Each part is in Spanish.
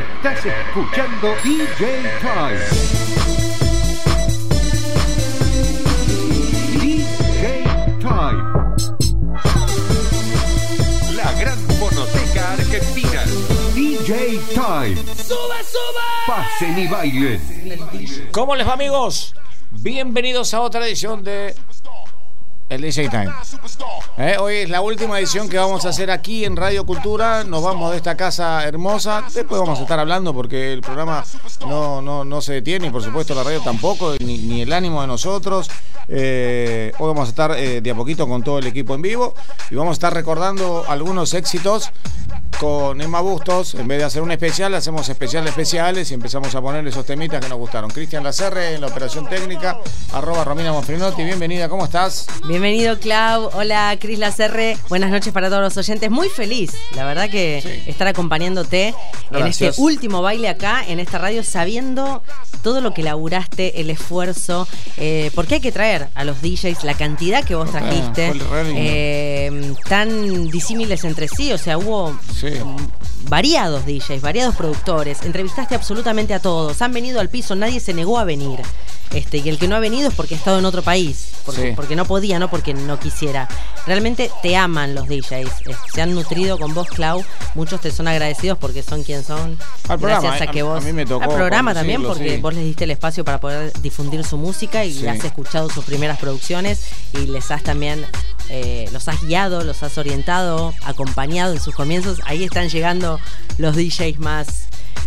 Estás escuchando DJ Time. DJ Time. La gran fonoteca argentina. DJ Time. ¡Sube, sube! Pasen y bailen. ¿Cómo les va amigos? Bienvenidos a otra edición de el DJ Time. Eh, hoy es la última edición que vamos a hacer aquí en Radio Cultura. Nos vamos de esta casa hermosa. Después vamos a estar hablando porque el programa no, no, no se detiene y por supuesto la radio tampoco, ni, ni el ánimo de nosotros. Eh, hoy vamos a estar eh, de a poquito con todo el equipo en vivo y vamos a estar recordando algunos éxitos con Emma Bustos. En vez de hacer un especial, hacemos especiales especiales y empezamos a poner esos temitas que nos gustaron. Cristian Lacerre en la operación técnica, arroba Romina Monfrinotti. Bienvenida, ¿cómo estás? Bienvenido, Clau. Hola, Cris Lacerre. Buenas noches para todos los oyentes. Muy feliz, la verdad, que Sí. estar acompañándote en este último baile acá, en esta radio, sabiendo todo lo que laburaste, el esfuerzo, eh, porque hay que traer a los DJs la cantidad que vos trajiste, Ah, lindo. eh, tan disímiles entre sí, o sea, hubo Sí. variados DJs, variados productores, entrevistaste absolutamente a todos, han venido al piso, nadie se negó a venir. Este, y el que no ha venido es porque ha estado en otro país, porque, Sí. porque no podía, no porque no quisiera. Realmente te aman los DJs, eh, se han nutrido con vos, Clau, muchos te son agradecidos porque son quien son. Al gracias a a- que a vos. mí me tocó al programa también, porque sí. vos les diste el espacio para poder difundir su música y Sí. has escuchado sus primeras producciones y les has también. eh, los has guiado, los has orientado, acompañado en sus comienzos. Ahí están llegando los DJs más,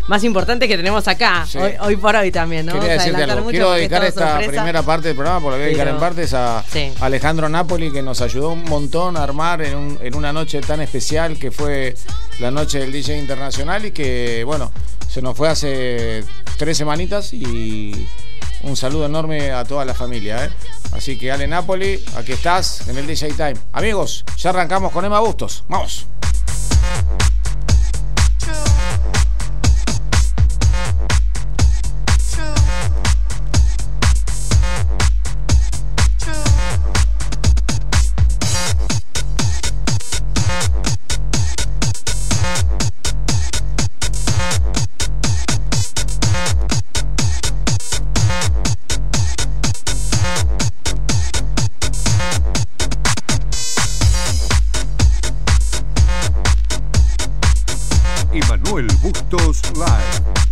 más importantes que tenemos acá, Sí. hoy, hoy por hoy también, ¿no? Quería decirte algo. Quiero dedicar esta sorpresa. primera parte del programa, porque voy a dedicar en partes a Sí. Alejandro Napoli, que nos ayudó un montón a armar en, un- en una noche tan especial que fue la noche del DJ Internacional y que, bueno, se nos fue hace tres semanitas y un saludo enorme a toda la familia. ¿eh? Así que Ale Napoli, aquí estás en el DJ Time. Amigos, ya arrancamos con Emma Bustos. Vamos. Manuel Bustos Live.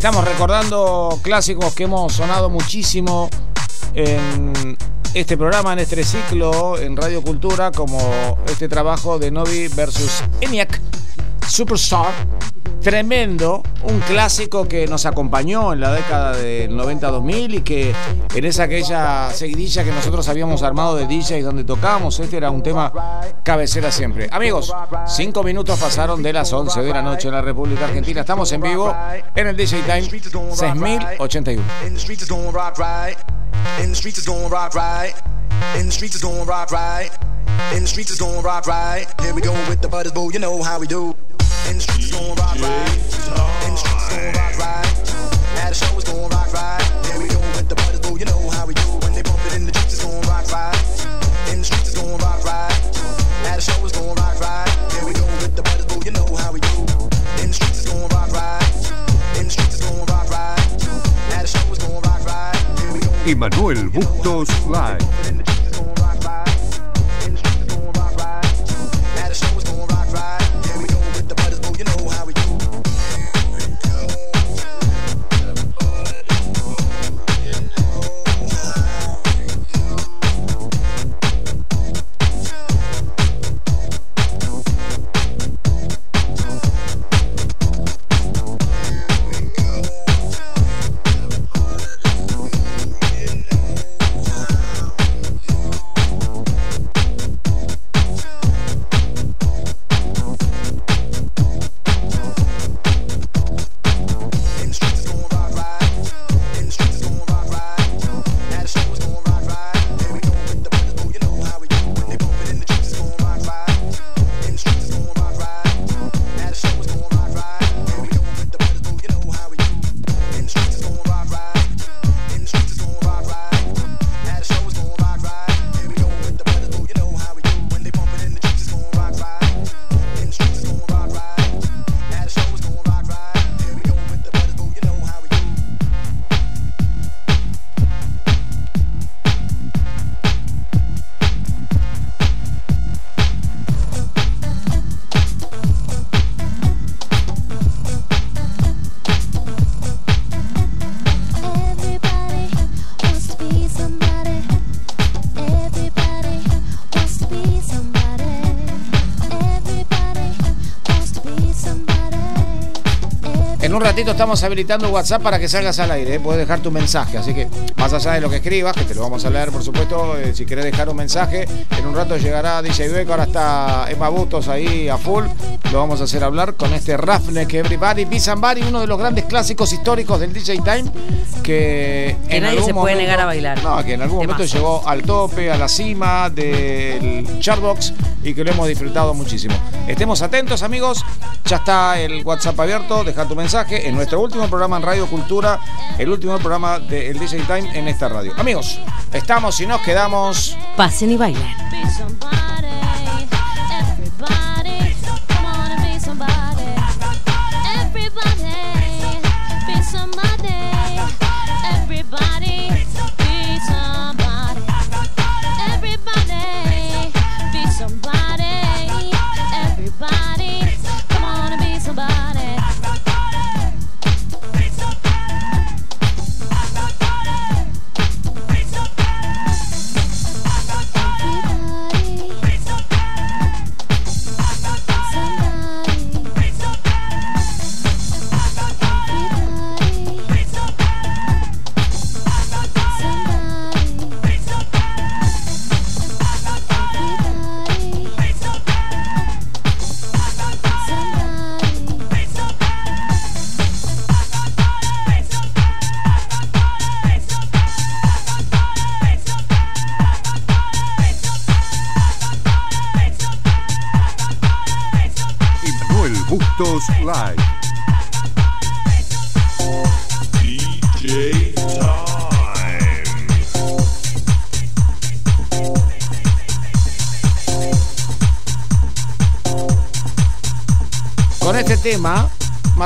Estamos recordando clásicos que hemos sonado muchísimo en este programa, en este ciclo, en Radio Cultura, como este trabajo de Novi versus ENIAC Superstar. Tremendo, un clásico que nos acompañó en la década del 90-2000 y que en esa aquella seguidilla que nosotros habíamos armado de DJs donde tocábamos, este era un tema cabecera siempre. Amigos, cinco minutos pasaron de las 11 de la noche en la República Argentina. Estamos en vivo en el DJ Time 6081. In the streets is rock right. Here we go with the butters, boo. You know how we do. In the streets is rock right. In the streets is rock right. At the show is doing rock right. Here we go with the butters, boo. You know how we do. When they bump it in the streets is doing rock right. In the streets is doing rock right. At the show is doing rock right. Here we go with the butters, boo. You know how we do. In the streets is doing rock right. In the streets is doing rock right. At the show is doing rock right. Here we go. Y Manuel Bustos Live. Ratito estamos habilitando WhatsApp para que salgas al aire. ¿eh? Puedes dejar tu mensaje. Así que, más allá de lo que escribas, que te lo vamos a leer, por supuesto, eh, si querés dejar un mensaje, en un rato llegará DJ Beck. Ahora está Emma Bustos ahí a full. Lo vamos a hacer hablar con este Roughneck Everybody Be Somebody, uno de los grandes clásicos históricos del DJ Time. Que, Que en nadie algún se puede momento- negar a bailar. No, que en algún momento llegó al tope, a la cima del chartbox y que lo hemos disfrutado muchísimo. Estemos atentos, amigos. Ya está el WhatsApp abierto. Deja tu mensaje en nuestro último programa en Radio Cultura, el último programa del DJ Time en esta radio. Amigos, estamos y nos quedamos. Pasen y bailen.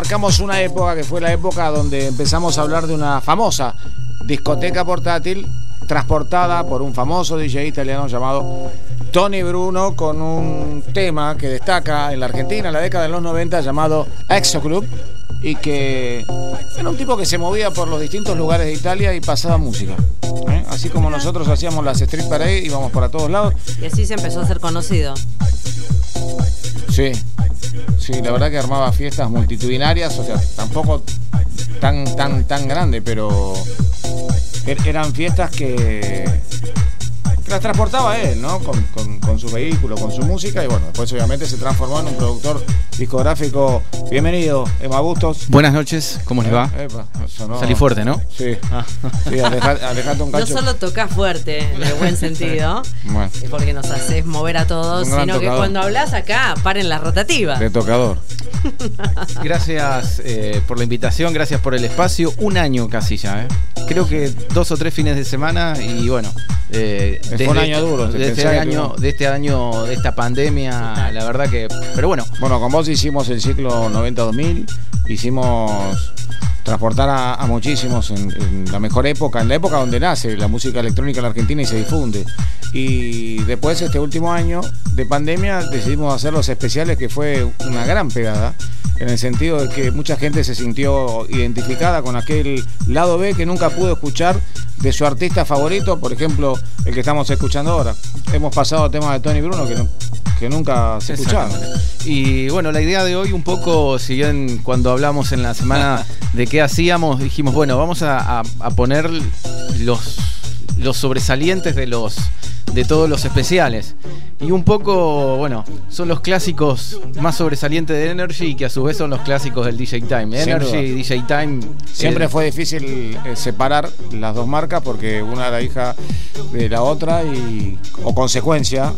Marcamos una época que fue la época donde empezamos a hablar de una famosa discoteca portátil transportada por un famoso DJ italiano llamado Tony Bruno con un tema que destaca en la Argentina en la década de los 90 llamado Exo Club y que era un tipo que se movía por los distintos lugares de Italia y pasaba música. ¿eh? Así como nosotros hacíamos las Street Parade, íbamos para todos lados. Y así se empezó a ser conocido. Sí, sí, la verdad que armaba fiestas multitudinarias, o sea, tampoco tan, tan, tan grande, pero er- eran fiestas que, las transportaba él, ¿no? Con- con su vehículo, con su música, y bueno, después obviamente se transformó en un productor discográfico. Bienvenido, Emma Bustos. Buenas noches, ¿cómo les va? Epa, sonó- Salí fuerte, ¿no? Sí, Ah. sí, aleja- alejate un No cacho. solo tocas fuerte, en el buen sentido, Bueno, porque nos haces mover a todos, sino que tocador. cuando hablas acá, paren las rotativas. de tocador. Gracias eh, por la invitación, gracias por el espacio. Un año casi ya, ¿eh? Creo que dos o tres fines de semana y bueno. eh, Fue un año duro, De este, año, de este año, de esta pandemia, la verdad que. Pero bueno, Bueno, con vos hicimos el ciclo 90-2000, hicimos transportar a, a muchísimos en, en la mejor época, en la época donde nace la música electrónica en la Argentina y se difunde. Y después, este último año de pandemia, decidimos hacer los especiales, que fue una gran pegada, en el sentido de que mucha gente se sintió identificada con aquel lado B que nunca pudo escuchar de su artista favorito, por ejemplo, el que estamos escuchando ahora. Hemos pasado temas de Tony Bruno que, que nunca se. Exactamente. Y bueno, la idea de hoy un poco, si bien cuando hablamos en la semana de qué hacíamos, dijimos, bueno, vamos a, a- a poner los, los sobresalientes de los de todos los especiales. Y un poco, bueno, son los clásicos más sobresalientes de Energy y que a su vez son los clásicos del DJ Time. Energy y DJ Time. Siempre eh, fue difícil eh, separar las dos marcas porque una era hija de la otra y o consecuencia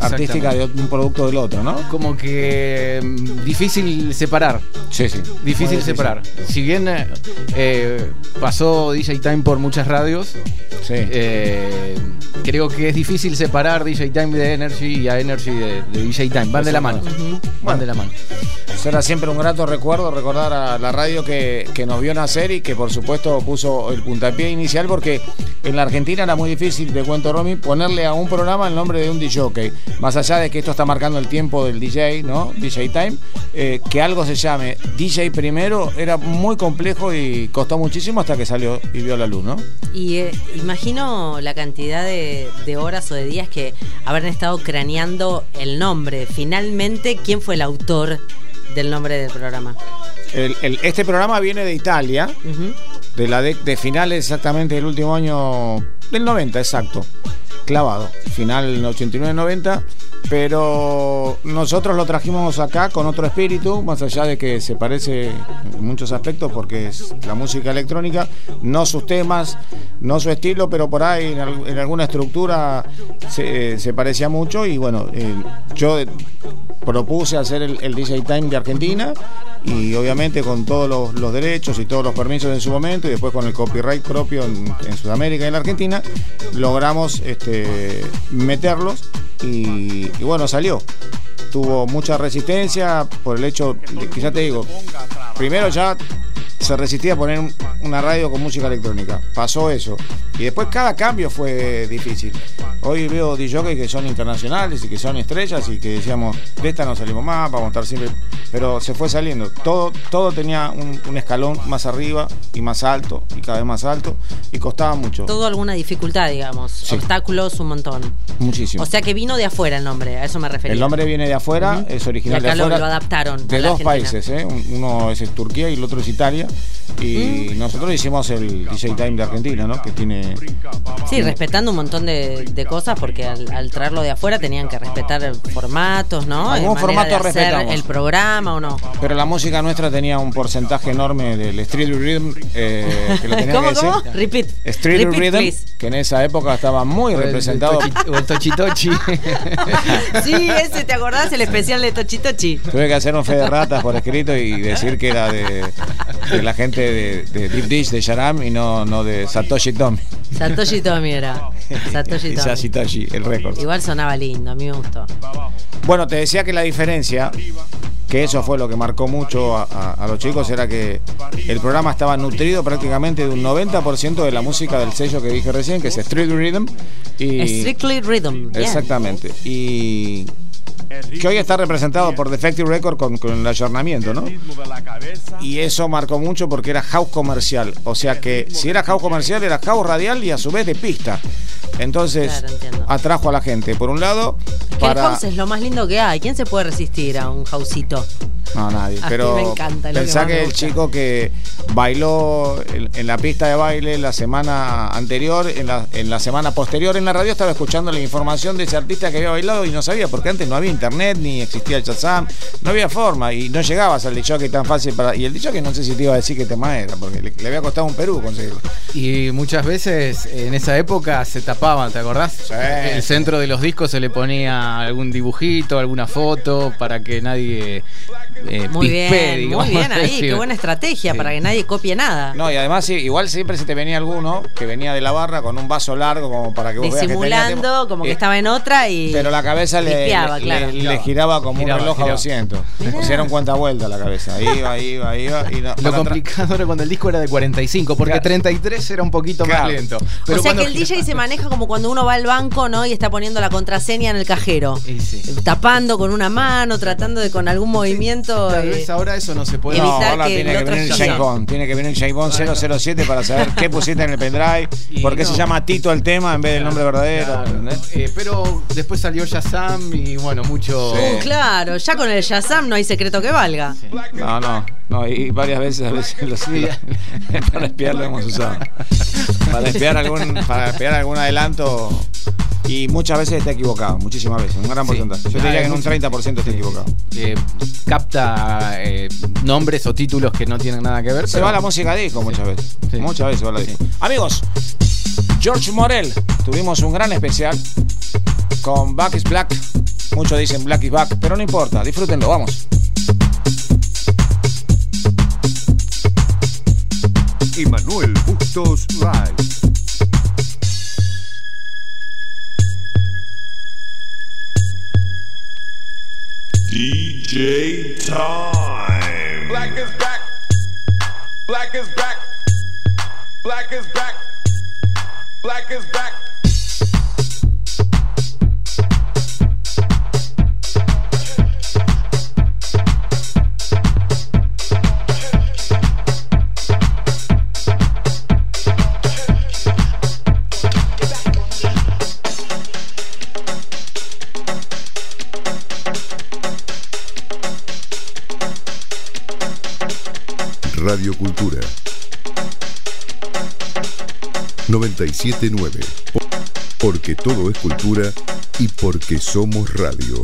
artística de un producto del otro, ¿no? como que mm, difícil separar. Sí, sí. Difícil separar. Si bien eh, eh, pasó DJ Time por muchas radios, Sí. eh, creo que es difícil separar DJ Time de Energy y a Energy de, de DJ Time. Van de la mano. Van de la mano. Será siempre un grato recuerdo recordar a la radio que, que nos vio nacer y que por supuesto puso el puntapié inicial porque en la Argentina era muy difícil, te cuento Romy, ponerle a un programa el nombre de un DJ. Más allá de que esto está marcando el tiempo del DJ, ¿no? DJ Time, eh, que algo se llame DJ primero era muy complejo y costó muchísimo hasta que salió y vio la luz, ¿no? Y eh, imagino la cantidad de, de horas o de días que habrán estado craneando el nombre. Finalmente, ¿quién fue el autor del nombre del programa? el- el- este programa viene de Italia, de la de, de finales exactamente del último año, del 90, exacto. Clavado, final 89-90, pero nosotros lo trajimos acá con otro espíritu, más allá de que se parece en muchos aspectos, porque es la música electrónica, no sus temas, no su estilo, pero por ahí en, al- en alguna estructura se, parecía mucho y bueno, eh, yo propuse hacer el, DJ Time de Argentina y obviamente con todos los, derechos y todos los permisos en su momento y después con el copyright propio en, en Sudamérica y en la Argentina logramos este, meterlos y, y bueno salió. Tuvo mucha resistencia por el hecho de que ya te digo primero ya se resistía a poner un- una radio con música electrónica pasó eso y después cada cambio fue difícil hoy veo DJs que son internacionales y que son estrellas y que decíamos de esta no salimos más vamos a estar siempre pero se fue saliendo todo todo tenía un, un escalón más arriba y más alto y cada vez más alto y costaba mucho Todo alguna dificultad, digamos. Sí. Obstáculos, un montón. muchísimo O sea que vino de afuera el nombre, a eso me refería. el nombre viene de afuera, es original de afuera. lo adaptaron. de dos Argentina. países, ¿eh? Un- uno es Turquía y el otro es Italia. Y Mm. nosotros hicimos el DJ Time de Argentina, ¿no? Que tiene. Sí, respetando un montón de, de cosas porque al, al traerlo de afuera tenían que respetar formatos, ¿no? Algún formato de hacer respetamos. el programa o no. Pero la música nuestra tenía un porcentaje enorme del Street Rhythm. eh, que lo tenía ¿Cómo, que decir. cómo? Repeat. Street Repeat, Rhythm, please. que en esa época estaba muy O representado. el tochi- o el tochitochi. Sí, ese, ¿te acordás? El especial de Tochitochi. Tuve que hacer un fe de ratas por escrito y decir que era de, de la gente de, de Deep Dish, de Sharam y no, no de Satoshi Tomi. Satoshi Tomi era. Satoshi Tomi. Satoshi, el récord. Igual sonaba lindo, a mí me gustó. Bueno, te decía que la diferencia, que eso fue lo que marcó mucho a, a- a los chicos, era que el programa estaba nutrido prácticamente de un 90% de la música del sello que dije recién, que es Street Rhythm. Y, Strictly Rhythm. Exactamente. Y que hoy está representado por Defective Record con, con el ayornamiento, ¿no? Y eso marcó mucho porque era house comercial. O sea que si era house comercial, era house radial y a su vez de pista. Entonces Claro, atrajo a la gente. Por un lado, Que el para. house es lo más lindo que hay. ¿Quién se puede resistir a un houseito? No, nadie. A Pero me encanta, que pensá que, me el chico que bailó en, en la pista de baile la semana anterior, en la, en la semana posterior en la radio, estaba escuchando la información de ese artista que había bailado y no sabía, porque antes no había internet ni existía el Shazam, no había forma y no llegabas al que tan fácil para. Y el que no sé si te iba a decir qué tema era, porque le, le había costado un Perú conseguirlo. Y muchas veces en esa época se tapaban, ¿te acordás? Sí. El centro de los discos se le ponía algún dibujito, alguna foto para que nadie eh, Muy bien, digamos. muy bien ahí. Qué buena estrategia Sí. para que nadie copie nada. No, y además igual siempre se te venía alguno que venía de la barra con un vaso largo como para que vos veas que tenía Disimulando, como que Eh, estaba en otra y. Pero la cabeza le, Limpiaba, le- claro. Le- le giraba como Giraba, un reloj giraba. a 200. O sea, era un cuenta vuelta la cabeza. Iba, iba, iba. Y no, Lo complicado era cuando el disco era de 45, porque Claro. 33 era un poquito Claro. más lento. o sea que el DJ se maneja como cuando uno va al banco, ¿no? Y está poniendo la contraseña en el cajero. Y sí. Tapando con una mano, tratando de con algún movimiento. Tal eh, vez ahora eso no se puede No, evitar ahora que tiene que venir el Bond. Tiene que venir el James Bond 007 para saber qué pusiste en el pendrive. Y ¿Por qué no. se llama Tito el tema en vez del nombre verdadero? Claro, ¿entendés? eh, pero después salió Shazam y bueno, mucho. Sí. Uh, claro, ya con el Shazam no hay secreto que valga. No, no, no, y varias veces a veces lo para espiar lo hemos usado. Para espiar algún, para espiar algún adelanto y muchas veces está equivocado, muchísimas veces, un gran Sí. porcentaje. Yo te Ah, diría que en un mucho. 30% está equivocado. eh, capta eh, nombres o títulos que no tienen nada que ver. Se pero- va la música disco muchas veces. Sí. Muchas veces se va la disco. Amigos, George Morel, tuvimos un gran especial con Back is Black. Muchos dicen Black is Back, pero no importa, disfrútenlo, vamos. y Manuel Bustos Live. DJ Time. Black is back. Black is back. Black is back. Black is back. 979. Porque todo es cultura y porque somos radio.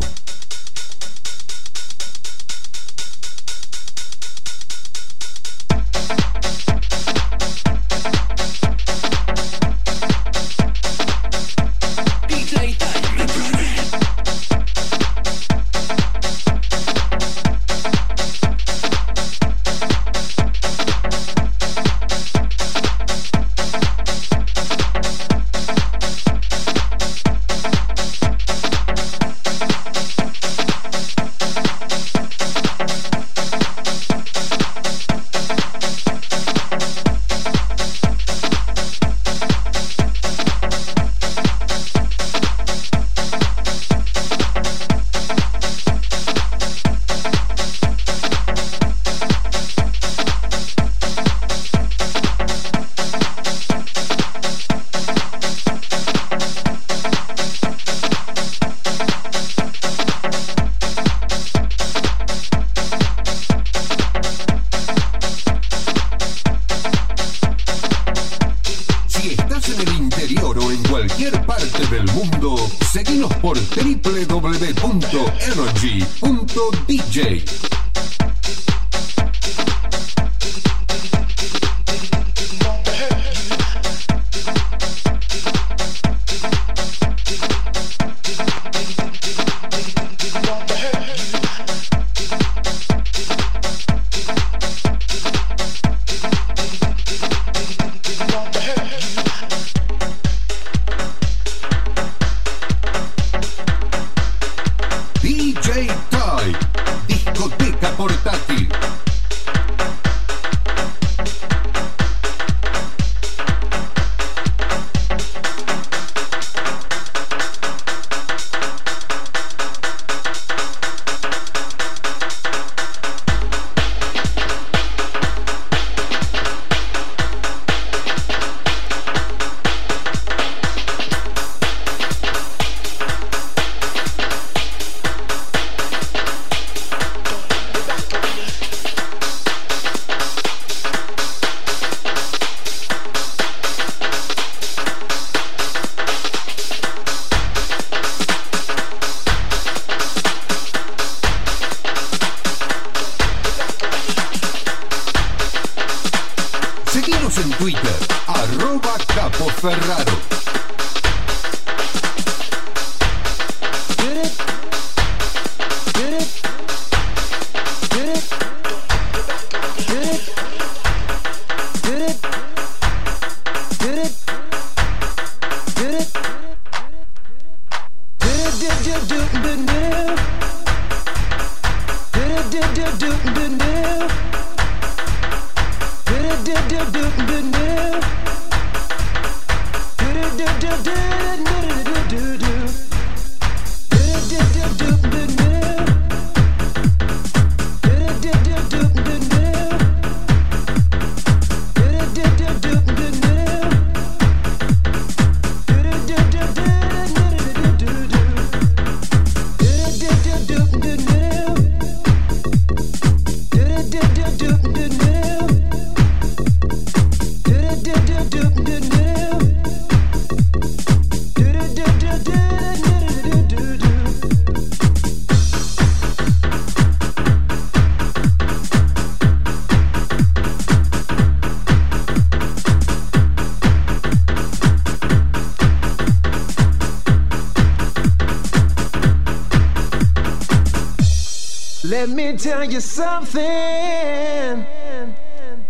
something.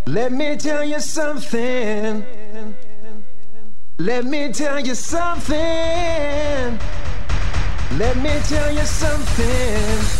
Let me tell you something. Let me tell you something. Let me tell you something.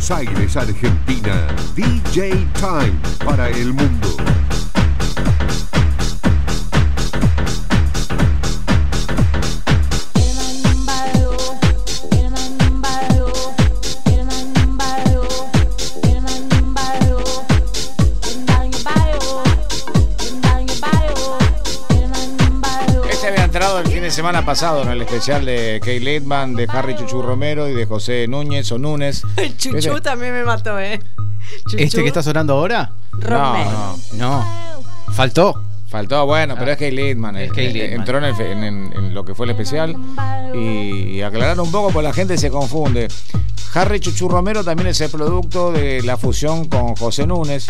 Buenos Aires, Argentina. DJ Time para el mundo. Semana pasado en el especial de Kay Leitman, de Harry Chuchu Romero y de José Núñez o Núñez. El chuchú ¿Viste? también me mató, ¿eh? ¿Este que está sonando ahora? No, Romero. no. No. Faltó. Faltó, bueno, pero es Kay Littman. Es Kay eh, Littman. Entró en, el fe- en- en- en lo que fue el especial. Y aclarar un poco, pues la gente se confunde. Harry Chuchu Romero también es el producto de la fusión con José Núñez.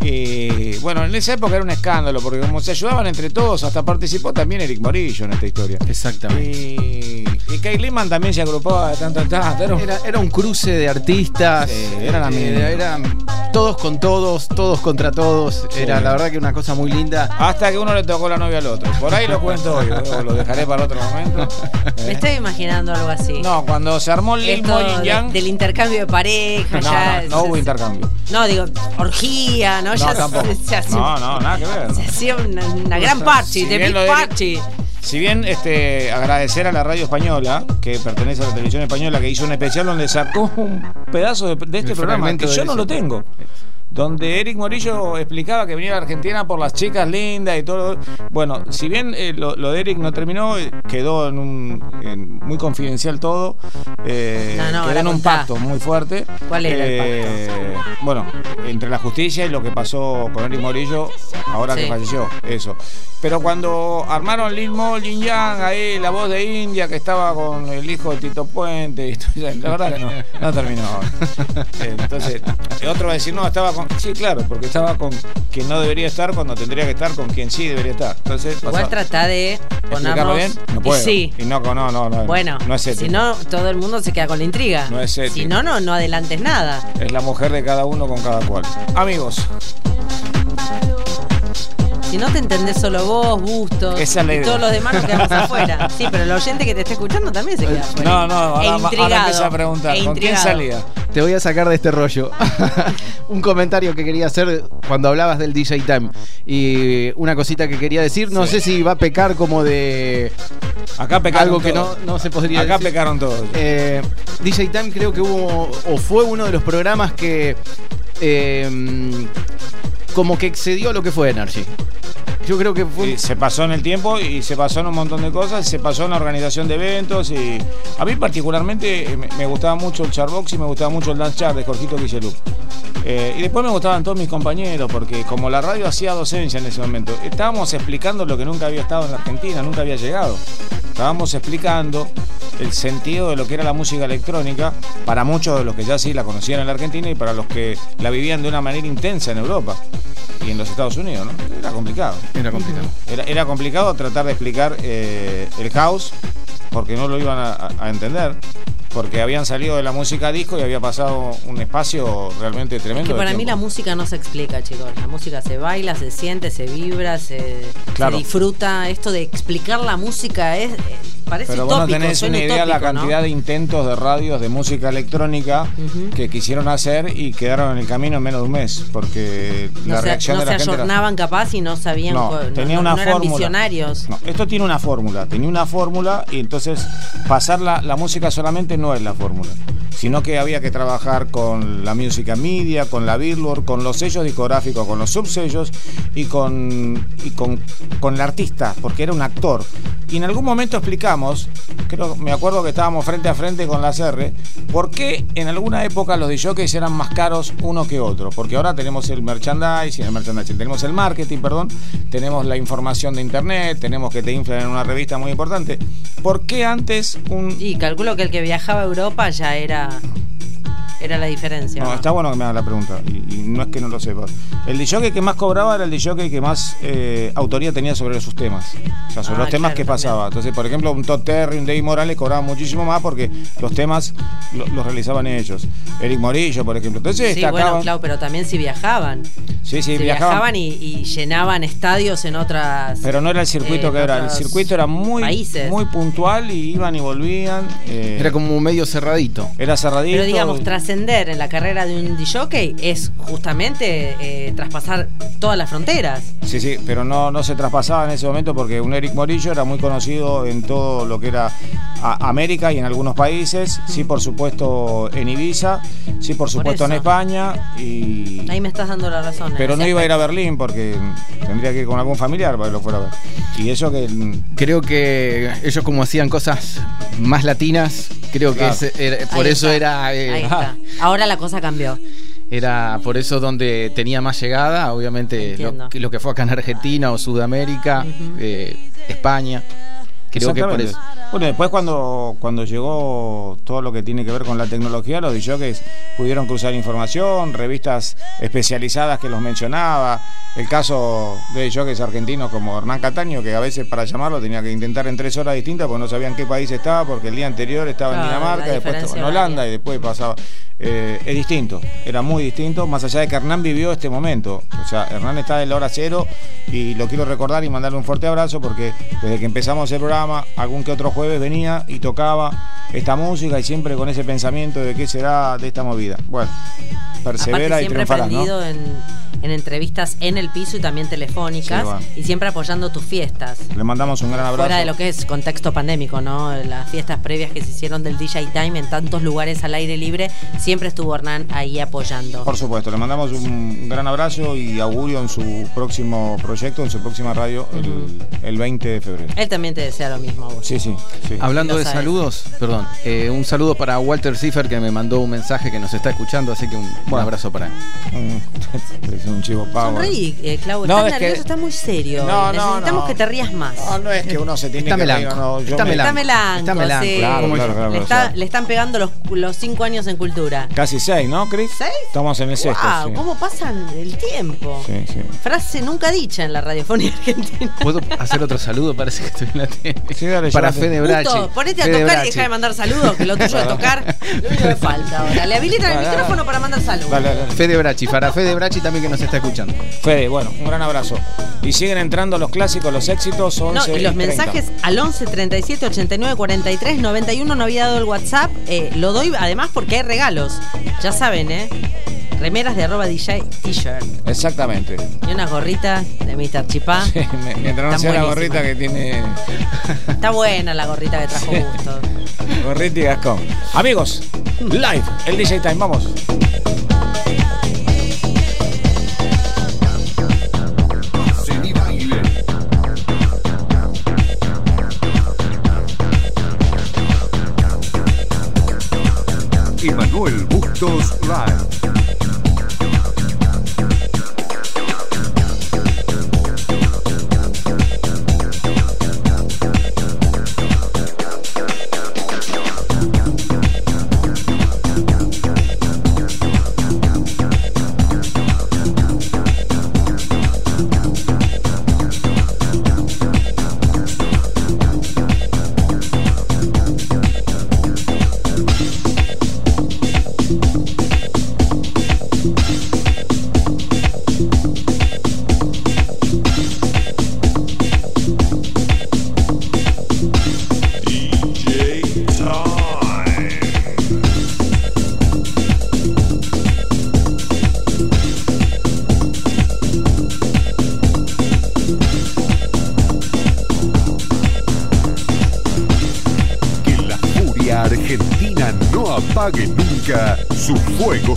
Y bueno, en esa época era un escándalo, porque como se ayudaban entre todos, hasta participó también Eric Morillo en esta historia. Exactamente. Y, y Kay Littman también se agrupaba de tanto en tanto. Era un- Era, era un cruce de artistas. Sí, era la eh, eran todos con todos, todos contra todos. Sí. Era la verdad que una cosa muy linda. Hasta que uno le tocó la novia al otro. Por ahí lo cuento hoy, o lo dejaré para otro momento. Me ¿Eh? estoy imaginando algo así. No, cuando se armó el Lil Yang. Del intercambio de pareja, No, ya. no, no hubo intercambio. No, digo, orgía, ¿no? No, ya tampoco. se, se hacía, No, no, nada que ver. se hacía una, una gran party, Si de bien big party. Si bien este, agradecer a la radio española, que pertenece a la televisión española, que hizo un especial donde sacó un pedazo de, de este El programa, que yo no lo tengo. Donde Eric Morillo explicaba que venía a la Argentina por las chicas lindas y todo. Bueno, si bien eh, lo, lo de Eric no terminó, eh, quedó en un en muy confidencial todo. eh, No, no, quedó en un contá. pacto muy fuerte. ¿Cuál era el Eh, Bueno, entre la justicia y lo que pasó con Eric Morillo, ahora que falleció, eso. Pero cuando armaron Lil Mo, Lin Yang, ahí la voz de India que estaba con el hijo de Tito Puente, y todo la verdad que no, no terminó. Entonces, el otro va a decir, no, estaba con. Sí, claro, porque estaba con quien no debería estar cuando tendría que estar con quien sí debería estar. Entonces, Igual pasó- trata de ¿Explicarlo ponernos. bien? No puedo. sí. Y no, no, no, no. Bueno, no es ético. si no, todo el mundo se queda con la intriga. No es ético. Si no, no, no adelantes nada. Es la mujer de cada uno con cada cual. Amigos, Si no te entendés solo vos, Bustos, Esa es la y idea. todos los demás nos quedamos afuera. Sí, pero el oyente que te está escuchando también se queda afuera. no, no, ahora, E ahora intrigado, empieza a preguntar, e ¿con quién intrigado. salía? Te voy a sacar de este rollo. un comentario que quería hacer cuando hablabas del DJ Time. Y una cosita que quería decir, no sé si va a pecar como de Acá pecaron algo que no, todos. no se podría Acá decir. pecaron todos. Eh, DJ Time creo que hubo o fue uno de los programas que eh, como que excedió lo que fue Energy. Yo creo que fue Y se pasó en el tiempo y se pasó en un montón de cosas, se pasó en la organización de eventos y a mí particularmente eh, me, me gustaba mucho el charbox y me gustaba mucho el dance chart de Jorgito Guillelup. Eh, y después me gustaban todos mis compañeros porque como la radio hacía docencia en ese momento, estábamos explicando lo que nunca había estado en la Argentina, nunca había llegado. Estábamos explicando el sentido de lo que era la música electrónica para muchos de los que ya sí la conocían en la Argentina y para los que la vivían de una manera intensa en Europa y en los Estados Unidos, ¿no? Era complicado. era complicado. Era, era complicado tratar de explicar eh, el house porque no lo iban a, a entender. Porque habían salido de la música disco y había pasado un espacio realmente tremendo. Que de para mí la música no se explica, chicos. La música se baila, se siente, se vibra, se, Claro. se disfruta. Esto de explicar la música es eh, parece Pero vos no tenés una idea la utópico, ¿no? cantidad de intentos de radios de música electrónica Ujú. que quisieron hacer y quedaron en el camino en menos de un mes. Porque no la se, reacción no de la se gente. era- ayornaban capaz y no sabían. No, tenía una eran visionarios. No, esto tiene una fórmula, tenía una fórmula y entonces pasar la, la música solamente no es la fórmula, sino que había que trabajar con la música media, con la Billboard, con los sellos discográficos, con los subsellos y con, y con, con el artista, porque era un actor. Y en algún momento explicamos, creo, me acuerdo que estábamos frente a frente con la CR, por qué en alguna época los DJs eran más caros uno que otro. Porque ahora tenemos el merchandising, el merchandising, tenemos el marketing, perdón, tenemos la información de internet, tenemos que te inflan en una revista muy importante. ¿Por qué antes un... Y calculo que el que viajaba a Europa ya era era la diferencia. No, ¿no? está bueno que me hagas la pregunta, y, y no es que no lo sepas. El DJ que más cobraba era el DJ que más eh, autoría tenía sobre sus temas. O sea, sobre Ah, los temas claro, que también. pasaba. Entonces, por ejemplo, un Todd Terry, un Dave Morales cobraban muchísimo más porque los temas lo- los realizaban ellos. Eric Morillo, por ejemplo. Entonces, Sí, bueno, claro, pero también si viajaban. Sí, sí, si viajaban. viajaban, y, y llenaban estadios en otras. Pero no era el circuito eh, que era. El circuito era muy, países. muy puntual y iban y volvían. eh, Era como medio cerradito. era cerradito. Pero digamos, ascender en la carrera de un DJ es justamente eh, traspasar todas las fronteras. Sí, sí, pero no, no se traspasaba en ese momento porque un Eric Morillo era muy conocido en todo lo que era a- América y en algunos países. Sí, por supuesto en Ibiza, sí, por supuesto en. España. Y... Ahí me estás dando la razón. Pero no iba a ir a. Berlín porque tendría que ir con algún familiar para que lo fuera a ver. Y eso que Creo que ellos como hacían cosas más latinas, creo que Claro. ese era- por Ahí eso está, era, eh, Ahí está. Ahora la cosa cambió. era por eso donde tenía más llegada, obviamente Entiendo. lo, que- lo que fue acá en Argentina o Sudamérica, eh, España. Creo que por Exactamente. eso. Bueno, después cuando, cuando llegó todo lo que tiene que ver con la tecnología, los DJs pudieron cruzar información, revistas especializadas que los mencionaba. El caso de DJs argentinos como Hernán Cataño, que a veces para llamarlo tenía que intentar en tres horas distintas porque no sabían en qué país estaba, porque el día anterior estaba Claro, en Dinamarca, después en Holanda y después pasaba. Eh, es distinto, era muy distinto, más allá de que Hernán vivió este momento. O sea, Hernán está en la hora cero y lo quiero recordar y mandarle un fuerte abrazo porque desde que empezamos el programa, algún que otro jueves venía y tocaba esta música y siempre con ese pensamiento de qué será de esta movida. Bueno, persevera Aparte y triunfarás, ¿no? prendido en, en entrevistas en el piso y también telefónicas Sí, y siempre apoyando tus fiestas. Le mandamos un gran abrazo. Fuera de lo que es contexto pandémico, ¿no? Las fiestas previas que se hicieron del DJ Time en tantos lugares al aire libre, siempre estuvo Hernán ahí apoyando. Por supuesto, le mandamos un gran abrazo y augurio en su próximo proyecto, en su próxima radio, el, el 20 de febrero. Él también te desea lo mismo a vos. Sí, sí, sí. Hablando Lo de sabes. saludos, perdón, eh, un saludo para Walter Ziffer que me mandó un mensaje que nos está escuchando, así que un, un Bueno. abrazo para él. Un- es un chivo pavo. Sonreí, eh, Clau, No, estás es que- nervioso, estás muy serio. No, no, Necesitamos no. que te rías más. No, no es que uno se tiene Está que reír, melanco, no, yo está me- melanco. Está melanco, Está melanco, sí. claro, ¿Cómo- claro, claro, le, está- están pegando los, los cinco años en cultura. Casi seis, ¿no, Chris? ¿Seis? Estamos en el sexto. Wow, sí. ¿cómo pasan el tiempo? Sí, sí. Frase nunca dicha en la radiofonía argentina. ¿Puedo hacer otro saludo? Parece que estoy en la tele. Sí, dale, para. Fede Brachi. Justo, ponete a Fede tocar y deja de mandar saludos, que lo tuyo de tocar, lo único que falta ahora. Le habilitan el micrófono para mandar saludos. Fede Brachi, para Fede Brachi también que nos está escuchando. Fede, bueno, un gran abrazo. Y siguen entrando los clásicos, los éxitos. 11 No, y los 30. mensajes al 11 37 89 43 91 no había dado el WhatsApp. eh, lo doy además porque hay regalos. Ya saben, ¿eh? Remeras de arroba DJ T-shirt. Exactamente. Y unas gorritas de Mr. Chipá. Sí, me- mientras no sea la gorrita que tiene Está buena la gorrita que trajo Gusto. gorrita y Gascón. Amigos, live, el DJ Time, vamos. Emanuel Bustos Live.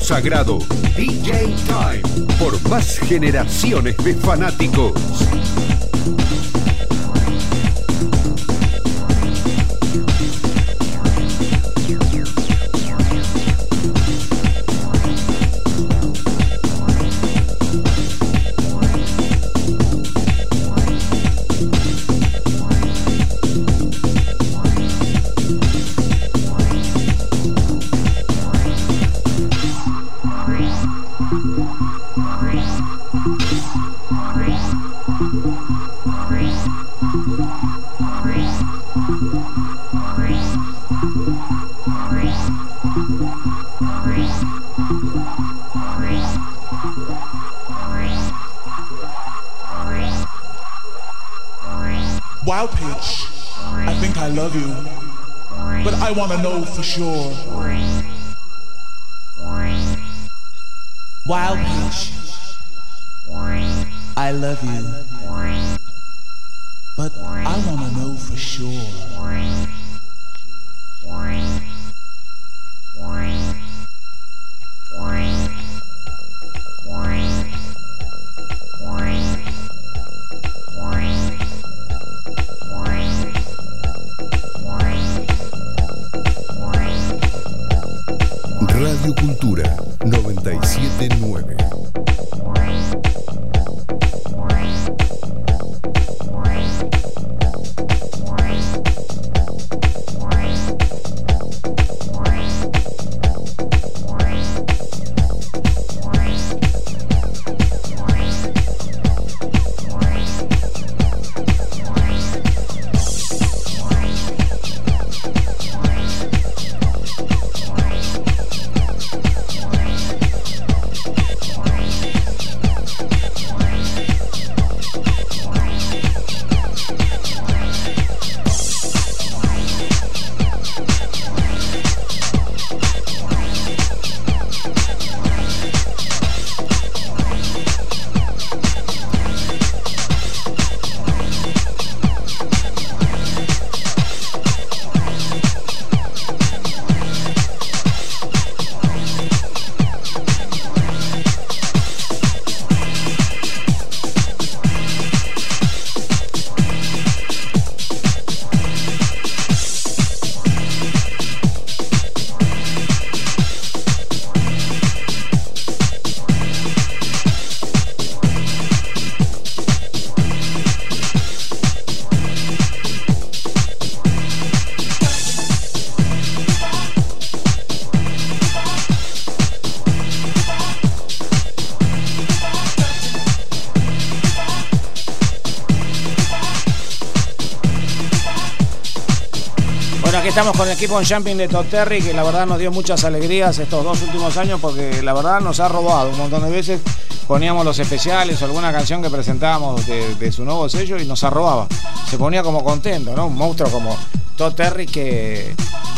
Sagrado. DJ Time, por más generaciones de fanáticos. 979. Estamos con el equipo en Jumping de Toterri, que la verdad nos dio muchas alegrías estos dos últimos años, porque la verdad nos ha robado un montón de veces. Poníamos los especiales o alguna canción que presentábamos de, su nuevo sello y nos arrobaba. Se ponía como contento, ¿no? Un monstruo como Todd Terry que,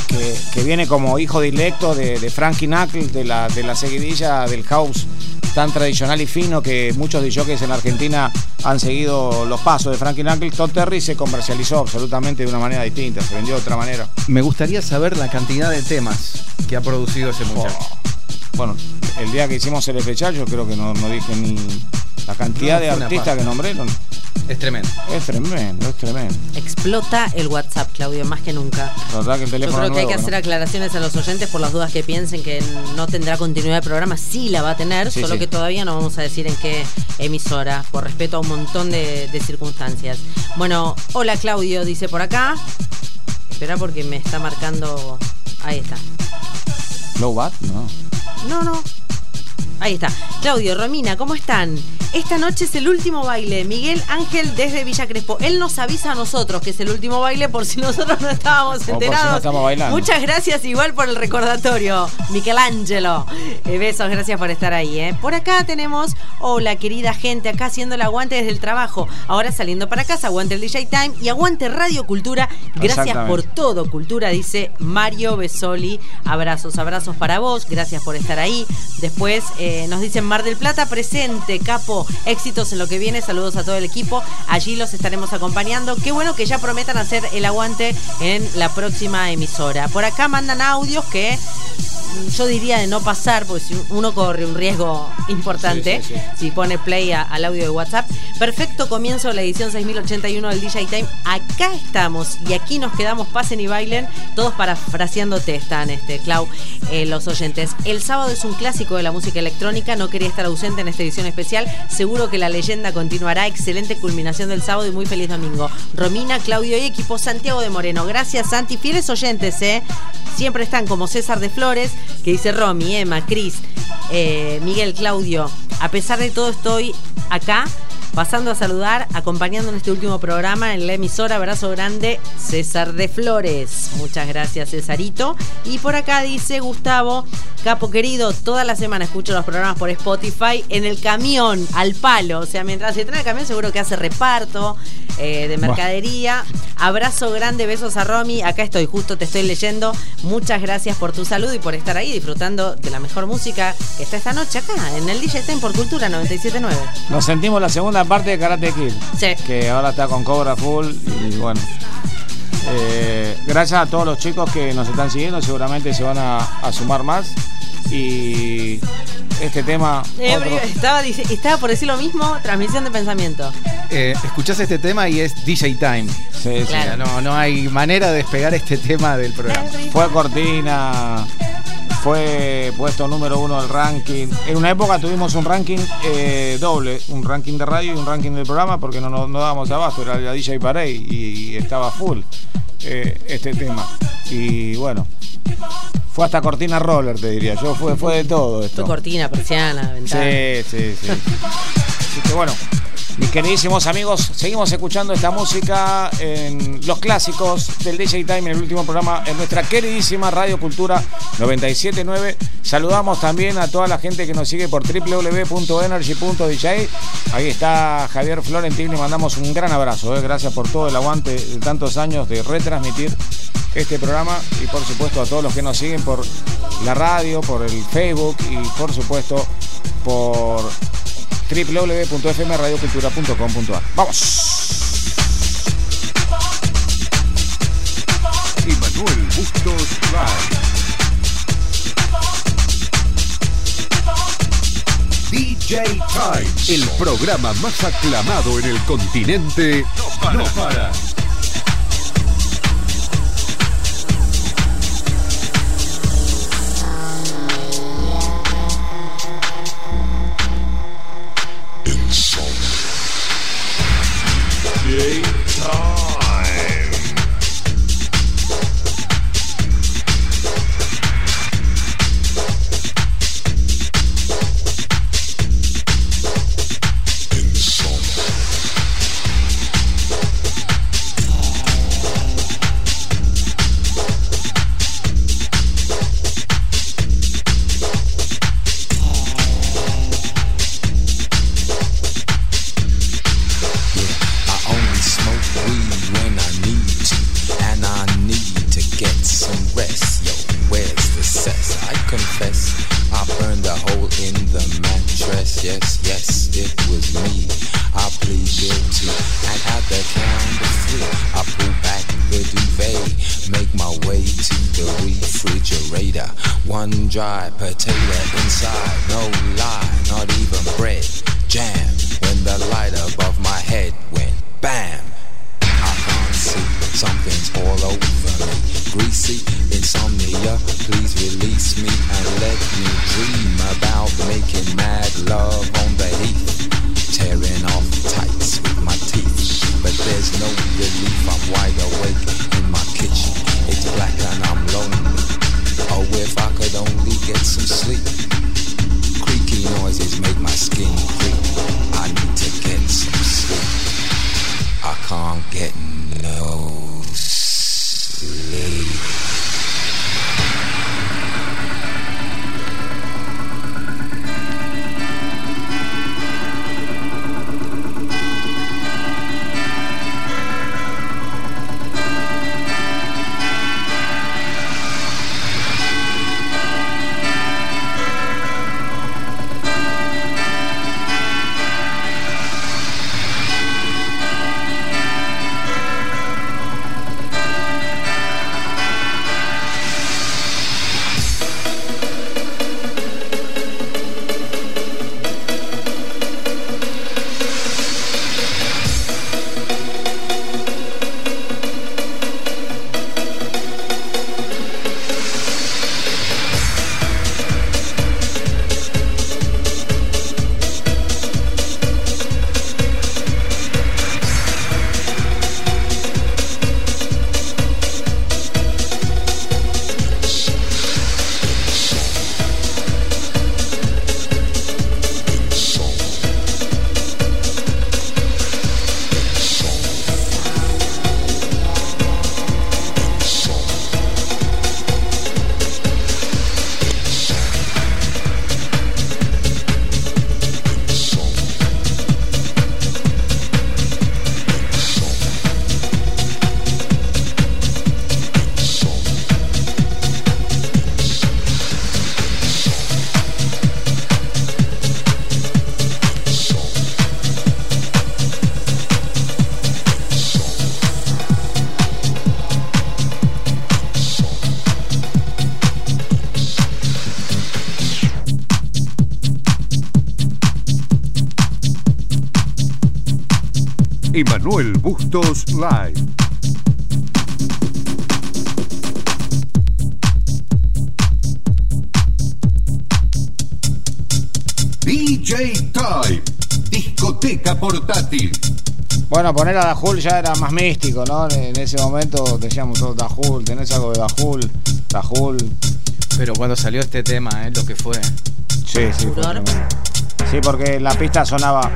que, viene como hijo directo de, Frankie Knuckles, de la, de la seguidilla del house tan tradicional y fino que muchos DJs en Argentina han seguido los pasos de Frankie Knuckles. Todd Terry se comercializó absolutamente de una manera distinta, se vendió de otra manera. Me gustaría saber la cantidad de temas que ha producido ese muchacho. Bueno, el día que hicimos el especial yo creo que no, no dije ni la cantidad No, de artistas que pasta. nombré. no- Es tremendo. Es tremendo, es tremendo. Explota el WhatsApp, Claudio, más que nunca. La verdad que el Yo teléfono creo que hay que hacer ¿no? aclaraciones a los oyentes por las dudas que piensen que no tendrá continuidad de programa. Sí la va a tener, Sí, solo sí. que todavía no vamos a decir en qué emisora, por respeto a un montón de, de circunstancias. Bueno, hola Claudio, dice por acá. Espera porque me está marcando... Ahí está. Low Bat, no. No, no. Ahí está. Claudio, Romina, ¿cómo están? Esta noche es el último baile. Miguel Ángel desde Villa Crespo. Él nos avisa a nosotros que es el último baile por si nosotros no estábamos por si no enterados. Muchas gracias igual por el recordatorio, Michelangelo. Eh, besos, gracias por estar ahí. ¿eh? Por acá tenemos, hola querida gente, acá haciendo el aguante desde el trabajo. Ahora saliendo para casa, aguante el DJ Time y aguante Radio Cultura. Gracias por todo, Cultura, dice Mario Besoli. Abrazos, abrazos para vos, gracias por estar ahí. Después eh, nos dicen Mar del Plata, presente, capo, éxitos en lo que viene, saludos a todo el equipo. Allí los estaremos acompañando. Qué bueno que ya prometan hacer el aguante en la próxima emisora. Por acá mandan audios que yo diría de no pasar, porque si uno corre un riesgo importante Sí, sí, sí. si pone play a- al audio de WhatsApp. Perfecto comienzo de la edición 6081 del DJ Time. Acá estamos y aquí nos quedamos, pasen y bailen, todos parafraseándote están, este, Clau, eh, los oyentes. El sábado es un clásico de la música electrónica, no quería estar ausente en esta edición especial. Seguro que la leyenda continuará. Excelente culminación del sábado y muy feliz domingo. Romina, Claudio y equipo Santiago de Moreno. Gracias, Santi. Fieles oyentes, ¿eh? Siempre están como César de Flores, que dice Romy, Emma, Cris, eh, Miguel, Claudio. A pesar de todo, estoy acá Pasando a saludar, acompañando en este último programa en la emisora, abrazo grande, César de Flores. Muchas gracias, Cesarito. Y por acá dice Gustavo, capo querido, toda la semana escucho los programas por Spotify en el camión, al palo. O sea, mientras se trae el camión, seguro que hace reparto eh, de mercadería. Abrazo grande, besos a Romy. Acá estoy, justo te estoy leyendo. Muchas gracias por tu salud y por estar ahí disfrutando de la mejor música que está esta noche acá en el DJ Time por Cultura 979. Nos sentimos la segunda parte de Karate Kid. Sí. Que ahora está con Cobra Full. Y bueno. eh, gracias a todos los chicos que nos están siguiendo. Seguramente se van a, a sumar más. Y este tema. Eh, estaba, estaba por decir lo mismo, transmisión de pensamiento. Eh, escuchás este tema y es DJ Time. Sí, sí. Claro. No, no hay manera de despegar este tema del programa. Fue cortina, fue puesto número uno del ranking. En una época tuvimos un ranking eh, doble, un ranking de radio y un ranking del programa porque no, no, no dábamos abasto, era la DJ Parade y, estaba full eh, este tema. Y bueno, fue hasta cortina roller, te diría yo, fue, fue de todo esto. Fue cortina, persiana, ventana. Sí, sí, sí. Así que bueno, mis queridísimos amigos, seguimos escuchando esta música en los clásicos del DJ Time en el último programa en nuestra queridísima Radio Cultura 979. Saludamos también a toda la gente que nos sigue por www.energy.dj. Ahí está Javier Florentín, le mandamos un gran abrazo. eh. Gracias por todo el aguante de tantos años de retransmitir este programa y por supuesto a todos los que nos siguen por la radio, por el Facebook y por supuesto por www.fmradiocultura.com.ar. ¡Vamos! Emanuel Bustos Live. DJ Time, el programa más aclamado en el continente, no para. Emanuel Bustos Live. DJ Time, discoteca portátil. Bueno, poner a Dajul ya era más místico, ¿no? En ese momento decíamos todos Dajul, tenés algo de Dajul, Dajul. Pero cuando salió este tema, ¿eh? lo que fue. Sí, sí. fue. Sí, porque la pista sonaba.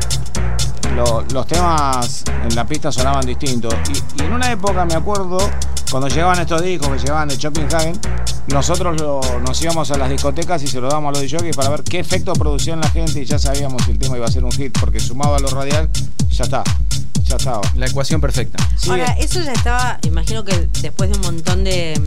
lo- los temas en la pista sonaban distintos. Y, y en una época, me acuerdo, cuando llegaban estos discos que llegaban de Copenhagen, nosotros lo- nos íbamos a las discotecas y se lo dábamos a los DJs para ver qué efecto producía en la gente y ya sabíamos si el tema iba a ser un hit, porque sumado a lo radial, ya está. Ya estaba. La ecuación perfecta. Sí, Ahora, eso ya estaba, imagino que después de un montón de,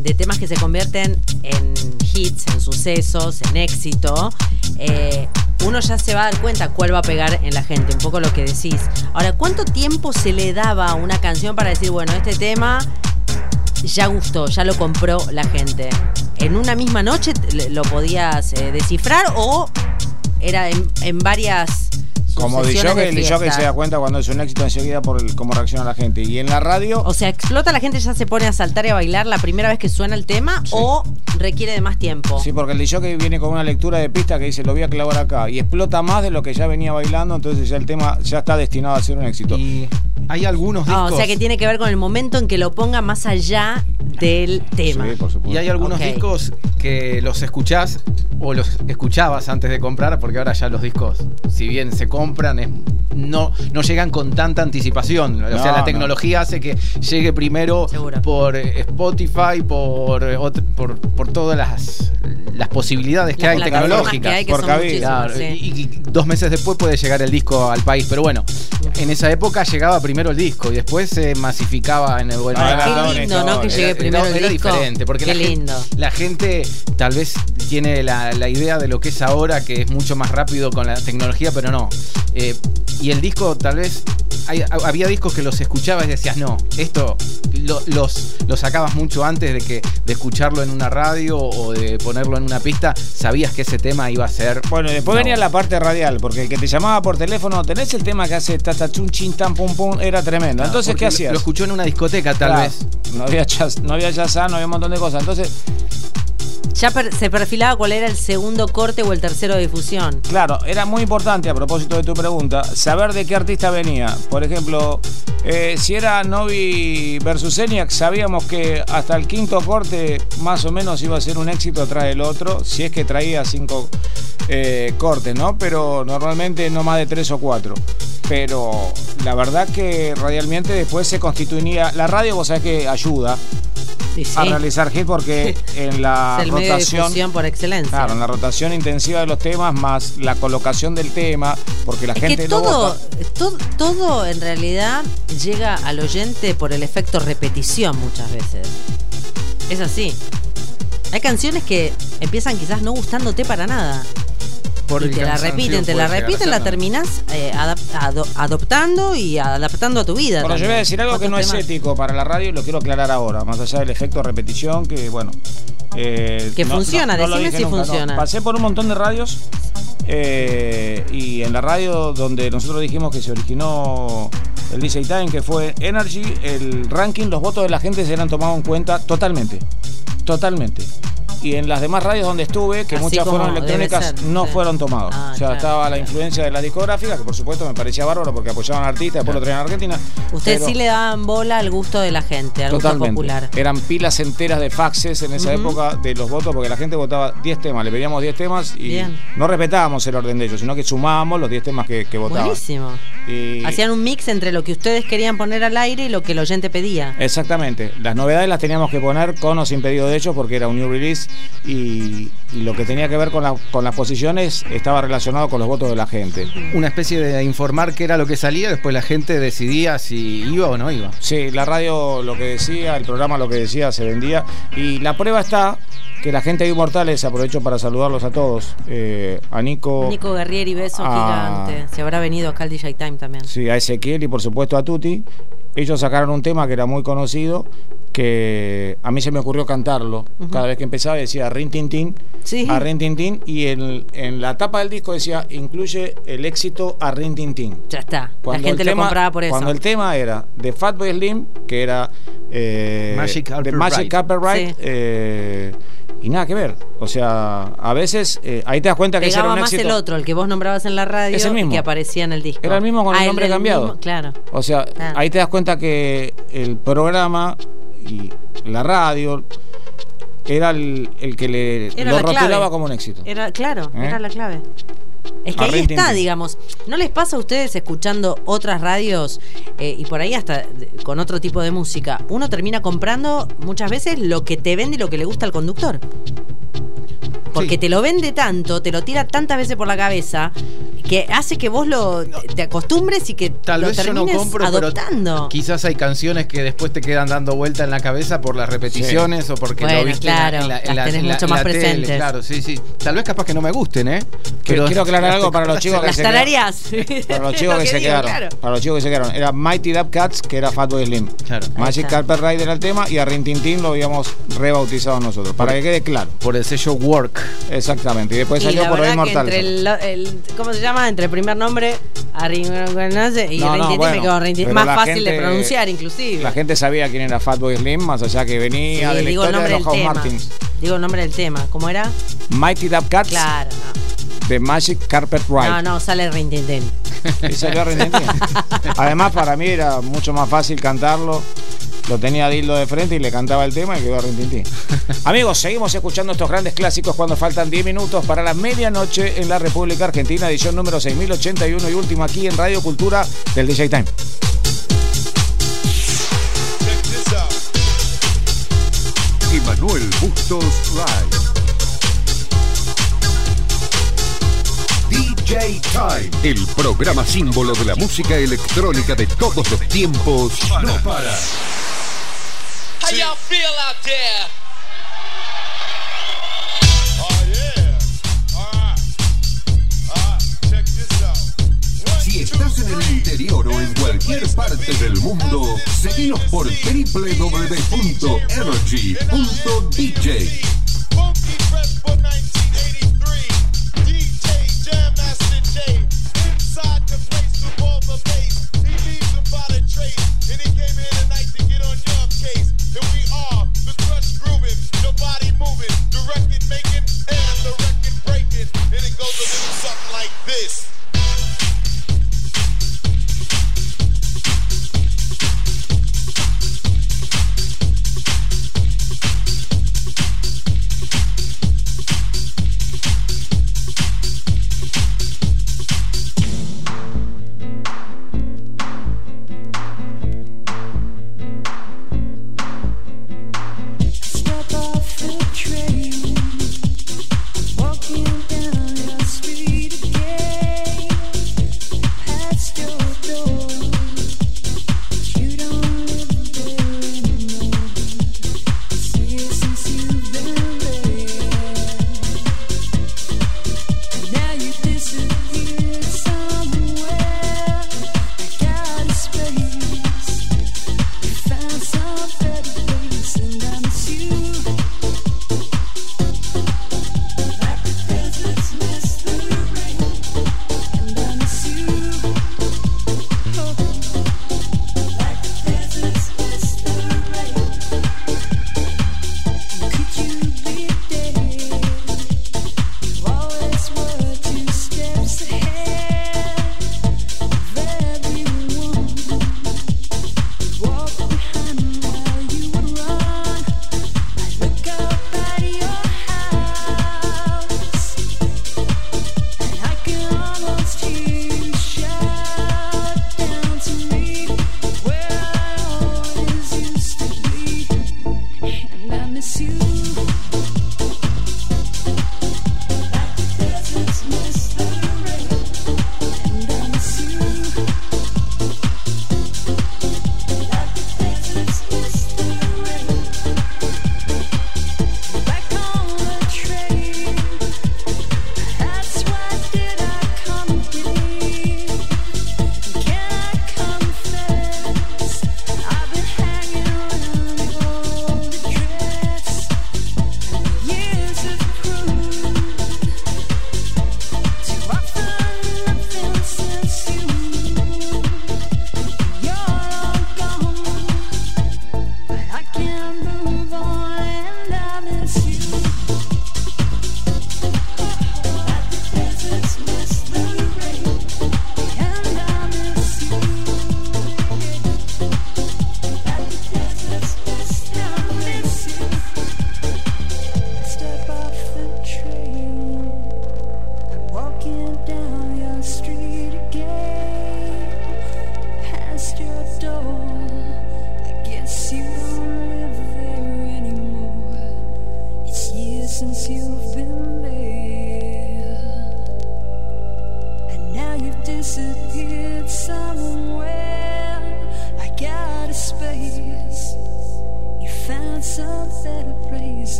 de temas que se convierten en hits, en sucesos, en éxito, eh, uno ya se va a dar cuenta cuál va a pegar en la gente, un poco lo que decís. Ahora, ¿cuánto tiempo se le daba a una canción para decir, bueno, este tema ya gustó, ya lo compró la gente? ¿En una misma noche lo podías eh, descifrar o era en varias... como DJ, el DJ se da cuenta cuando es un éxito enseguida por el, cómo reacciona la gente. Y en la radio, O sea, explota la gente ya se pone a saltar y a bailar la primera vez que suena el tema o requiere de más tiempo. Sí, porque el DJ viene con una lectura de pista que dice lo voy a clavar acá y explota más de lo que ya venía bailando, entonces ya el tema ya está destinado a ser un éxito. Y hay algunos Ah, discos. o sea que tiene que ver con el momento en que lo ponga más allá del tema. Sí, por supuesto. Y hay algunos discos que los escuchás o los escuchabas antes de comprar, porque ahora ya los discos, si bien se compran, es- no, no llegan con tanta anticipación. O No, sea, la no. tecnología hace que llegue primero Seguro. por eh, Spotify, por, eh, por, por todas las, las posibilidades que Las hay tecnológicas. que hay que por Claro, sí. y, y dos meses después puede llegar el disco al país. Pero bueno, en esa época llegaba primero el disco y después se masificaba en el Buenos Ah, Qué una lindo, ¿no? Que llegue Era- primero era, el era disco. diferente, porque Qué la, lindo. la gente tal vez tiene la, la idea de lo que es ahora, que es mucho más rápido con la tecnología, pero no. Eh, y el disco, tal vez, hay- había discos que los escuchabas y decías, no, esto lo- los, lo sacabas mucho antes de, que, de escucharlo en una radio o de ponerlo en una pista, sabías que ese tema iba a ser... Bueno, y después No. venía la parte radial, porque el que te llamaba por teléfono, tenés el tema que hace tatachun chin tan pum pum, era tremendo. Entonces, Porque ¿qué lo- hacías? Lo escuchó en una discoteca, tal Claro, vez. No había jazz, no había jazz, no había un montón de cosas. Entonces, Ya per- se perfilaba cuál era el segundo corte o el tercero de difusión. Claro, era muy importante a propósito de tu pregunta, saber de qué artista venía. Por ejemplo, eh, si era Novi versus ENIAC, sabíamos que hasta el quinto corte más o menos iba a ser un éxito atrás del otro, si es que traía cinco eh, cortes, ¿no? Pero normalmente no más de tres o cuatro. Pero la verdad que radialmente después se constituía. La radio, vos sabés que ayuda Sí, sí. a realizar hit porque en la es el medio de rotación. por excelencia. Claro, en la rotación intensiva de los temas, más la colocación del tema, porque la es gente que no todo, vota. todo, todo en realidad llega al oyente por el efecto repetición muchas veces. Es así. Hay canciones que empiezan quizás no gustándote para nada. Por y te la repiten, te la repiten, la terminás eh, ado- adoptando y adaptando a tu vida. Bueno, yo voy a decir algo que no es ético para la radio y lo quiero aclarar ahora, más allá del efecto repetición, que bueno. eh, Que funciona, decime si nunca, funciona. Pasé por un montón de radios eh, y en la radio donde nosotros dijimos que se originó el DJ Time, que fue Energy, el ranking, los votos de la gente se eran tomados en cuenta totalmente. Totalmente. Y en las demás radios donde estuve, que Así muchas fueron electrónicas, ser, no sí. fueron tomados. Ah, o sea, claro, estaba la claro. influencia de las discográficas, que por supuesto me parecía bárbaro porque apoyaban al artista, después lo traían a Argentina. Ustedes pero- sí le daban bola al gusto de la gente, al gusto Totalmente. popular. Eran pilas enteras de faxes en esa época de los votos porque la gente votaba 10 temas, le pedíamos 10 temas y Bien. no respetábamos el orden de ellos, sino que sumábamos los 10 temas que, que votaban. Buenísimo. Y- Hacían un mix entre lo que ustedes querían poner al aire y lo que el oyente pedía. Exactamente. Las novedades las teníamos que poner con o sin pedido de hecho porque era un new release y, y lo que tenía que ver con, la- con las posiciones estaba relacionado con los votos de la gente. Una especie de informar qué era lo que salía, después la gente decidía si iba o no iba. Sí, la radio lo que decía, el programa lo que decía, se vendía. Y la prueba está que la gente de Inmortales, aprovecho para saludarlos a todos. eh, a Nico, Nico Guerrieri, beso Ah. gigante. Se habrá venido acá al DJ Time también. sí, a Ezequiel y por supuesto a Tuti. Ellos sacaron un tema que era muy conocido, que a mí se me ocurrió cantarlo. Cada vez que empezaba decía Rin Tin Tin, Sí. a Rin Tin Tin, y en, en la tapa del disco decía incluye el éxito a Rin Tin Tin. Ya está. Cuando la gente el lo tema- compraba por eso. Cuando el tema era de Fatboy Slim, que era eh, Magic Ride. Sí. eh, y nada que ver. O sea, a veces eh, ahí te das cuenta que ese era Pegaba un más éxito. el otro, el que vos nombrabas en la radio Es el mismo. y que aparecía en el disco. Era el mismo con el Ah, nombre del cambiado. mismo, claro. O sea, Claro. ahí te das cuenta que el programa y la radio era el, el que le Era lo rotulaba como un éxito. Era, claro, ¿Eh? era la clave. Es que ahí está, digamos. ¿No les pasa a ustedes escuchando otras radios eh, y por ahí hasta con otro tipo de música? Uno termina comprando muchas veces lo que te vende y lo que le gusta al conductor. Porque Sí. te lo vende tanto, te lo tira tantas veces por la cabeza, que hace que vos lo te acostumbres y que Tal lo vez yo no termines compro, adoptando. pero quizás hay canciones que después te quedan dando vuelta en la cabeza por las repeticiones o porque Bueno, lo viste en la- claro, en la, en las la- tenés en la- mucho en más la tele, presentes. claro, sí, sí. Tal vez capaz que no me gusten, ¿eh? Quiero, quiero aclarar algo para los chicos que se quedaron. Para los chicos Lo que, se digo, quedaron. claro. Para los chicos que se quedaron. Era Mighty Dub Cats, que era Fatboy Slim. Claro. Magic. Carpet Ride era el tema y a Rin Tin Tin lo habíamos rebautizado nosotros. Para que quede claro. Por el sello Work. Exactamente. Y después y salió la por que Inmortales. entre el, el- ¿cómo se llama? Entre el primer nombre Arrin- no sé, y No, no, bueno, me quedó más fácil de pronunciar inclusive. La gente sabía quién era Fatboy Slim, más allá que venía Sí, de la digo el de nombre los House tema. Martins. Digo el nombre del tema. ¿Cómo era? Mighty Dub Cats Claro, no. de Magic Carpet Ride. No, no, sale Rin Tin Tin. Y salió. Además, para mí era mucho más fácil cantarlo. Lo tenía a Dildo de frente y le cantaba el tema y quedó Rin Tin Tin. Amigos, seguimos escuchando estos grandes clásicos cuando faltan 10 minutos para la medianoche en la República Argentina, edición número 6081 y última aquí en Radio Cultura del DJ Time. Emanuel Bustos Live. DJ Time, el programa símbolo de la música electrónica de todos los tiempos, no para. How y'all feel out there? Si estás en el interior o en cualquier parte del mundo, seguinos por www.energy.dj. This.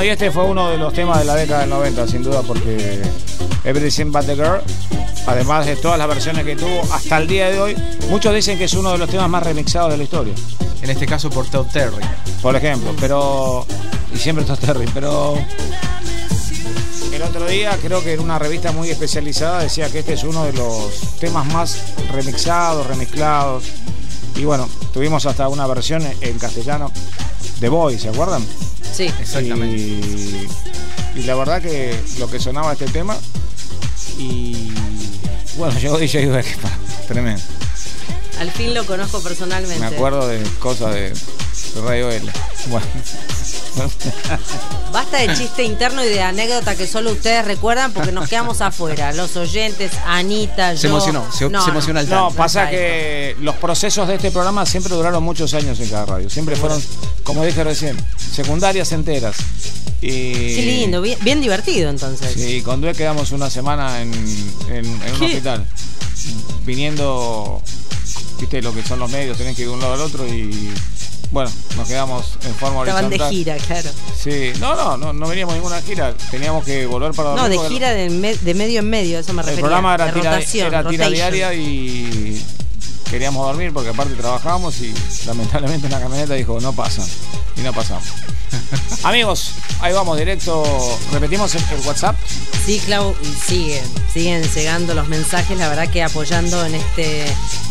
Bueno, y este fue uno de los temas de la década del 90, sin duda, porque Everything But the Girl, además de todas las versiones que tuvo hasta el día de hoy, muchos dicen que es uno de los temas más remixados de la historia. En este caso por Todd Terry. Por ejemplo, pero. Y siempre Todd Terry, pero. El otro día, creo que en una revista muy especializada decía que este es uno de los temas más remixados, remezclados. Y bueno, tuvimos hasta una versión en castellano de Boy, ¿se acuerdan? Sí. Exactamente. Y, y la verdad que lo que sonaba este tema. Y bueno, llegó DJ Dweck, tremendo. Al fin lo conozco personalmente. Me acuerdo de cosas de, de Radio L. Bueno. Basta de chiste interno y de anécdota que solo ustedes recuerdan porque nos quedamos afuera. Los oyentes, Anita, yo. Se emocionó, se- No, se no. el No, pasa que los procesos de este programa siempre duraron muchos años en cada radio. Siempre fueron, como dije recién, secundarias enteras. Y, Qué lindo, bien, bien divertido entonces. Sí, con Due quedamos una semana en, en- en un hospital. Viniendo, viste lo que son los medios, tenés que ir de un lado al otro y bueno, nos quedamos en forma Estaban de horizontal. gira, claro. Sí, no, no, no, no veníamos ninguna gira, teníamos que volver para No, de gira de, me- de medio en medio, eso me El refería. programa era de tira, rotación, era tira diaria y queríamos dormir porque aparte trabajábamos y lamentablemente una camioneta dijo no pasa y no pasamos. Amigos, ahí vamos directo. Repetimos el, el WhatsApp. Sí, Clau, y siguen, siguen llegando los mensajes, la verdad que apoyando en este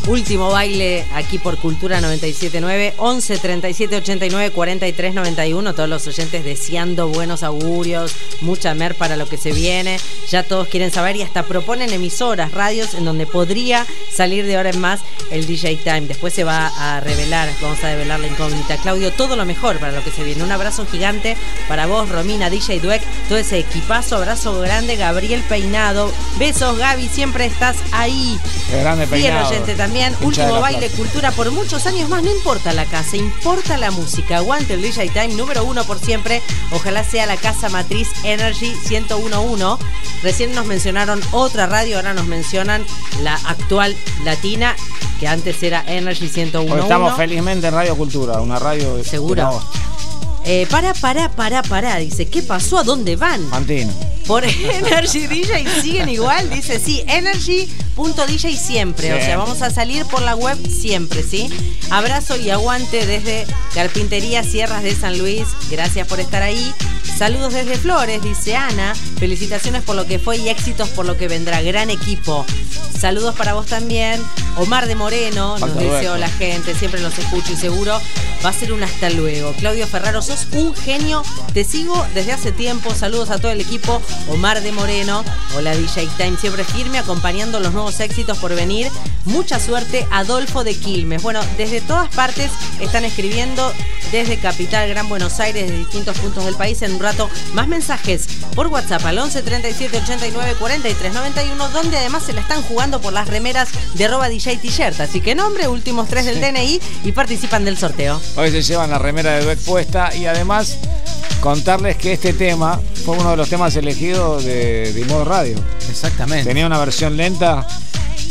último baile aquí por Cultura 979, 11 37 89 43 91, todos los oyentes deseando buenos augurios, mucha mer para lo que se viene, ya todos quieren saber y hasta proponen emisoras, radios en donde podría salir de ahora en más el DJ Time. Después se va a revelar, vamos a develar la incógnita. Claudio, todo lo mejor para lo que se viene. Un abrazo gigante para vos, Romina, DJ Dweck, todo ese equipazo, abrazo grande, Gabriel Peinado. Besos, Gaby, siempre estás ahí. Qué grande Fiel peinado. oyente también. Último baile, plaza. cultura por muchos años más. No importa la casa, importa la música. Aguante el DJ Time número uno por siempre. Ojalá sea la casa matriz Energy 1011. Recién nos mencionaron otra radio, ahora nos mencionan la actual latina, que antes era Energy 1011. Hoy estamos felizmente en Radio Cultura, una radio de hostia. Eh, para, para, para, para. Dice, ¿qué pasó? ¿A dónde van? Fantino. Por Energy DJ siguen igual, dice sí, energy.dj siempre, o sea, vamos a salir por la web siempre, ¿sí? Abrazo y aguante desde Carpintería Sierras de San Luis, gracias por estar ahí. Saludos desde Flores, dice Ana, felicitaciones por lo que fue y éxitos por lo que vendrá, gran equipo. Saludos para vos también. Omar de Moreno nos Falta dice hola gente, siempre los escucho y seguro va a ser un hasta luego. Claudio Ferraro, sos un genio, te sigo desde hace tiempo, saludos a todo el equipo. Omar de Moreno, hola DJ Time, siempre firme, acompañando los nuevos éxitos por venir. Mucha suerte, Adolfo de Quilmes. Bueno, desde todas partes están escribiendo, desde Capital, Gran Buenos Aires, de distintos puntos del país. En un rato, más mensajes por WhatsApp al 11 37 89 43 91, donde además se la están jugando por las remeras de arroba DJ T-shirt. Así que nombre, últimos tres del DNI y participan del sorteo. Hoy se llevan la remera de Dweck puesta y además contarles que este tema fue uno de los temas elegidos de, de Modo Radio. Exactamente. Tenía una versión lenta.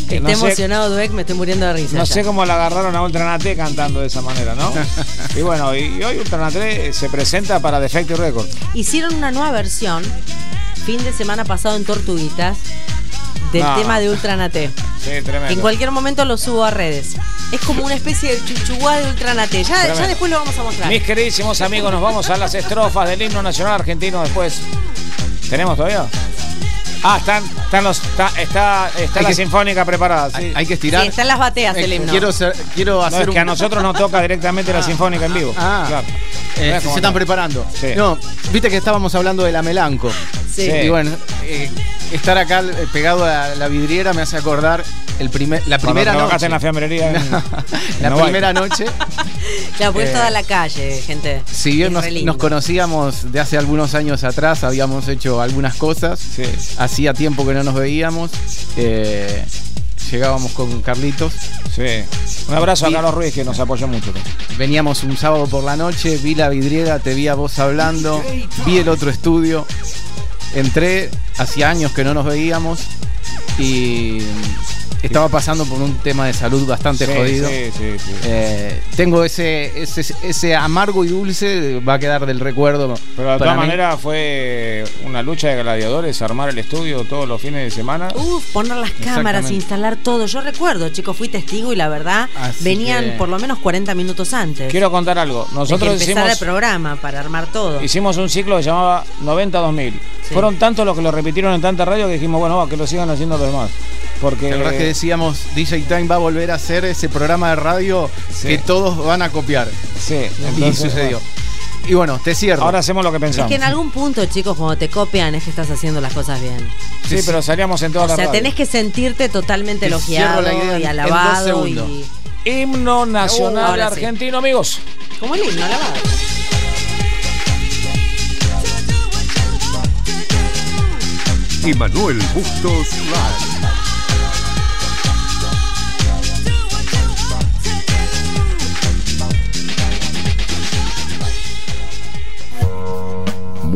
Está no sé- emocionado Dweck, me estoy muriendo de risa. No ya. sé cómo la agarraron a Ultranate cantando de esa manera, ¿no? y bueno, y, y hoy Ultranate se presenta para Defective Record. Hicieron una nueva versión fin de semana pasado en Tortuguitas del No. tema de Ultranate. Sí, tremendo. en cualquier momento lo subo a redes. Es como una especie de chuchuá de Ultranate. Ya, ya después lo vamos a mostrar. Mis queridísimos amigos, nos vamos a las estrofas del himno nacional argentino después. ¿Tenemos todavía? Ah, están, están los, está, está, está la que- sinfónica preparada. sí. Hay, hay que estirar. Sí, están las bateas Eh, del himno. quiero, ser- quiero No, hacer es un. que a nosotros nos toca directamente la sinfónica en vivo. Ah. claro. Eh, ¿Ves se están no? preparando. Sí. No, viste que estábamos hablando de la melanco. Sí. Sí. Y bueno, eh, estar acá eh, pegado a la vidriera me hace acordar el primer, la Cuando primera trabajaste noche. en la fiambrería. en- la en primera noche. Claro, pues Eh, toda la calle, gente. Si bien Es nos, re lindo. nos conocíamos de hace algunos años atrás, habíamos hecho algunas cosas. Sí. Hacía tiempo que no nos veíamos. eh, llegábamos con Carlitos. Sí. Un abrazo a Carlos Ruiz que nos apoyó mucho. Veníamos un sábado por la noche, vi la vidriera, te vi a vos hablando, vi el otro estudio, entré, hacía años que no nos veíamos y estaba pasando por un tema de salud bastante Sí, jodido. sí, sí, sí. Eh, tengo ese, ese, ese amargo y dulce, va a quedar del recuerdo. Pero de todas maneras fue una lucha de gladiadores armar el estudio todos los fines de semana. Uf, poner las cámaras, instalar todo. Yo recuerdo, chicos, fui testigo y la verdad Así venían que- por lo menos 40 minutos antes. Quiero contar algo. que Nosotros empezara hicimos, el programa para armar todo. hicimos un ciclo que se llamaba 90-2000. Fueron tantos los que lo repitieron en tanta radio que dijimos, bueno, va, que lo sigan haciendo los demás. Porque Es decíamos, DJ Time va a volver a hacer ese programa de radio que todos van a copiar. Sí, y sucedió. Y bueno, te cierro. Ahora hacemos lo que Es pensamos. que en algún punto, chicos, cuando te copian es que estás haciendo las cosas bien. Sí, pero salíamos en todas O las sea, radios. tenés que sentirte totalmente Te elogiado la idea en- y en dos alabado. segundos. y... Himno nacional Uh, sí. argentino, amigos. Como el himno, alabado. Emanuel Bustos Live.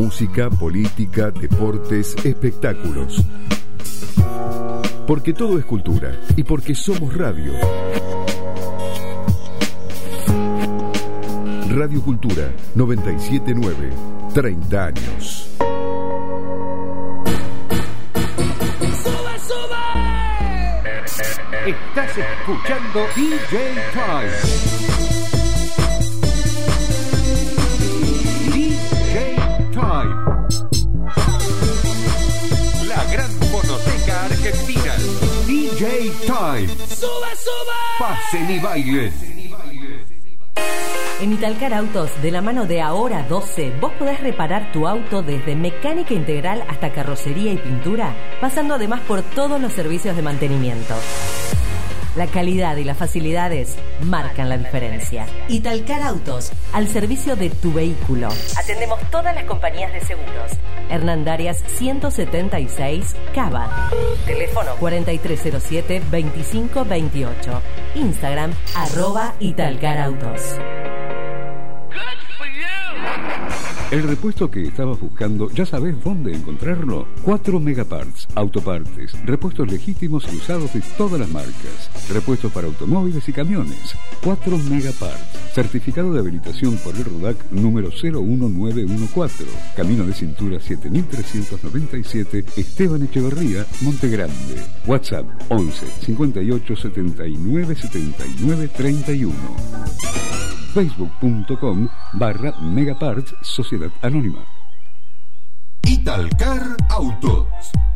Música, política, deportes, espectáculos. Porque todo es cultura y porque somos radio. Radio Cultura 979, 30 años. Estás escuchando DJ Time. Time. ¡Sube, sube! Pasen y bailen. En Italcar Autos, de la mano de Ahora 12, vos podés reparar tu auto desde mecánica integral hasta carrocería y pintura, pasando además por todos los servicios de mantenimiento. La calidad y las facilidades marcan la diferencia. Italcar Autos, al servicio de tu vehículo. Atendemos todas las compañías de seguros. Hernandarias 176 Cava. Teléfono 4307-2528. Instagram arroba Italcar Autos. El repuesto que estabas buscando, ¿ya sabes dónde encontrarlo? 4 Megaparts, autopartes, repuestos legítimos y usados de todas las marcas, repuestos para automóviles y camiones. 4 Megaparts, certificado de habilitación por el RUDAC número 01914, Camino de Cintura 7397, Esteban Echeverría, Montegrande. WhatsApp 11 58 79 79 31 facebook.com barra Megaparts Sociedad Anónima. Italcar Autos,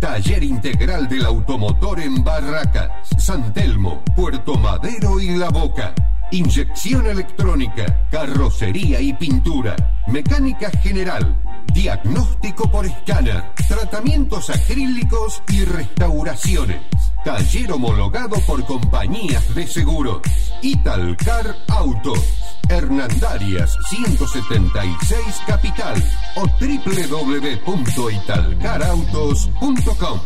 taller integral del automotor en Barracas, San Telmo, Puerto Madero y La Boca. Inyección electrónica, carrocería y pintura, mecánica general, diagnóstico por escáner, tratamientos acrílicos y restauraciones. Taller homologado por compañías de seguros. Italcar Autos. Hernandarias 176 Capital o www.italcarautos.com.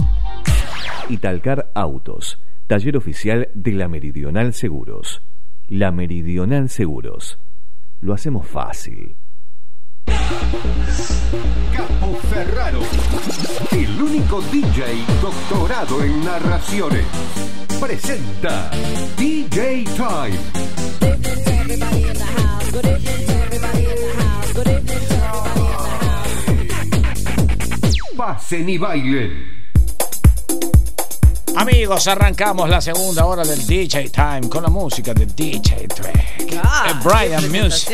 Italcar Autos, taller oficial de la Meridional Seguros. La Meridional Seguros. Lo hacemos fácil. Capo Ferraro, el único DJ doctorado en narraciones, presenta DJ Time. Pasen y bailen. Amigos, arrancamos la segunda hora del DJ Time con la música de DJ Track. Ah, Eh, Brian qué Music.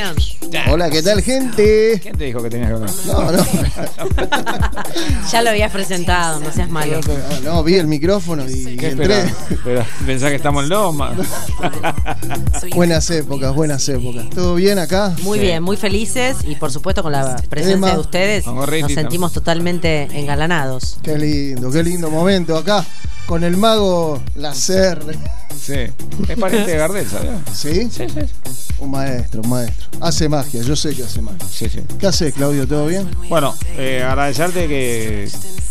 Hola, ¿qué tal, gente? ¿Quién te dijo que tenías que hablar? No, no. Ya lo habías presentado, no seas malo. No, vi el micrófono y ¿Qué entré. esperás? Pero pensás que estamos en Loma. Buenas épocas, buenas épocas. ¿Todo bien acá? Muy bien, muy felices y por supuesto con la presencia Emma. de ustedes nos sentimos totalmente engalanados. Qué lindo, qué lindo momento acá con el mago Lacer. Sí. Es pariente de Gardel, ¿sabes? ¿Sí? Sí, sí. Un maestro, un maestro. Hace magia, yo sé que hace magia. Sí, sí. ¿Qué haces, Claudio? ¿Todo bien? Bueno, eh, agradecerte que,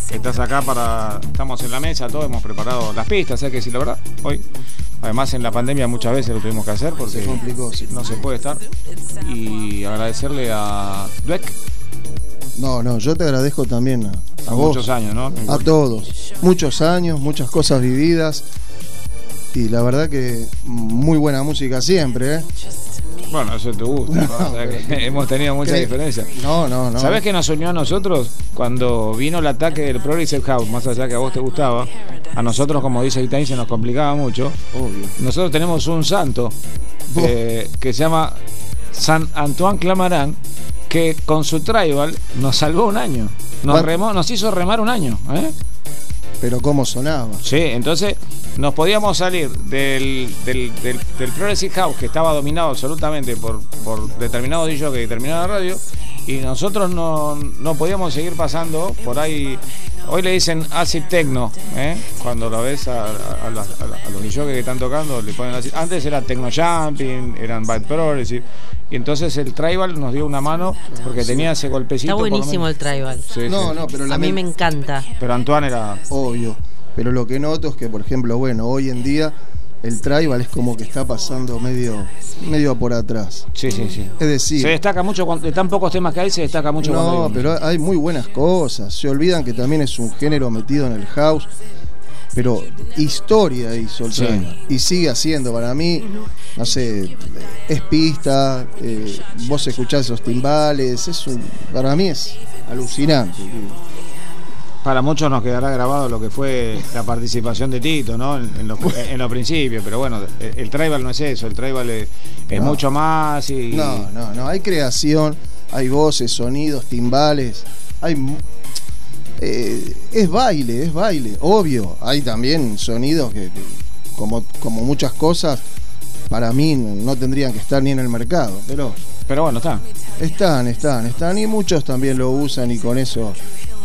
que estás acá para. Estamos en la mesa, todos hemos preparado las pistas, hay que decir la verdad. Hoy, además en la pandemia muchas veces lo tuvimos que hacer porque Se complicó, sí. no se puede estar. Y agradecerle a Dweck No, no, yo te agradezco también a, a vos. muchos años, ¿no? A todos. Muchos años, muchas cosas vividas. Y la verdad que muy buena música siempre, ¿eh? Bueno, eso te gusta. ¿no? Hemos tenido mucha ¿Qué? diferencia. No, no, no. ¿Sabes qué nos unió a nosotros? Cuando vino el ataque del Progressive House, más allá que a vos te gustaba, a nosotros, como dice Time, se nos complicaba mucho. Obvio. Nosotros tenemos un santo eh, que se llama San Antoine Clamarán, que con su tribal nos salvó un año. Nos, ¿Cuán- remó, nos hizo remar un año. ¿eh? Pero cómo sonaba. Sí, entonces nos podíamos salir del, del, del, del Progressive House, que estaba dominado absolutamente por, por determinado DJ que determinada radio, y nosotros no, no podíamos seguir pasando por ahí. Hoy le dicen acid techno, ¿eh? cuando lo ves a, a, a los DJs que están tocando, le ponen acid. Antes era techno jumping, eran bad progressive, y entonces el tribal nos dio una mano porque tenía ese golpecito. Está buenísimo el tribal. Sí, No, sí. no, pero la A mí me encanta. Pero Antoine era. Obvio. Pero lo que noto es que, por ejemplo, bueno, hoy en día el tribal es como que está pasando medio, medio por atrás. Sí, sí, sí. Es decir, Se destaca mucho, cuando, de tan pocos temas que hay, se destaca mucho cuando hay no, pero hay muy buenas cosas. Se olvidan que también es un género metido en el house. Pero historia hizo el Sí. Y sigue haciendo. Para mí, no sé, es pista. eh, vos escuchás esos timbales. Es un, para mí es alucinante. Para muchos nos quedará grabado lo que fue la participación de Tito, ¿no? En, en los, en los principios, pero bueno, el, el tribal no es eso, el tribal es, es No. mucho más y... No, no, no. Hay creación, hay voces, sonidos, timbales. Hay. Eh, es baile, es baile. Obvio. Hay también sonidos que, que, como, como muchas cosas, para mí no tendrían que estar ni en el mercado. Pero Pero bueno, está. están, están, están. Y muchos también lo usan y con eso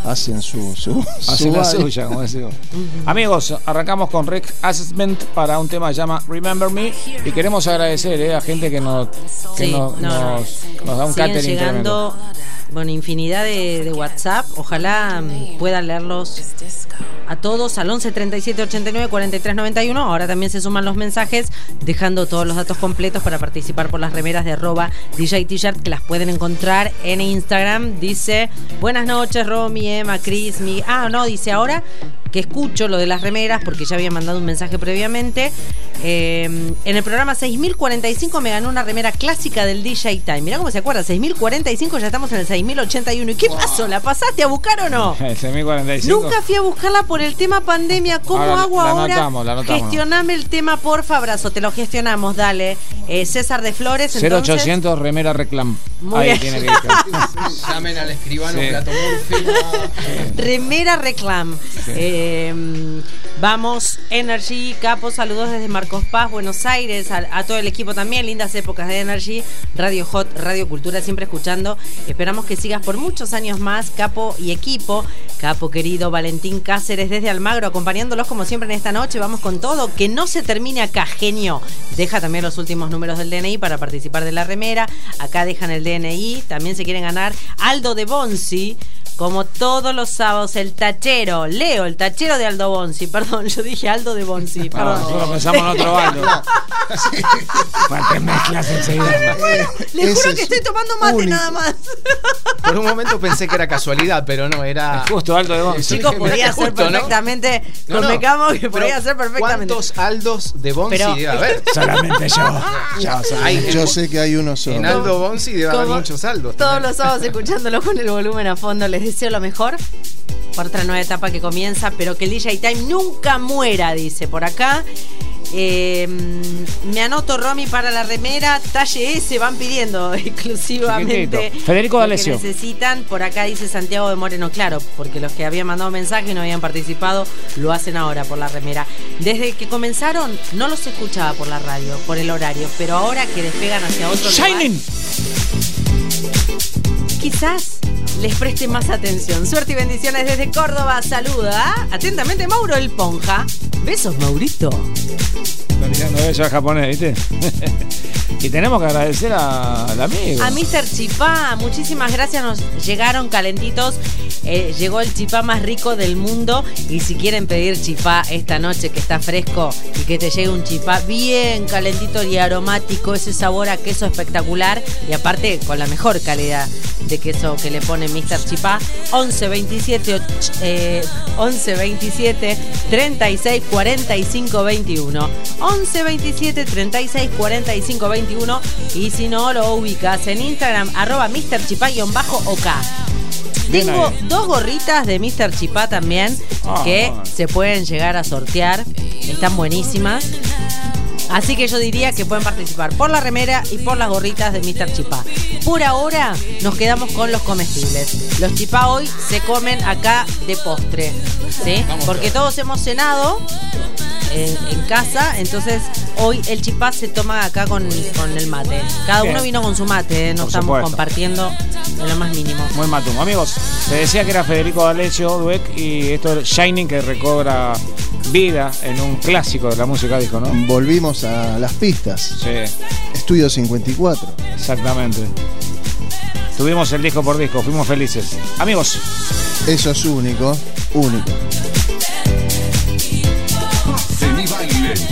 hacen su. su, su Hacen la suya, como decimos. Amigos, arrancamos con Rick Assessment para un tema que se llama Remember Me y queremos agradecer eh, a gente que nos, que Sí, nos, no, no. nos, nos da un Siguen catering llegando, bueno, infinidad de, WhatsApp. Ojalá puedan leerlos a todos al 11 37 89 43 91. Ahora también se suman los mensajes, dejando todos los datos completos para participar por las remeras de arroba DJ T-shirt que las pueden encontrar en Instagram. Dice: Buenas noches, Romy, Emma, Chris, mi. Ah, no, dice ahora que escucho lo de las remeras porque ya había mandado un mensaje previamente. Eh, en el programa 6045 me ganó una remera clásica del DJ Time. Mirá cómo se acuerda, 6045 ya estamos en el 6081. ¿Y qué pasó? ¿La pasaste a buscar o no? El 6045. Nunca fui a buscarla por el tema pandemia. ¿Cómo Ahora hago la ahora? anotamos, la anotamos. Gestioname el tema, porfa, abrazo. Te lo gestionamos, dale. Eh, César de Flores, entonces. 0800 remera reclam. Muy Ahí bien. tiene que ir. Llamen al escribano Sí. Plato Murphy. Remera Reclam. Eh, vamos, Energy, Capo, saludos desde Marcos Paz, Buenos Aires, a, a todo el equipo también, lindas épocas de Energy, Radio Hot, Radio Cultura, siempre escuchando. Esperamos que sigas por muchos años más, Capo y equipo. Capo querido, Valentín Cáceres desde Almagro, acompañándolos como siempre en esta noche. Vamos con todo, que no se termine acá, genio. Deja también los últimos números del DNI para participar de la remera. Acá dejan el DNI, también se quieren ganar Aldo de Bonzi. Como todos los sábados, el tachero, Leo, el tachero de Aldo Bonzi, perdón, yo dije Aldo de Bonzi, Ah, perdón. nosotros pensamos en otro Aldo. Para que mezclas enseguida. Le Ese juro es que estoy tomando mate único. nada más. Por un momento pensé que era casualidad, pero no, era. Justo Aldo de Bonzi. Chicos, podría ser Justo, ¿no? perfectamente, No, no. convengamos que Pero, podría ser perfectamente. ¿Cuántos Aldos de Bonzi Pero- debe haber? Solamente yo. Ya, o sea, hay- Yo sé que hay uno solo. en Aldo Bonzi debe haber muchos Aldos. Todos también. los sábados escuchándolo con el volumen a fondo. Les deseo lo mejor por otra nueva etapa que comienza, pero que el DJ Time nunca muera, dice por acá. Eh, me anoto Romy para la remera, talle S, van pidiendo exclusivamente. Federico lo que D'Alessio. necesitan. Por acá dice Santiago de Moreno, claro, porque los que habían mandado mensaje y no habían participado lo hacen ahora por la remera. Desde que comenzaron no los escuchaba por la radio, por el horario, pero ahora que despegan hacia otro lugar, Shining. Quizás les preste más atención. Suerte y bendiciones desde Córdoba. Saluda atentamente Mauro el Ponja. Besos, Maurito. Está tirando besos al japonés, ¿viste? y tenemos que agradecer a- al amigo. A Mr. Chipá, muchísimas gracias. Nos llegaron calentitos. Eh, llegó el chipá más rico del mundo. Y si quieren pedir chipá esta noche que está fresco y que te llegue un chipá bien calentito y aromático, ese sabor a queso espectacular y aparte con la mejor calidad de queso que le pone Mr. Chipá, 11 27 och- eh, 11 27 36 45 21. 11 27 36 45 21 y si no lo ubicas en Instagram arroba Mr. Chipá-OK. Tengo dos gorritas de Mr. Chipá también Ah, que se pueden llegar a sortear. Están buenísimas. Así que yo diría que pueden participar por la remera y por las gorritas de Mr. Chipá. Por ahora nos quedamos con los comestibles. Los chipá hoy se comen acá de postre. ¿sí? Porque todos hemos cenado en, en casa, entonces hoy el chipá se toma acá con, con el mate. Cada Bien. uno vino con su mate, ¿eh? no Por estamos supuesto. compartiendo en lo más mínimo. Muy matumo. Amigos, te decía que era Federico D'Alessio Dueck y esto es Shining que recobra vida en un clásico de la música disco, ¿no? Volvimos a las pistas. Sí, Estudio 54. exactamente. Tuvimos el disco por disco, fuimos felices. Amigos, Eso es único, único. Y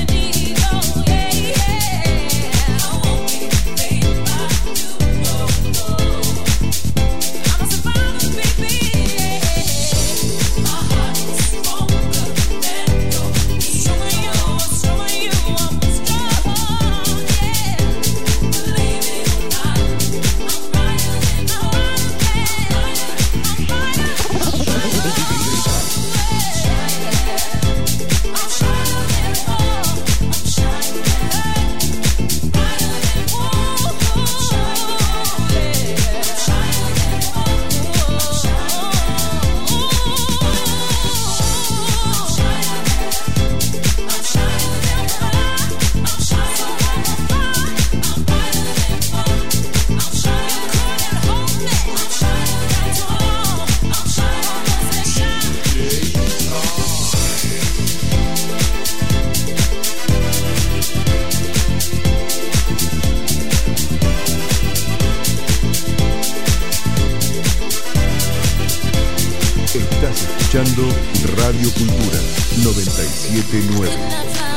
979.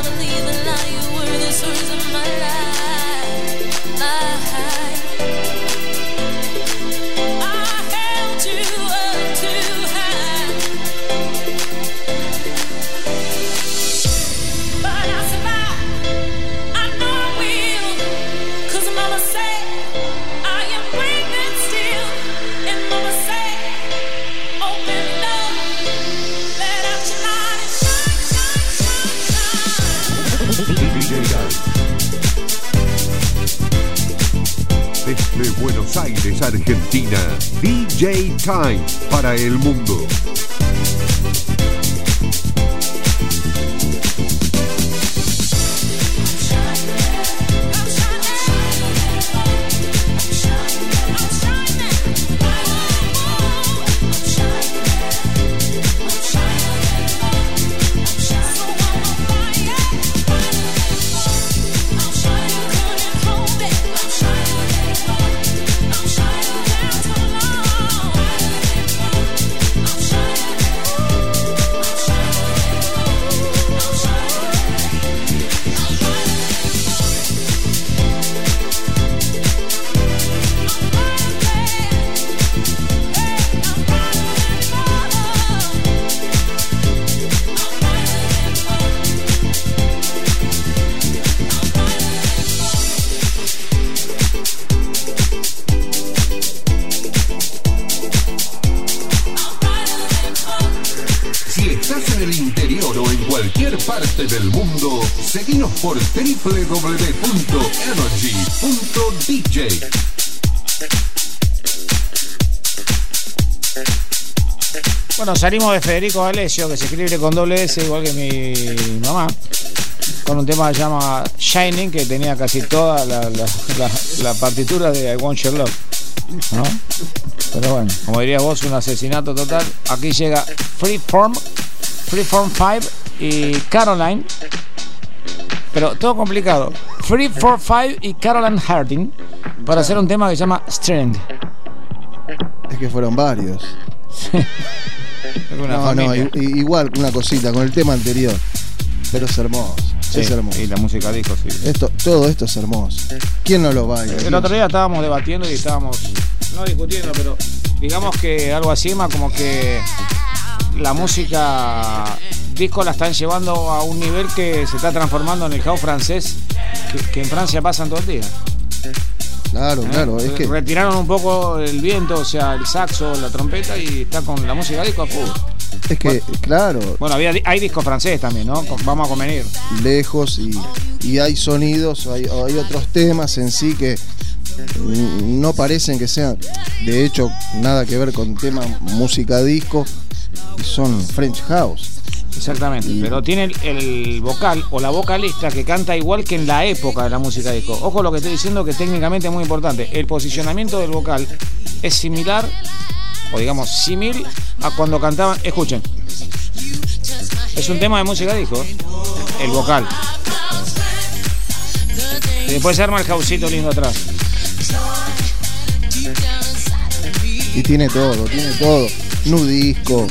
DJ Time para el mundo. www.energy.dj. bueno, salimos de Federico D'Alessio, que se escribe con doble S, igual que mi mamá, con un tema que se llama Shining, que tenía casi toda la, la- partitura de I Want Your Love. Pero bueno, como dirías vos, un asesinato total. Aquí llega Freeform, Freeform 5 y Caroline. Pero todo complicado. Free for Five y Caroline Harding para hacer un tema que se llama Strength. Es que fueron varios. No, no, familia. igual una cosita con el tema anterior. Pero es hermoso. Sí, es hermoso. Y la música disco, sí. Esto, todo esto es hermoso. ¿Quién no lo baila? El otro día estábamos debatiendo y estábamos, no discutiendo, pero digamos que algo así más como que la música disco la están llevando a un nivel que se está transformando en el house francés que, que en Francia pasan todo el día. Claro, claro. Es que Retiraron un poco el viento, o sea, el saxo, la trompeta y está con la música disco a full. Es que, claro, Bueno, había, hay disco francés también, ¿no? Vamos a convenir. lejos y, y hay sonidos, hay, hay otros temas en sí que no parecen que sean, de hecho, nada que ver con tema música disco, y son French House. Exactamente, pero tiene el, el vocal o la vocalista que canta igual que en la época de la música disco. Ojo lo que estoy diciendo que técnicamente es muy importante. El posicionamiento del vocal es similar, o digamos, simil a cuando cantaban. Escuchen. Es un tema de música disco, el vocal. Y después se arma el jausito lindo atrás. Y tiene todo, tiene todo. Nu disco,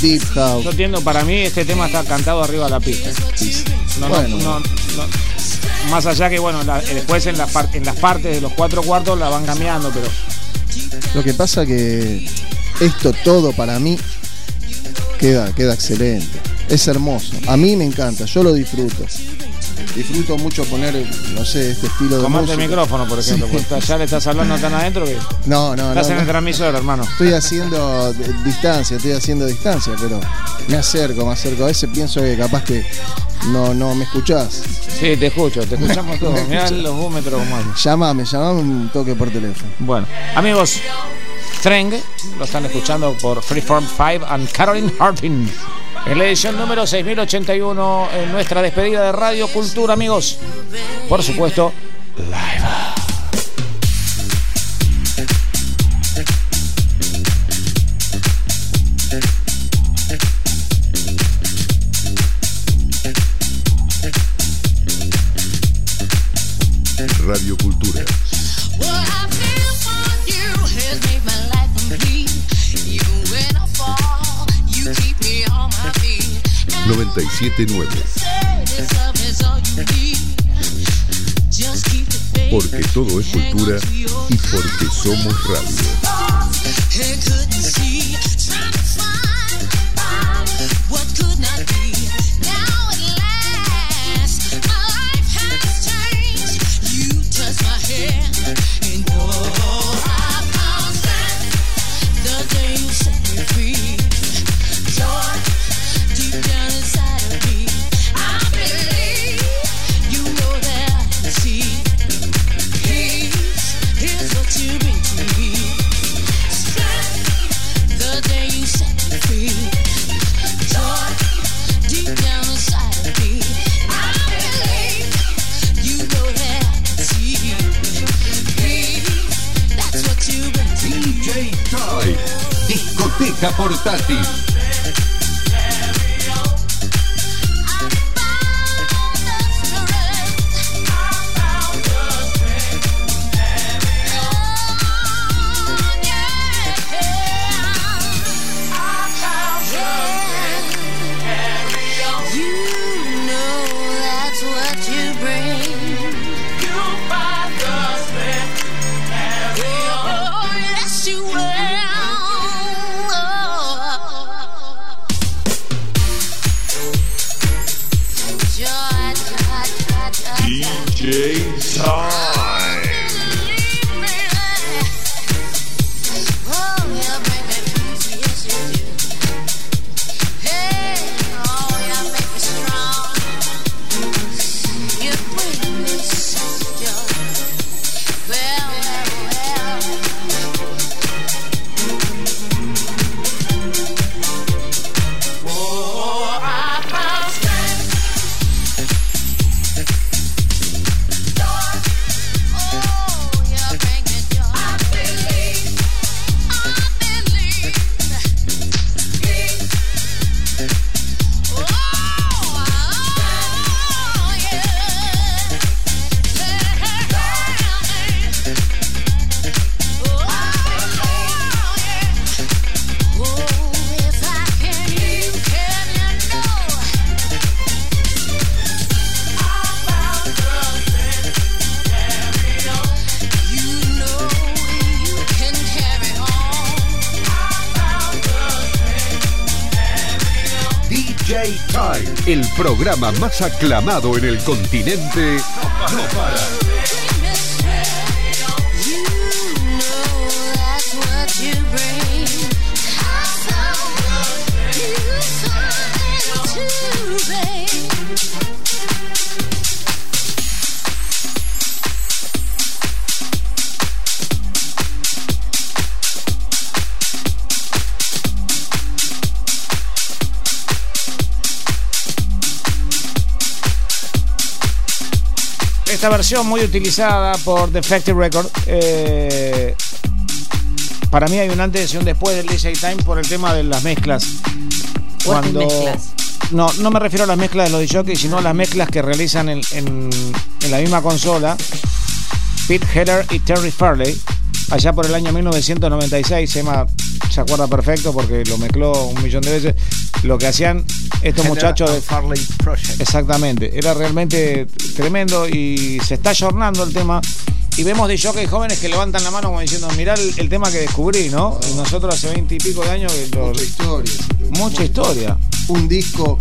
deep house. Yo entiendo, para mí este tema está cantado arriba de la pista. No, no, Bueno. no, no. Más allá que, bueno, la- eh, después en, la par- en las partes de los cuatro cuartos la van cambiando, pero Lo que pasa que esto todo para mí queda, queda excelente. Es hermoso. A mí me encanta, yo lo disfruto. Disfruto mucho poner, no sé, este estilo de comate el música. micrófono, por ejemplo, Sí. porque está- ya le estás hablando tan adentro que No, no, no. estás en no. el transmisor, hermano. Estoy haciendo distancia, estoy haciendo distancia, pero me acerco, me acerco. A veces pienso que capaz que no, no me escuchás. Sí, te escucho, te escuchamos todos. Mirá los búmetros como. Llamame, llamame un toque por teléfono. Bueno, amigos, Streng lo están escuchando por Freeform 5 and Caroline Harpin. En la edición número 6081 en nuestra despedida de Radio Cultura, amigos. Por supuesto, live. 979. Porque todo es cultura y porque somos radio. Portátil. Programa más aclamado en el continente. Versión muy utilizada por Defective Record. eh, para mí hay un antes y un después del DJ Time por el tema de las mezclas. Mezclas. No, no me refiero a las mezclas de los DJs, sino a las mezclas que realizan en, en- en la misma consola Pete Heller y Terry Farley. Allá por el año 1996, Emma se acuerda perfecto porque lo mezcló un millón de veces. Lo que hacían estos muchachos de Farley Project. Exactamente, era realmente tremendo y se está ayornando el tema. Y vemos de jockeys jóvenes que levantan la mano como diciendo, mirá el, el tema que descubrí, ¿no? Nosotros hace veinte y pico de años que lo- Mucha historia. mucha historia. Un disco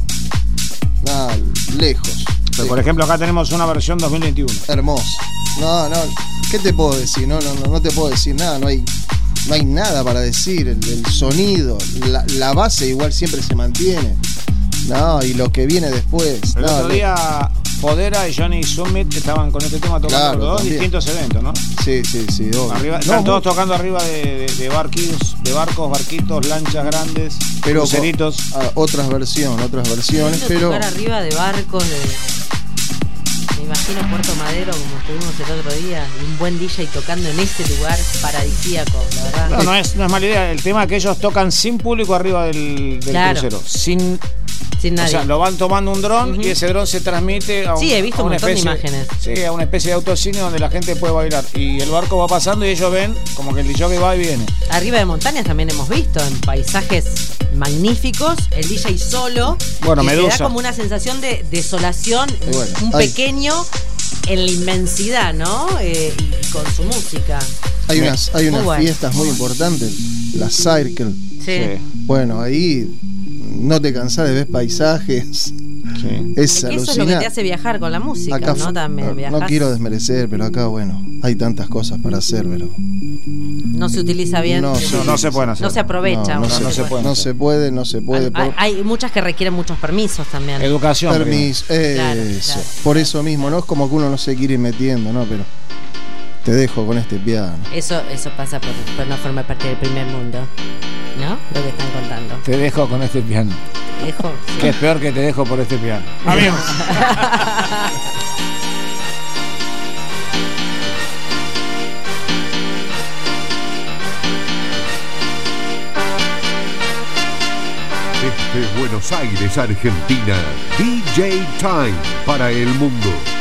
nada, lejos. Pero, por ejemplo, acá tenemos una versión 2021. Hermoso. No, no. ¿Qué te puedo decir? No, no, no, no te puedo decir nada. No hay, no hay nada para decir. El, el sonido, la, la base igual siempre se mantiene. No, y lo que viene después. El no, otro día, Podera y Johnny Summit estaban con este tema tocando Claro, los dos también. distintos eventos, ¿no? Sí, sí, sí. obvio. Arriba, No, están todos tocando arriba de, de, de barquillos, de barcos, barquitos, lanchas grandes, pero con- cruceritos. ah, otras versiones, otras versiones, pero tocar arriba de barcos, de. Me imagino Puerto Madero, como estuvimos el otro día, y un buen DJ tocando en ese lugar paradisíaco, la verdad. No, no es, no es mala idea. El tema es que ellos tocan sin público arriba del, del Claro. crucero. Sin, Sin o nadie. sea, lo van tomando un dron y ese dron se transmite a, un- Sí, he visto a un una montón de especie, imágenes. Sí, a una especie de autocine donde la gente puede bailar. Y el barco va pasando y ellos ven como que el DJ va y viene. Arriba de montañas también hemos visto en paisajes magníficos, el DJ solo. Bueno, y Medusa. da como una sensación de desolación, bueno, un pequeño en la inmensidad, ¿no? Eh, y con su música. hay unas, hay Muy unas bueno. fiestas muy importantes. La Circle. Sí. Bueno, ahí no te cansás de ver paisajes. Es Eso es lo que te hace viajar con la música, Acá ¿no? También no, no quiero desmerecer, pero acá, bueno, hay tantas cosas para hacer, pero. No se utiliza bien. No, se- no se pueden hacer. No se aprovecha. No, no se, no se puede no se puede, no se puede. Hay, por- hay muchas que requieren muchos permisos también. Educación. Permiso, Claro, eso. claro. Por eso mismo, no es como que uno no se quiere ir metiendo, ¿no? Pero te dejo con este piano. Eso, eso pasa por, por no formar parte del primer mundo. ¿No? Lo que están contando. Te dejo con este piano. Dejo. Que es peor que te dejo por este piano. Amigos. Desde Buenos Aires, Argentina, DJ Time para el mundo.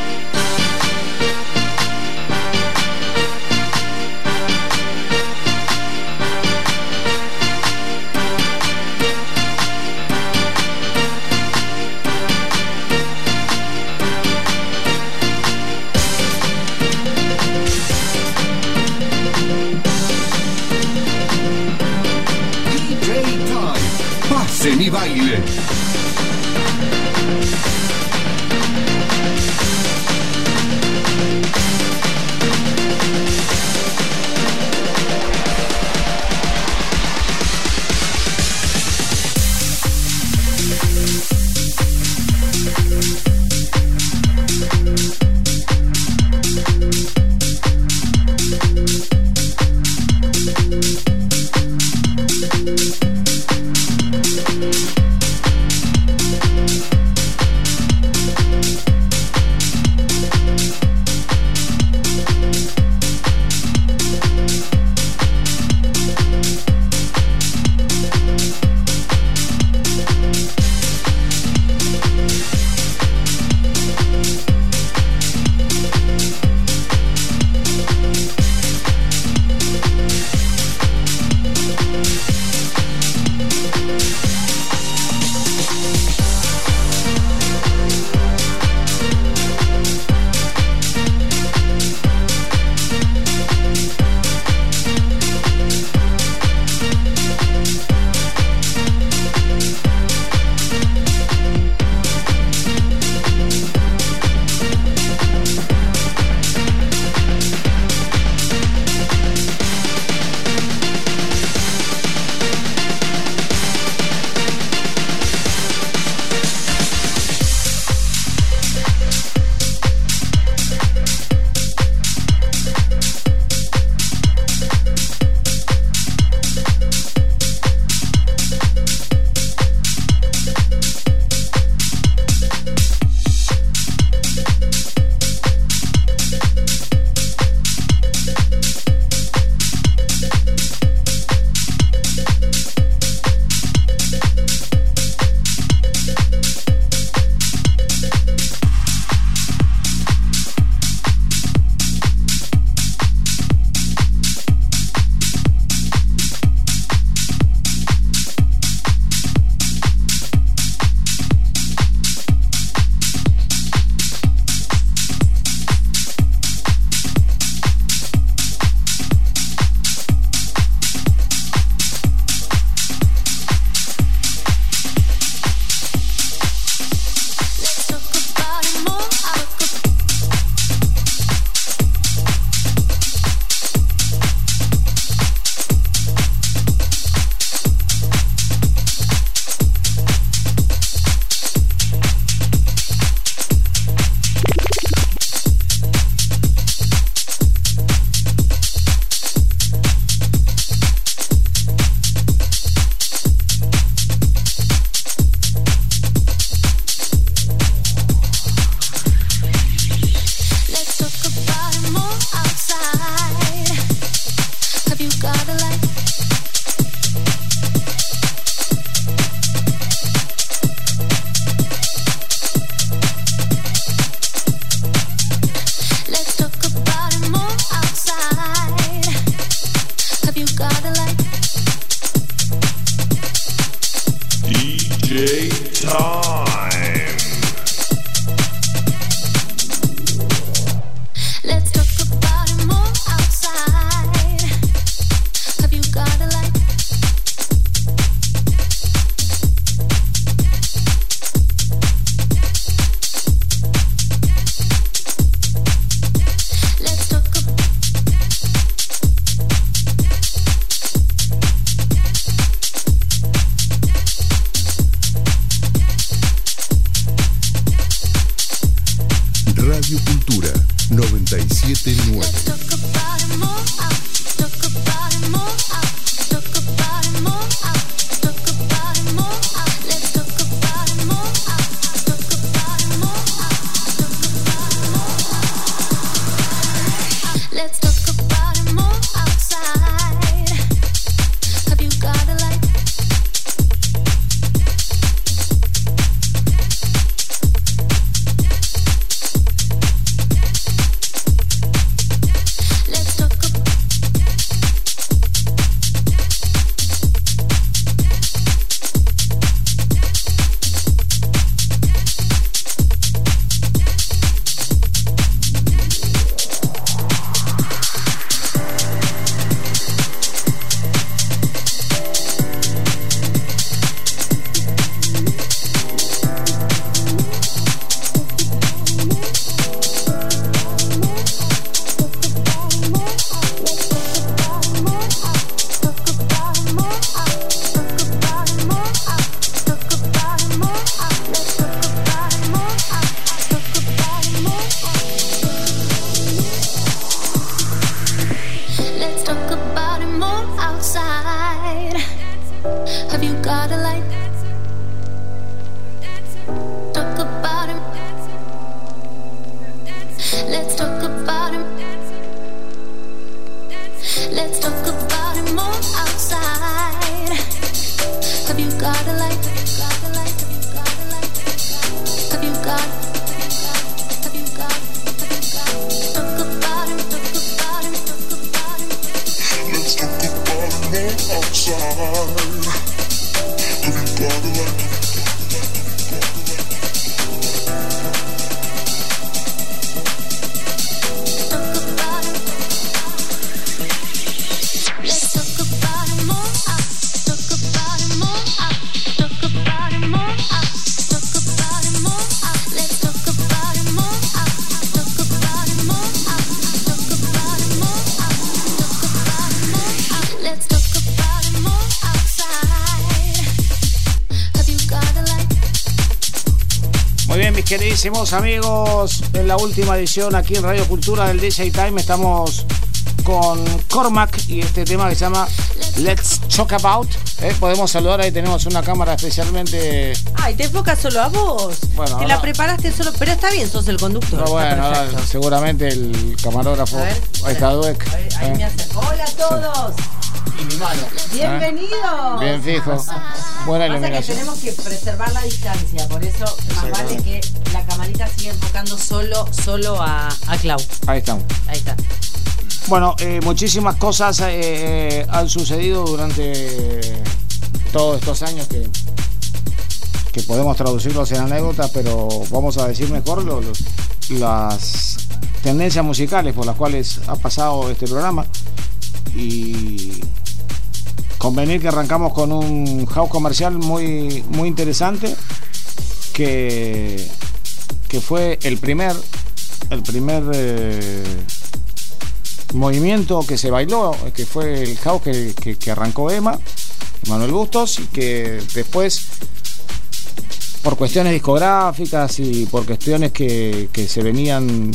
Queridísimos amigos, en la última edición aquí en Radio Cultura del DJ Time estamos con Cormac y este tema que se llama Let's Talk About. ¿eh? Podemos saludar, ahí tenemos una cámara especialmente... Ay, te enfocas solo a vos. Bueno, Te ahora- la preparaste solo. Pero está bien, sos el conductor. No, bueno, ahora seguramente el camarógrafo... A ver, ahí está Dueck. Ahí ¿eh? me hace- Hola a todos. Y mi mano. Bienvenidos. Bien fijo. Buena Pasa que iluminación. tenemos que preservar la distancia, por eso más vale que camarita siga enfocando solo, solo a, a Clau. Ahí estamos. Ahí está. Bueno, eh, muchísimas cosas eh, eh, han sucedido durante todos estos años que, que podemos traducirlos en anécdotas, pero vamos a decir mejor lo- lo- las tendencias musicales por las cuales ha pasado este programa. Y convenir que arrancamos con un house comercial muy, muy interesante que, que fue el primer, el primer eh, movimiento que se bailó, que fue el house que, que- arrancó Emma, Manuel Bustos, y que después, por cuestiones discográficas y por cuestiones que, que se venían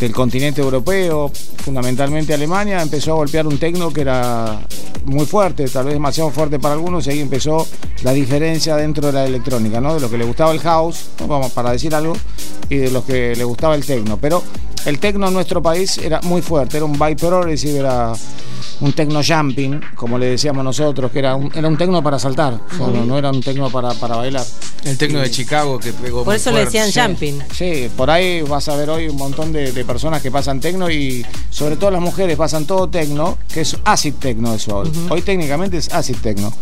del continente europeo, fundamentalmente Alemania, empezó a golpear un tecno que era muy fuerte, tal vez demasiado fuerte para algunos, y ahí empezó la diferencia dentro de la electrónica, ¿no? De lo que le gustaba el house, vamos para decir algo, y de los que le gustaba el tecno. Pero el tecno en nuestro país era muy fuerte, era un by progressive, era un tecno jumping, como le decíamos nosotros, que era un, era un tecno para saltar, no era un tecno para, para bailar. El tecno de Chicago que pegó Por muy eso le decían jumping. Sí, por ahí vas a ver hoy un montón de, de personas que pasan tecno y sobre todo las mujeres pasan todo tecno, que es acid tecno eso hoy. Hoy técnicamente es acid tecno.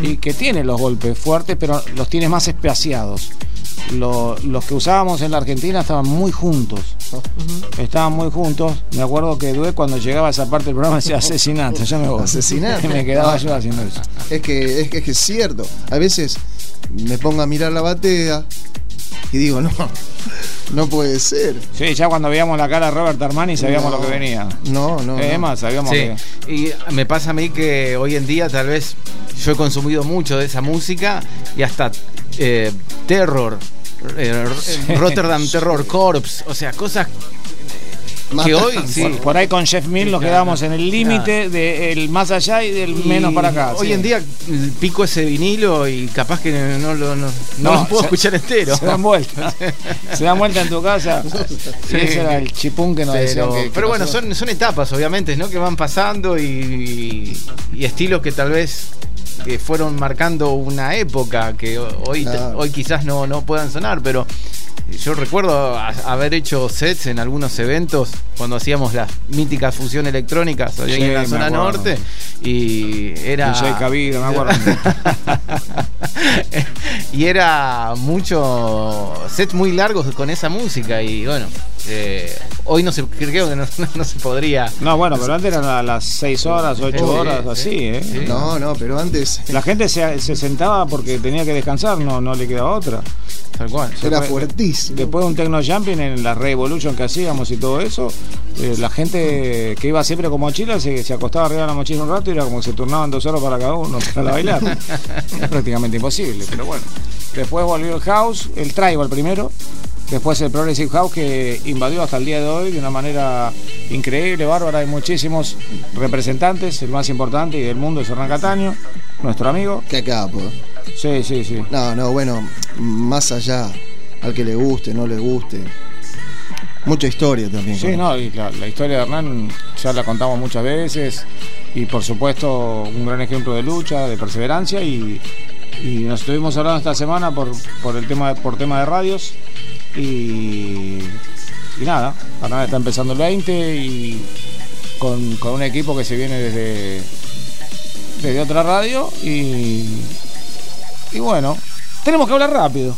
Y que tiene los golpes fuertes, pero los tiene más espaciados. Lo- los que usábamos en la Argentina estaban muy juntos. Estaban muy juntos. Me acuerdo que Due cuando llegaba a esa parte del programa decía asesinato. Ya me voy. Asesinato. Y me quedaba yo haciendo eso. Es que, es que es que es cierto. A veces me pongo a mirar la batea y digo, no, no puede ser. Sí, ya cuando veíamos la cara de Robert Armani sabíamos No. lo que venía. No, no. Es no. más, sabíamos Sí, que. y me pasa a mí que hoy en día tal vez yo he consumido mucho de esa música y hasta eh, Terror, eh, Rotterdam Terror Corps, o sea, cosas que hoy sí. Por, por ahí con Jeff Mill nos quedamos en el límite del más allá y del menos para acá. Hoy sí. en día pico ese vinilo y capaz que no lo, no, no lo puedo se- escuchar entero. Se dan vuelta. se dan vuelta en tu casa. Sí. Ese era el chipún que nos decían Pero, que- que pero bueno, pasó. son, son etapas, obviamente, ¿no? Que van pasando y, y estilos que tal vez que fueron marcando una época que hoy, Claro. hoy quizás no, no puedan sonar, pero yo recuerdo haber hecho sets en algunos eventos cuando hacíamos las míticas fusión electrónicas Sí, en la zona acuerdo. norte y era me acuerdo. y era mucho sets muy largos con esa música y bueno eh, hoy no se creo que no, no se podría No, bueno, pero antes eran a las 6 horas, 8 Sí, horas, sí, así, ¿eh? No, no, pero antes La gente se, se sentaba porque tenía que descansar, no, no le quedaba otra. tal cual era Después- fuertísimo. Después de un techno jumping en la Revolution que hacíamos y todo eso, eh, la gente que iba siempre con mochila se, se acostaba arriba de la mochila un rato y era como que se turnaban dos horas para cada uno para bailar. es prácticamente imposible, pero bueno. Después volvió el house, el tribal primero, después el progressive house que invadió hasta el día de hoy de una manera increíble, bárbara. Hay muchísimos representantes, el más importante y del mundo es Hernán Cataño, nuestro amigo. Qué capo. Sí, sí, sí. No, no, bueno, más allá al que le guste, no le guste. Mucha historia también. Sí, no, y la, la historia de Hernán ya la contamos muchas veces y por supuesto un gran ejemplo de lucha, de perseverancia y, y nos estuvimos hablando esta semana por, por el tema por tema de radios y, y nada, está empezando el 20 y con, con un equipo que se viene desde, desde otra radio y, y bueno, tenemos que hablar rápido.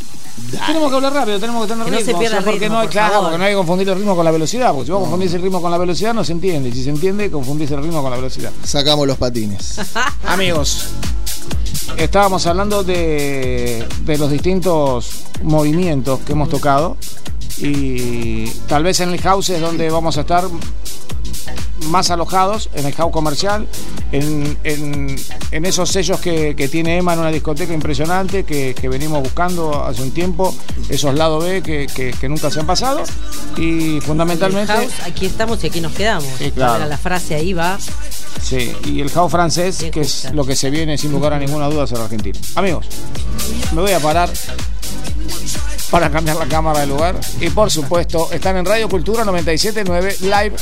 Tenemos que hablar rápido, tenemos que tener Que no se ritmo, pierda o sea, porque ritmo, no hay, por claro, favor. porque no hay que confundir el ritmo con la velocidad, porque si vos confundís el ritmo con la velocidad no se entiende, y si se entiende confundís el ritmo con la velocidad. Sacamos los patines. Amigos, estábamos hablando de, de los distintos movimientos que hemos tocado y tal vez en el house es donde vamos a estar más alojados, en el house comercial, en, en- en esos sellos que, que tiene Emma en una discoteca impresionante que, que venimos buscando hace un tiempo, esos lados B que, que- nunca se han pasado y fundamentalmente... El house, aquí estamos y aquí nos quedamos. Sí, claro. Ahora la frase ahí va. Sí, y el house francés, Bien que es lo que se viene sin lugar a ninguna duda hacia la Argentina. Amigos, me voy a parar para cambiar la cámara de lugar. Y por supuesto, están en Radio Cultura 979 Live.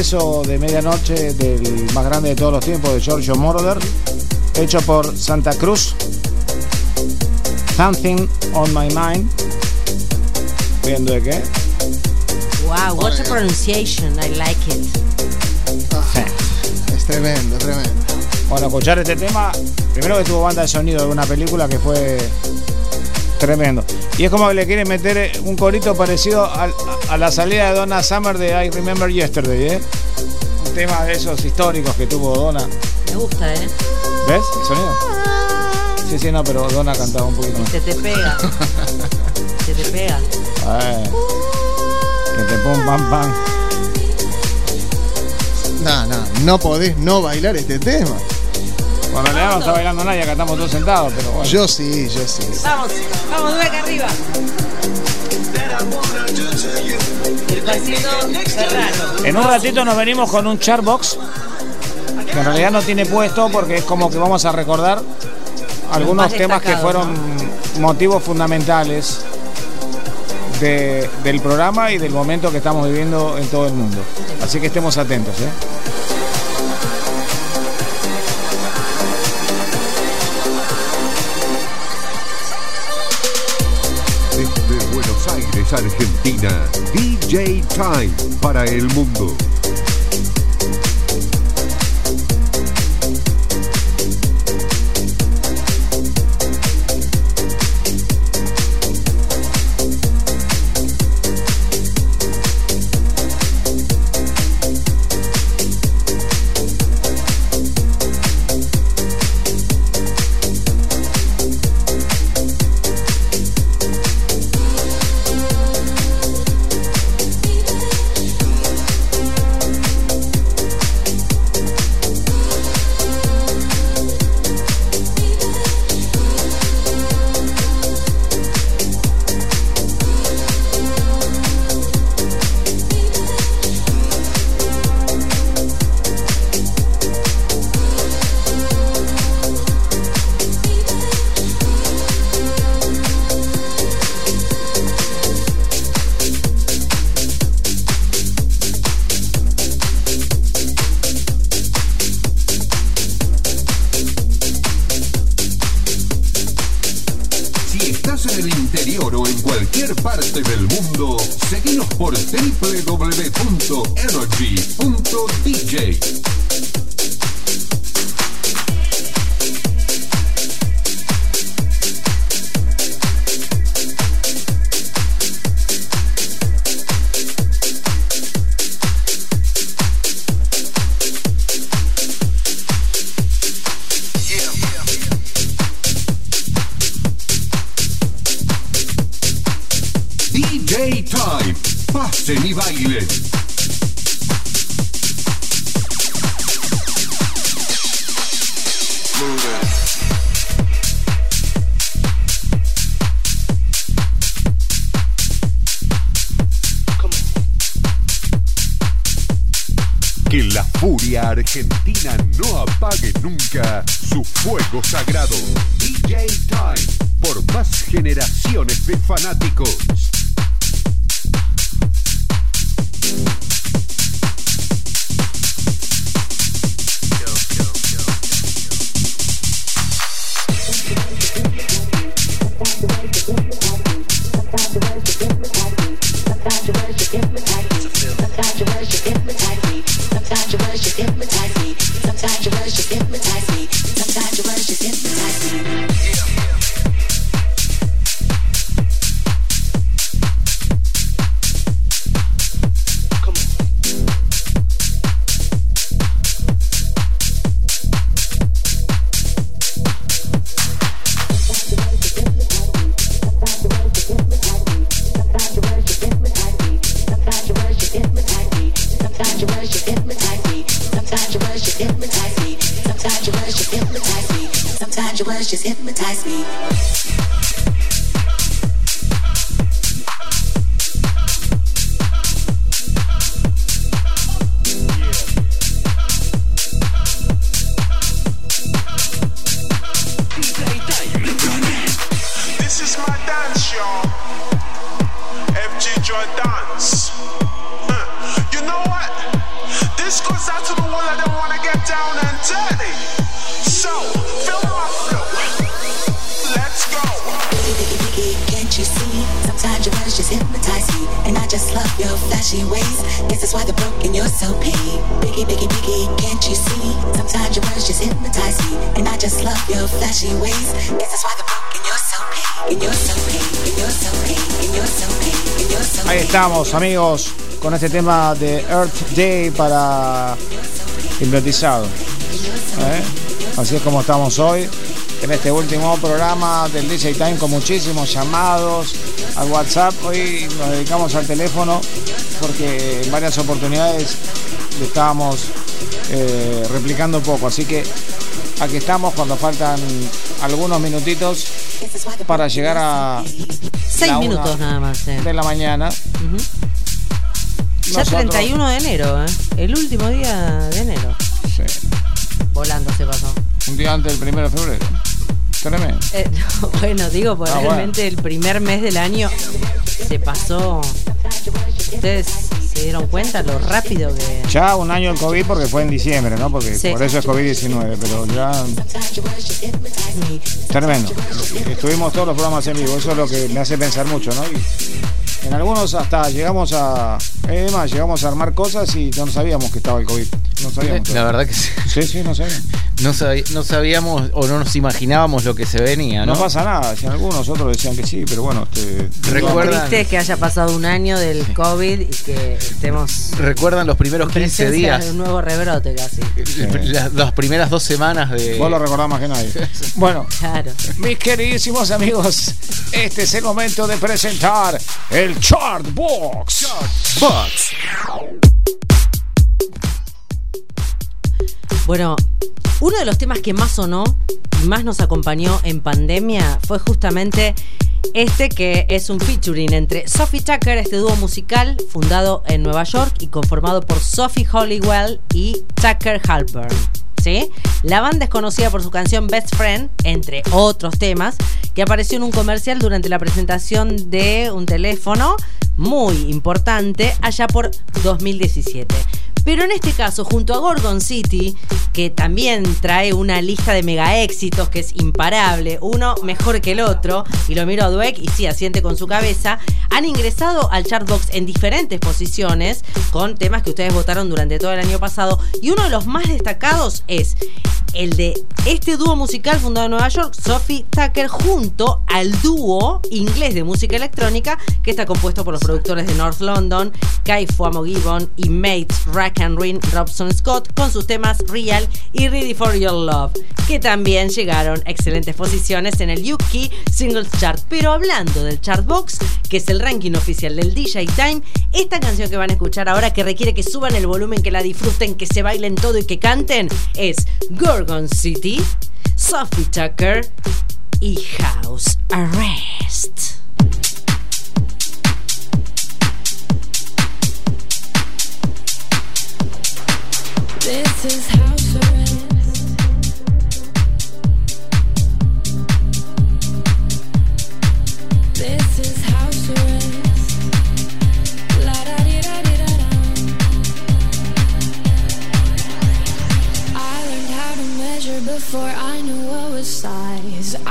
Expreso de medianoche del más grande de todos los tiempos, de Giorgio Moroder, hecho por Santa Cruz. Something on My Mind. ¿Viendo de qué? Wow, what a pronunciation. I like it. Es tremendo, tremendo. Bueno, escuchar este tema, primero que tuvo banda de sonido de una película que fue tremendo. Y es como que le quieren meter un corito parecido al- a, a la salida de Donna Summer de I Remember Yesterday, ¿eh? Un tema de esos históricos que tuvo Donna. Me gusta, ¿eh? ¿Ves el sonido? Sí, sí, no, pero Donna cantaba un poquito más. Se te pega. Se te pega. Ay, que te pum, pam, pam. No, no, no podés no bailar este tema. Bueno, en realidad no está bailando nadie, acá estamos todos sentados, pero bueno. Yo sí, yo sí. Vamos, vamos, dube acá arriba. En un ratito nos venimos con un chartbox que en realidad no tiene puesto porque es como que vamos a recordar algunos temas que fueron motivos fundamentales de- del programa y del momento que estamos viviendo en todo el mundo. Así que estemos atentos. ¿eh? Argentina, DJ Time para el mundo. Amigos, con este tema de Earth Day para hipnotizado. ¿Eh? Así es como estamos hoy en este último programa del DJ Time con muchísimos llamados al WhatsApp. Hoy nos dedicamos al teléfono porque en varias oportunidades le estábamos eh, replicando poco. Así que aquí estamos cuando faltan algunos minutitos para llegar a Seis minutos nada más. eh. de la mañana. Ya Nosotros- 31 de enero, ¿eh? El último día de enero. Sí. Volando se pasó. Un día antes del primero de febrero. Tremendo. Eh, bueno, digo, porque Ah, bueno. realmente el primer mes del año se pasó. ¿Ustedes se dieron cuenta lo rápido que.? Ya un año el COVID porque fue en diciembre, ¿no? Porque Sí. por eso es COVID-19, pero ya tremendo. Estuvimos todos los programas en vivo, eso es lo que me hace pensar mucho, ¿no? Y en algunos hasta llegamos a, es más, llegamos a armar cosas y no sabíamos que estaba el COVID. No sabíamos. La verdad que sí. Sí, sí, no sabíamos. No, sabi- no sabíamos o no nos imaginábamos lo que se venía, ¿no? No pasa nada, si algunos otros decían que sí, pero bueno, este, Lo triste es que haya pasado un año del COVID y que estemos. ¿Recuerdan los primeros 15 presencia días? de un nuevo rebrote casi. Las, las primeras dos semanas de. Vos lo recordás más que nadie. Bueno, Claro. mis queridísimos amigos, este es el momento de presentar el Chart Box. Bueno, uno de los temas que más sonó y más nos acompañó en pandemia fue justamente este que es un featuring entre Sophie Tucker, este dúo musical fundado en Nueva York y conformado por Sophie Hollywell y Tucker Halpern. La banda es conocida por su canción Best Friend, entre otros temas, que apareció en un comercial durante la presentación de un teléfono muy importante allá por 2017. Pero en este caso, junto a Gorgon City, que también trae una lista de mega éxitos que es imparable, uno mejor que el otro, y lo miro a Dweck y sí, asiente con su cabeza, han ingresado al Chartbox en diferentes posiciones con temas que ustedes votaron durante todo el año pasado. Y uno de los más destacados es el de este dúo musical fundado en Nueva York, Sophie Tucker, junto al dúo inglés de música electrónica que está compuesto por los productores de North London, Kai Fuamo Gibbon y Mates Rack and Rin Robson Scott con sus temas Real y Ready for Your Love, que también llegaron a excelentes posiciones en el UK Singles Chart. Pero hablando del Chartbox, que es el ranking oficial del DJ Time, esta canción que van a escuchar ahora, que requiere que suban el volumen, que la disfruten, que se bailen todo y que canten, es Gorgon City, Sophie Tucker y House Arrest.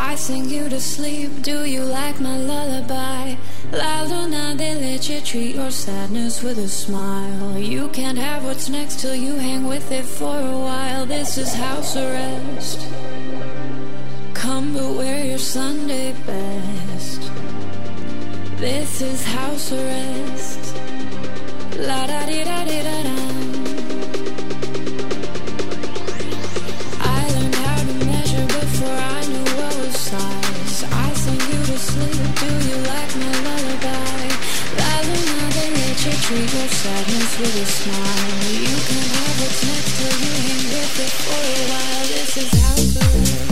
I sing you to sleep. Do you like my lullaby? La luna de leche, treat your sadness with a smile. You can't have what's next till you hang with it for a while. This is house arrest. Come but wear your Sunday best. This is house arrest. La da di da di da da. I learned how to measure before I knew what was size. I sing you to sleep. Do you like my lullaby? Treat your sadness with a smile. You can have what's next till you hang with it for a while. This is house arrest.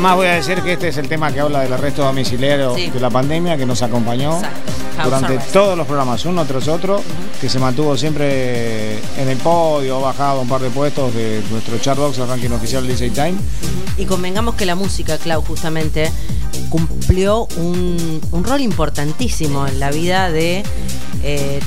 Nada más voy a decir que este es el tema que habla del arresto domiciliario Sí. de la pandemia que nos acompañó durante todos los programas, uno tras otro, que se mantuvo siempre en el podio, ha bajado un par de puestos de nuestro chartbox, el ranking oficial DJ Time. Y convengamos que la música, Clau, justamente cumplió un, un rol importantísimo en la vida de eh,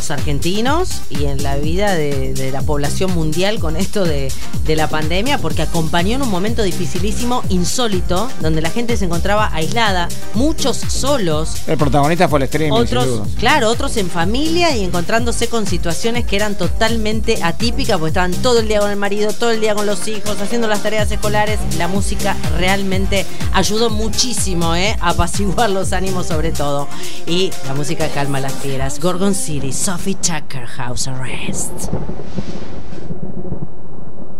los argentinos y en la vida de, de la población mundial con esto de, de la pandemia, porque acompañó en un momento dificilísimo, insólito, donde la gente se encontraba aislada, muchos solos, El protagonista fue el streaming, otros, claro, otros en familia y encontrándose con situaciones que eran totalmente atípicas, porque estaban todo el día con el marido, todo el día con los hijos, haciendo las tareas escolares. La música realmente ayudó muchísimo, ¿eh? A apaciguar los ánimos sobre todo. Y la música calma las fieras. Gorgon City, Sophie Tucker, House Arrest.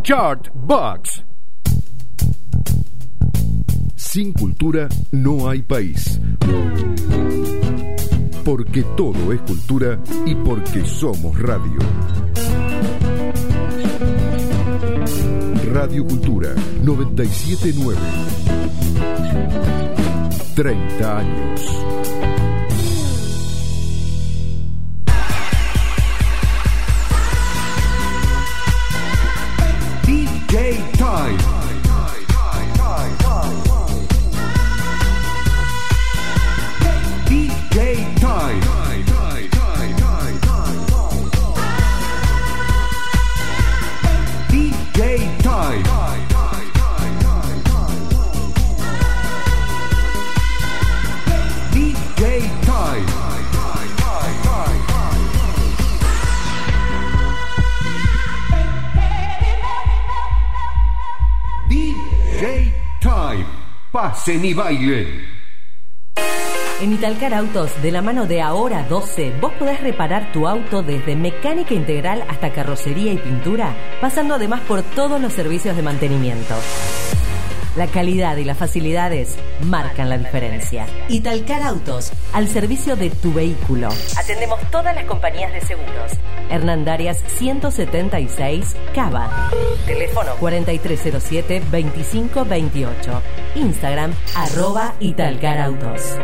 Chart Box. Sin cultura no hay país. Porque todo es cultura y porque somos radio. Radio Cultura 979. 30 años. DJ Time. DJ Time. DJ Time. DJ Time. Pasen y bailen. En Italcar Autos, de la mano de Ahora 12, vos podés reparar tu auto desde mecánica integral hasta carrocería y pintura, pasando además por todos los servicios de mantenimiento. La calidad y las facilidades marcan la diferencia. Italcar Autos, al servicio de tu vehículo. Atendemos todas las compañías de seguros. Hernán Darias 176 Cava. Teléfono 4307-2528. Instagram arroba Italcar Autos.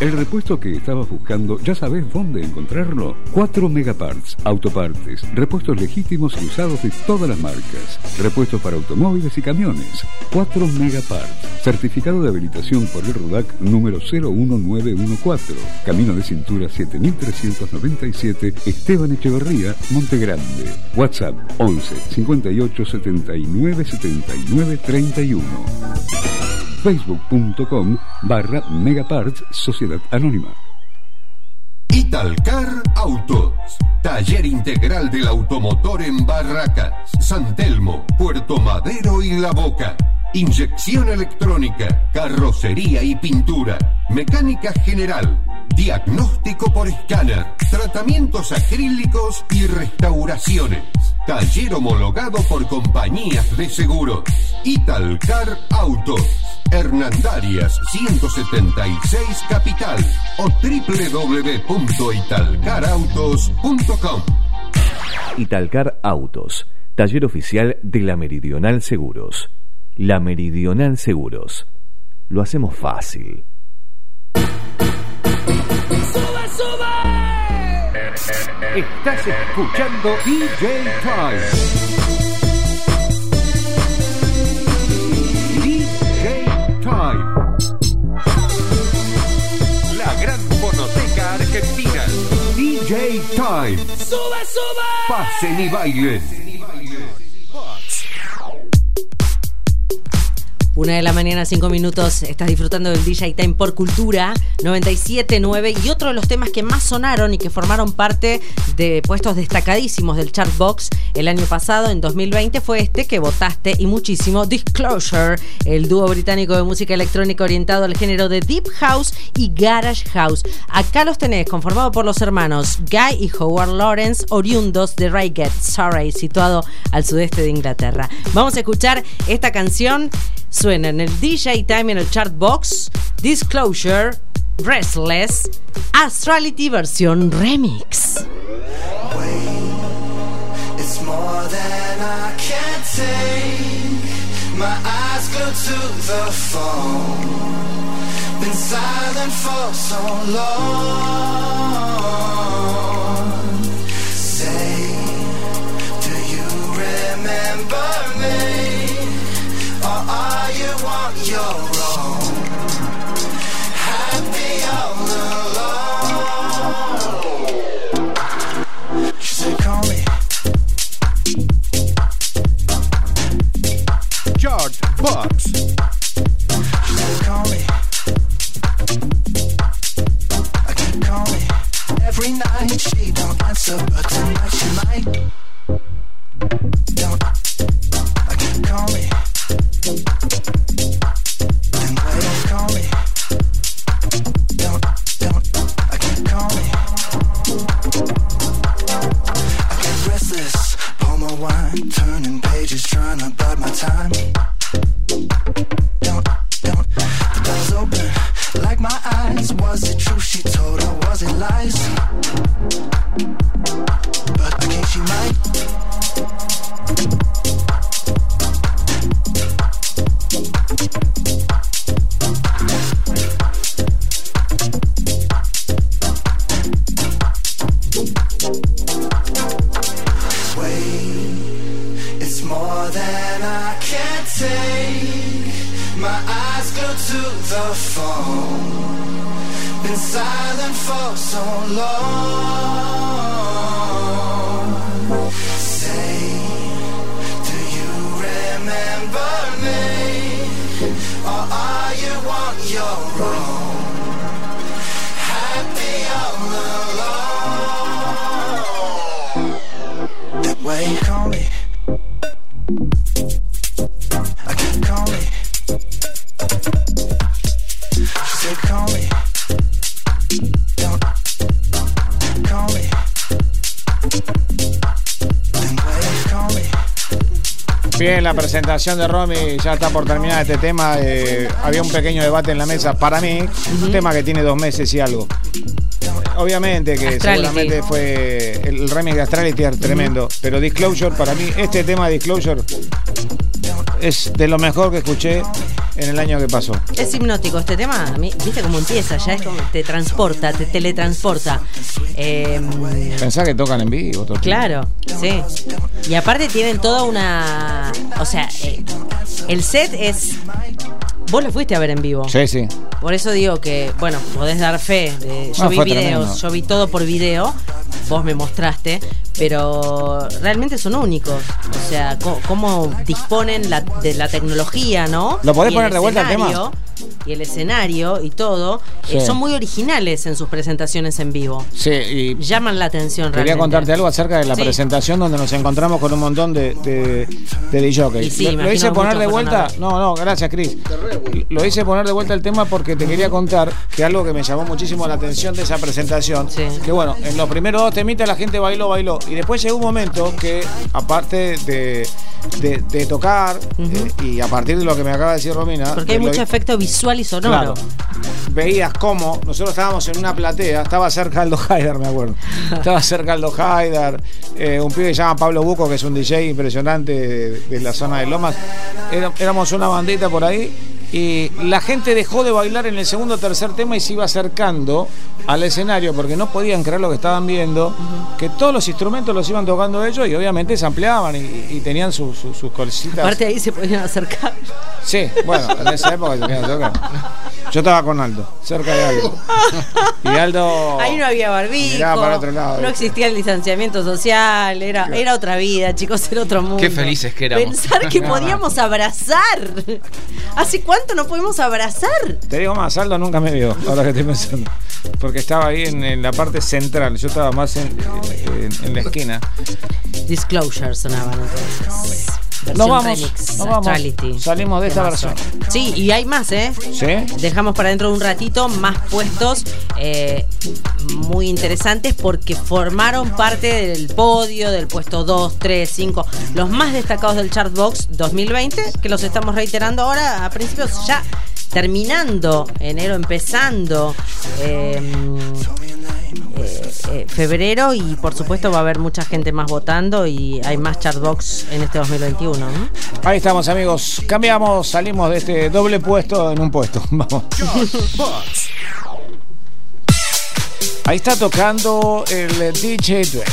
El repuesto que estabas buscando, ¿ya sabes dónde encontrarlo? 4 Megaparts, autopartes, repuestos legítimos y usados de todas las marcas, repuestos para automóviles y camiones. 4 Megaparts, certificado de habilitación por el RUDAC número 01914, Camino de Cintura 7397, Esteban Echeverría, Montegrande. WhatsApp 11 58 79 79 31 facebook.com barra Megaparts Sociedad Anónima. Italcar Autos. Taller integral del automotor en Barracas, San Telmo, Puerto Madero y La Boca. Inyección electrónica, carrocería y pintura, mecánica general, diagnóstico por escáner, tratamientos acrílicos y restauraciones. Taller homologado por compañías de seguros. Italcar Autos. Hernandarias 176 Capital o www.italcarautos.com. Italcar Autos, taller oficial de la Meridional Seguros. La Meridional Seguros. Lo hacemos fácil. Estás escuchando DJ Time. DJ Time. La gran fonoteca argentina. DJ Time. ¡Sube, sube! Pasen y bailen. Una de la mañana, cinco minutos, estás disfrutando del DJ Time por Cultura 97.9 y otro de los temas que más sonaron y que formaron parte de puestos destacadísimos del chart box el año pasado, en 2020, fue este que votaste y muchísimo, Disclosure, el dúo británico de música electrónica orientado al género de Deep House y Garage House. Acá los tenés, conformado por los hermanos Guy y Howard Lawrence, oriundos de Reigate, Surrey, situado al sudeste de Inglaterra. Vamos a escuchar esta canción. Suena en el DJ Time en el chart box. Disclosure, Restless, Astrality versión remix. It's more than I can take. My eyes glued to the phone. Been silent for so long. Say, do you remember me? You want your own? Happy all alone. She said, call me. Chart Box. She said, call me. I keep calling every night. She don't answer, but tonight she might. Don't. I keep calling. Turning pages, trying to bide my time. De Romy ya está por terminar este tema. eh, había un pequeño debate en la mesa. Para mí, un tema que tiene dos meses y algo. Obviamente que Astrality. seguramente fue el, remix de Astrality tremendo. Pero Disclosure, para mí, este tema de Disclosure es de lo mejor que escuché en el año que pasó. Es hipnótico este tema. A mí, ¿Viste cómo empieza? Ya es como te transporta, te teletransporta. Eh, Pensá que tocan en vivo. Claro, sí. Y aparte tienen toda una. O sea, el set es. Vos lo fuiste a ver en vivo. Sí, sí. Por eso digo que, bueno, podés dar fe. de- yo vi videos, tremendo. yo vi todo por video. Vos me mostraste, pero realmente son únicos. O sea, cómo disponen la- de la tecnología, ¿no? ¿Lo podés Y poner de vuelta el tema? Y el escenario y todo eh, son muy originales en sus presentaciones en vivo. Sí, y Llaman la atención Quería realmente. contarte algo acerca de la Sí. presentación donde nos encontramos con un montón de, de, de sí, lo, hice poner de vuelta. No, no, gracias, Cris. Lo hice poner de vuelta el tema porque te quería contar que algo que me llamó muchísimo la atención de esa presentación. Que bueno, en los primeros dos temitas la gente bailó, bailó. Y después llegó un momento que, aparte de, de- de tocar, eh, y a partir de lo que me acaba de decir Romina. Porque hay mucho efecto visual y sonoro. Claro. Veías cómo nosotros estábamos en una platea, estaba cerca Aldo Haidar, me acuerdo. Estaba cerca Aldo Haidar, eh, un pibe que se llama Pablo Buco, que es un DJ impresionante de, de la zona de Lomas. Éramos una bandita por ahí y la gente dejó de bailar en el segundo o tercer tema y se iba acercando al escenario porque no podían creer lo que estaban viendo, que todos los instrumentos los iban tocando ellos y obviamente se ampliaban y, y tenían sus- sus- sus cositas. Aparte ahí se podían acercar. Sí, bueno, en esa época se podían tocar. Yo estaba con Aldo, cerca de Aldo. Y Aldo. Ahí no había barbijo. Para otro lado. No existía el distanciamiento social. Era, era otra vida, chicos, era otro mundo. Qué felices que éramos. Pensar que podíamos abrazar. ¿Hace cuánto no podemos abrazar? Te digo más, Aldo nunca me vio, ahora que estoy pensando. Porque estaba ahí en, en la parte central, yo estaba más en, en- en la esquina. Disclosure sonaban entonces. Nos vamos, remix, nos vamos. Astrality. Salimos de esta versión. Sí, y hay más, ¿eh? ¿Sí? Dejamos para dentro de un ratito más puestos eh, muy interesantes porque formaron parte del podio del puesto 2, 3, 5, los más destacados del Chartbox 2020, que los estamos reiterando ahora a principios ya terminando enero, empezando eh, eh, eh, febrero y por supuesto va a haber mucha gente más votando y hay más Chartbox en este 2021. ¿no? Ahí estamos, amigos. Cambiamos, salimos de este doble puesto en un puesto. Vamos. Ahí está tocando el DJ Dre.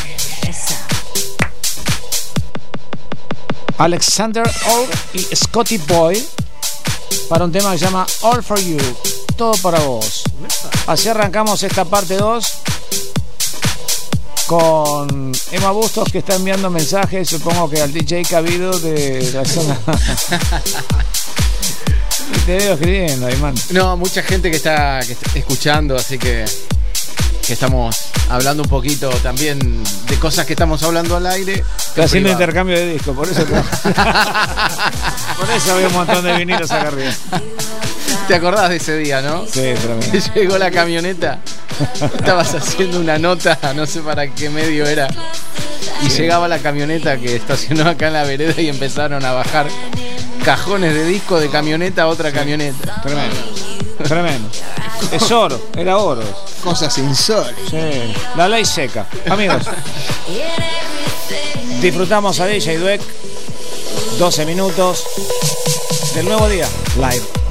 Alexander All y Scotty Boy para un tema que se llama All for You. Todo para vos. Así arrancamos esta parte 2 con Emma Bustos que está enviando mensajes, supongo que al DJ Cabido de la zona. Te veo escribiendo, Aymán. No, mucha gente que está, que está escuchando, así que, que estamos hablando un poquito también de cosas que estamos hablando al aire. Está haciendo privado. intercambio de discos, por eso te- Por eso había un montón de vinilos acá arriba. ¿Te acordás de ese día, no? Sí, tremendo. Que llegó la camioneta. Estabas haciendo una nota, no sé para qué medio era. Y llegaba la camioneta que estacionó acá en la vereda y empezaron a bajar cajones de disco de camioneta a otra camioneta. Tremendo. Tremendo. Es oro, era oro. Cosas insólitas. Sí. La ley seca. Amigos, disfrutamos a DJ Dweck. 12 minutos del nuevo día. Live.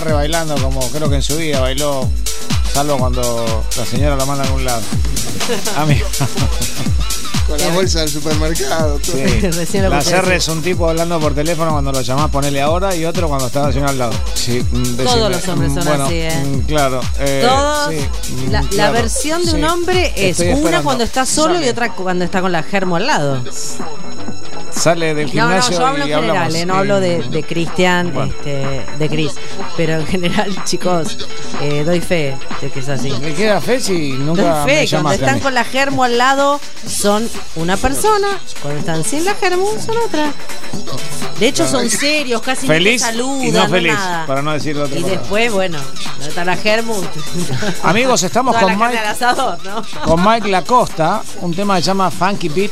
Bailando como creo que en su vida bailó, salvo cuando la señora lo manda a algún lado. Amigo. Con la bolsa del supermercado. todo. Sí. La CR es un tipo hablando por teléfono cuando lo llamás, ponele ahora, y otro cuando está la señora al lado. Sí, mm. Todos los hombres son Bueno, así, Claro. eh, Todos, sí, la, versión de un hombre es una cuando está solo y otra cuando está con la germo al lado. Sale del No, no, gimnasio yo hablo en y general, hablamos. eh, no hablo de, de Cristian, Bueno. este, de Cris. Pero en general, chicos, eh, doy fe de que es así. Me queda fe si nunca Doy me fe, cuando llamaste a están con la germo al lado son una persona, cuando están sin la germo son otra. De hecho son serios, casi Feliz no te saludan, y no feliz, nada. para no decir otra Y palabra. después, bueno, donde está la germo. Amigos, estamos Toda con Mike. asador, ¿no? con Mike Lacosta, un tema que se llama Funky Beat.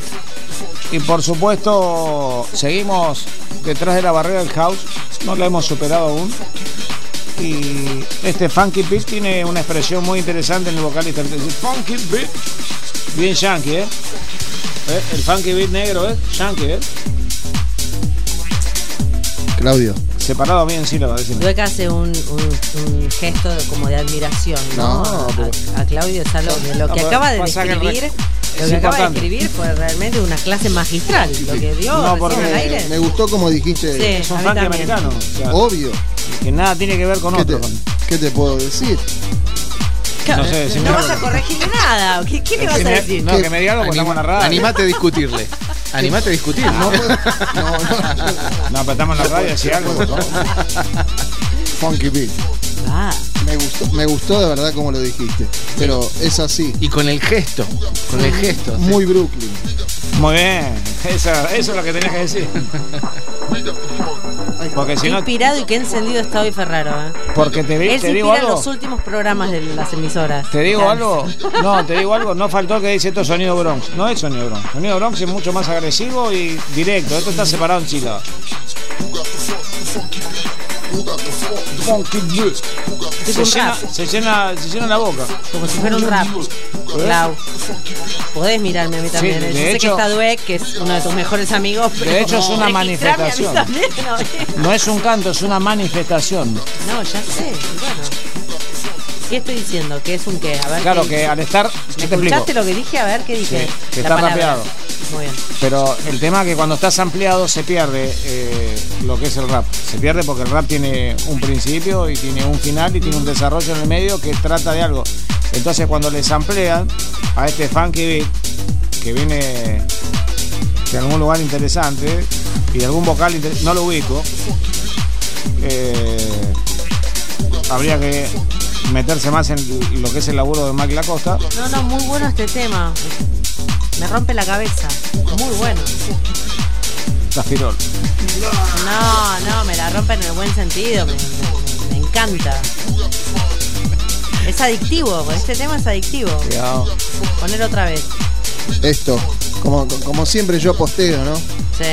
Y por supuesto, seguimos detrás de la barrera del house, no la hemos superado aún. Y este Funky Beat tiene una expresión muy interesante en el vocalista. dice, Funky Beat. Bien yankee, ¿eh? ¿Eh? El Funky Beat negro, ¿eh? Yankee, ¿eh? Claudio. Separado bien sílabas, decime. Dueca hace un, un- un gesto como de admiración, ¿no? No, A- Claudio de lo que pero acaba de describir. Lo que acaba de escribir fue realmente una clase magistral. Lo que dio No, recién porque al aire. Me gustó como dijiste. Sí, Es un a mí funky también. americano. o sea, Obvio. Que nada tiene que ver con ¿Qué te, otro. qué te puedo decir? No sé, decime No vas a corregirle nada. ¿Qué, qué le vas a decir? No, que me diga algo porque estamos en la radio. Animate a discutirle. Animate a discutirle. No, puedo- No, pero estamos en la radio, decía algo, favor. Funky Beat. Ah, Me gustó, me gustó de verdad como lo dijiste. Pero es así. Y con el gesto. Con el gesto. sí. Muy Brooklyn. Muy bien, eso, eso es lo que tenías que decir. Porque qué si no, inspirado y qué encendido está hoy Ferraro. ¿eh? porque te, Él se te digo inspira en algo, los últimos programas de las emisoras. te digo algo, no, te digo algo, no faltó que dice esto es sonido Bronx, no es sonido Bronx, sonido Bronx es mucho más agresivo y directo, esto está separado en sílabas. Se llena, se, llena, se llena la boca. Como si fuera un rap. Clau. Podés mirarme a mí también. Sí, ¿eh? de Yo sé hecho- que está Dweck, que es uno de tus mejores amigos. Pero hecho, es una manifestación. también, ¿no? No es un canto, es una manifestación. No, ya sé. Bueno. ¿Qué estoy diciendo? ¿Qué es un qué? A ver. Claro ¿qué que al estar, yo ¿Me te explico, escuchaste lo que dije? A ver, ¿qué dije? Sí, que La está palabra. rapeado. Muy bien. pero el tema es que cuando estás ampliado se pierde eh, lo que es el rap. Se pierde porque el rap tiene un principio y tiene un final y tiene un desarrollo en el medio que trata de algo. Entonces cuando les amplían a este funky beat que viene de algún lugar interesante y de algún vocal no lo ubico, eh, habría que meterse más en lo que es el laburo de Mike Lacosta. No, no, muy bueno este tema. Me rompe la cabeza. Muy bueno. Tafirol. No, no, me la rompe en el buen sentido. Me, me- me encanta. Es adictivo, este tema es adictivo. Cuidado. Poner otra vez. Esto. Como, como siempre yo posteo, ¿no? Sí,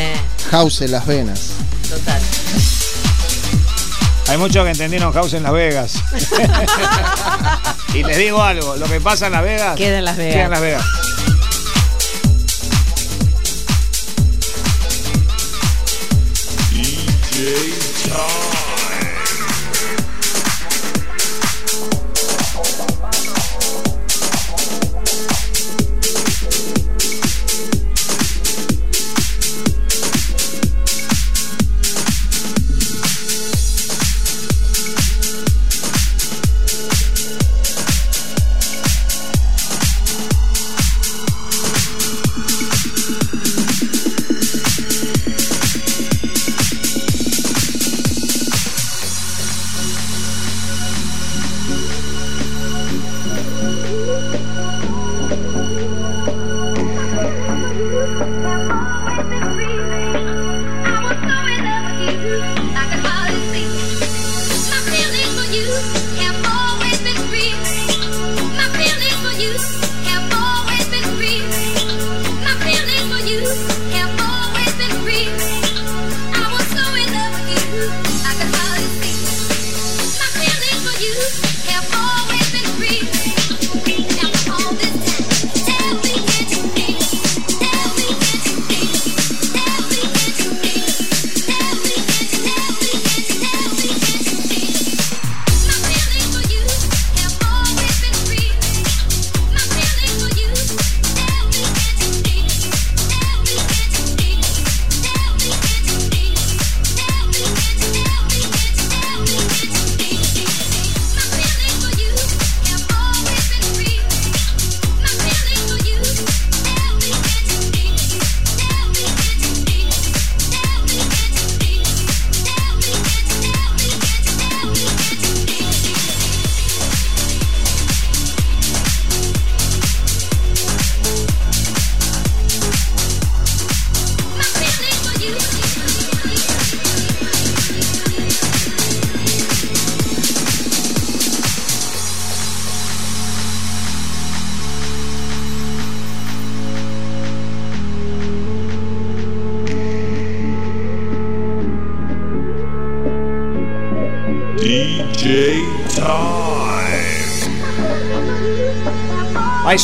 House en las venas. total. Hay muchos que entendieron House en Las Vegas. y les digo algo, lo que pasa en Las Vegas Queda en Las Vegas. queda en Las Vegas.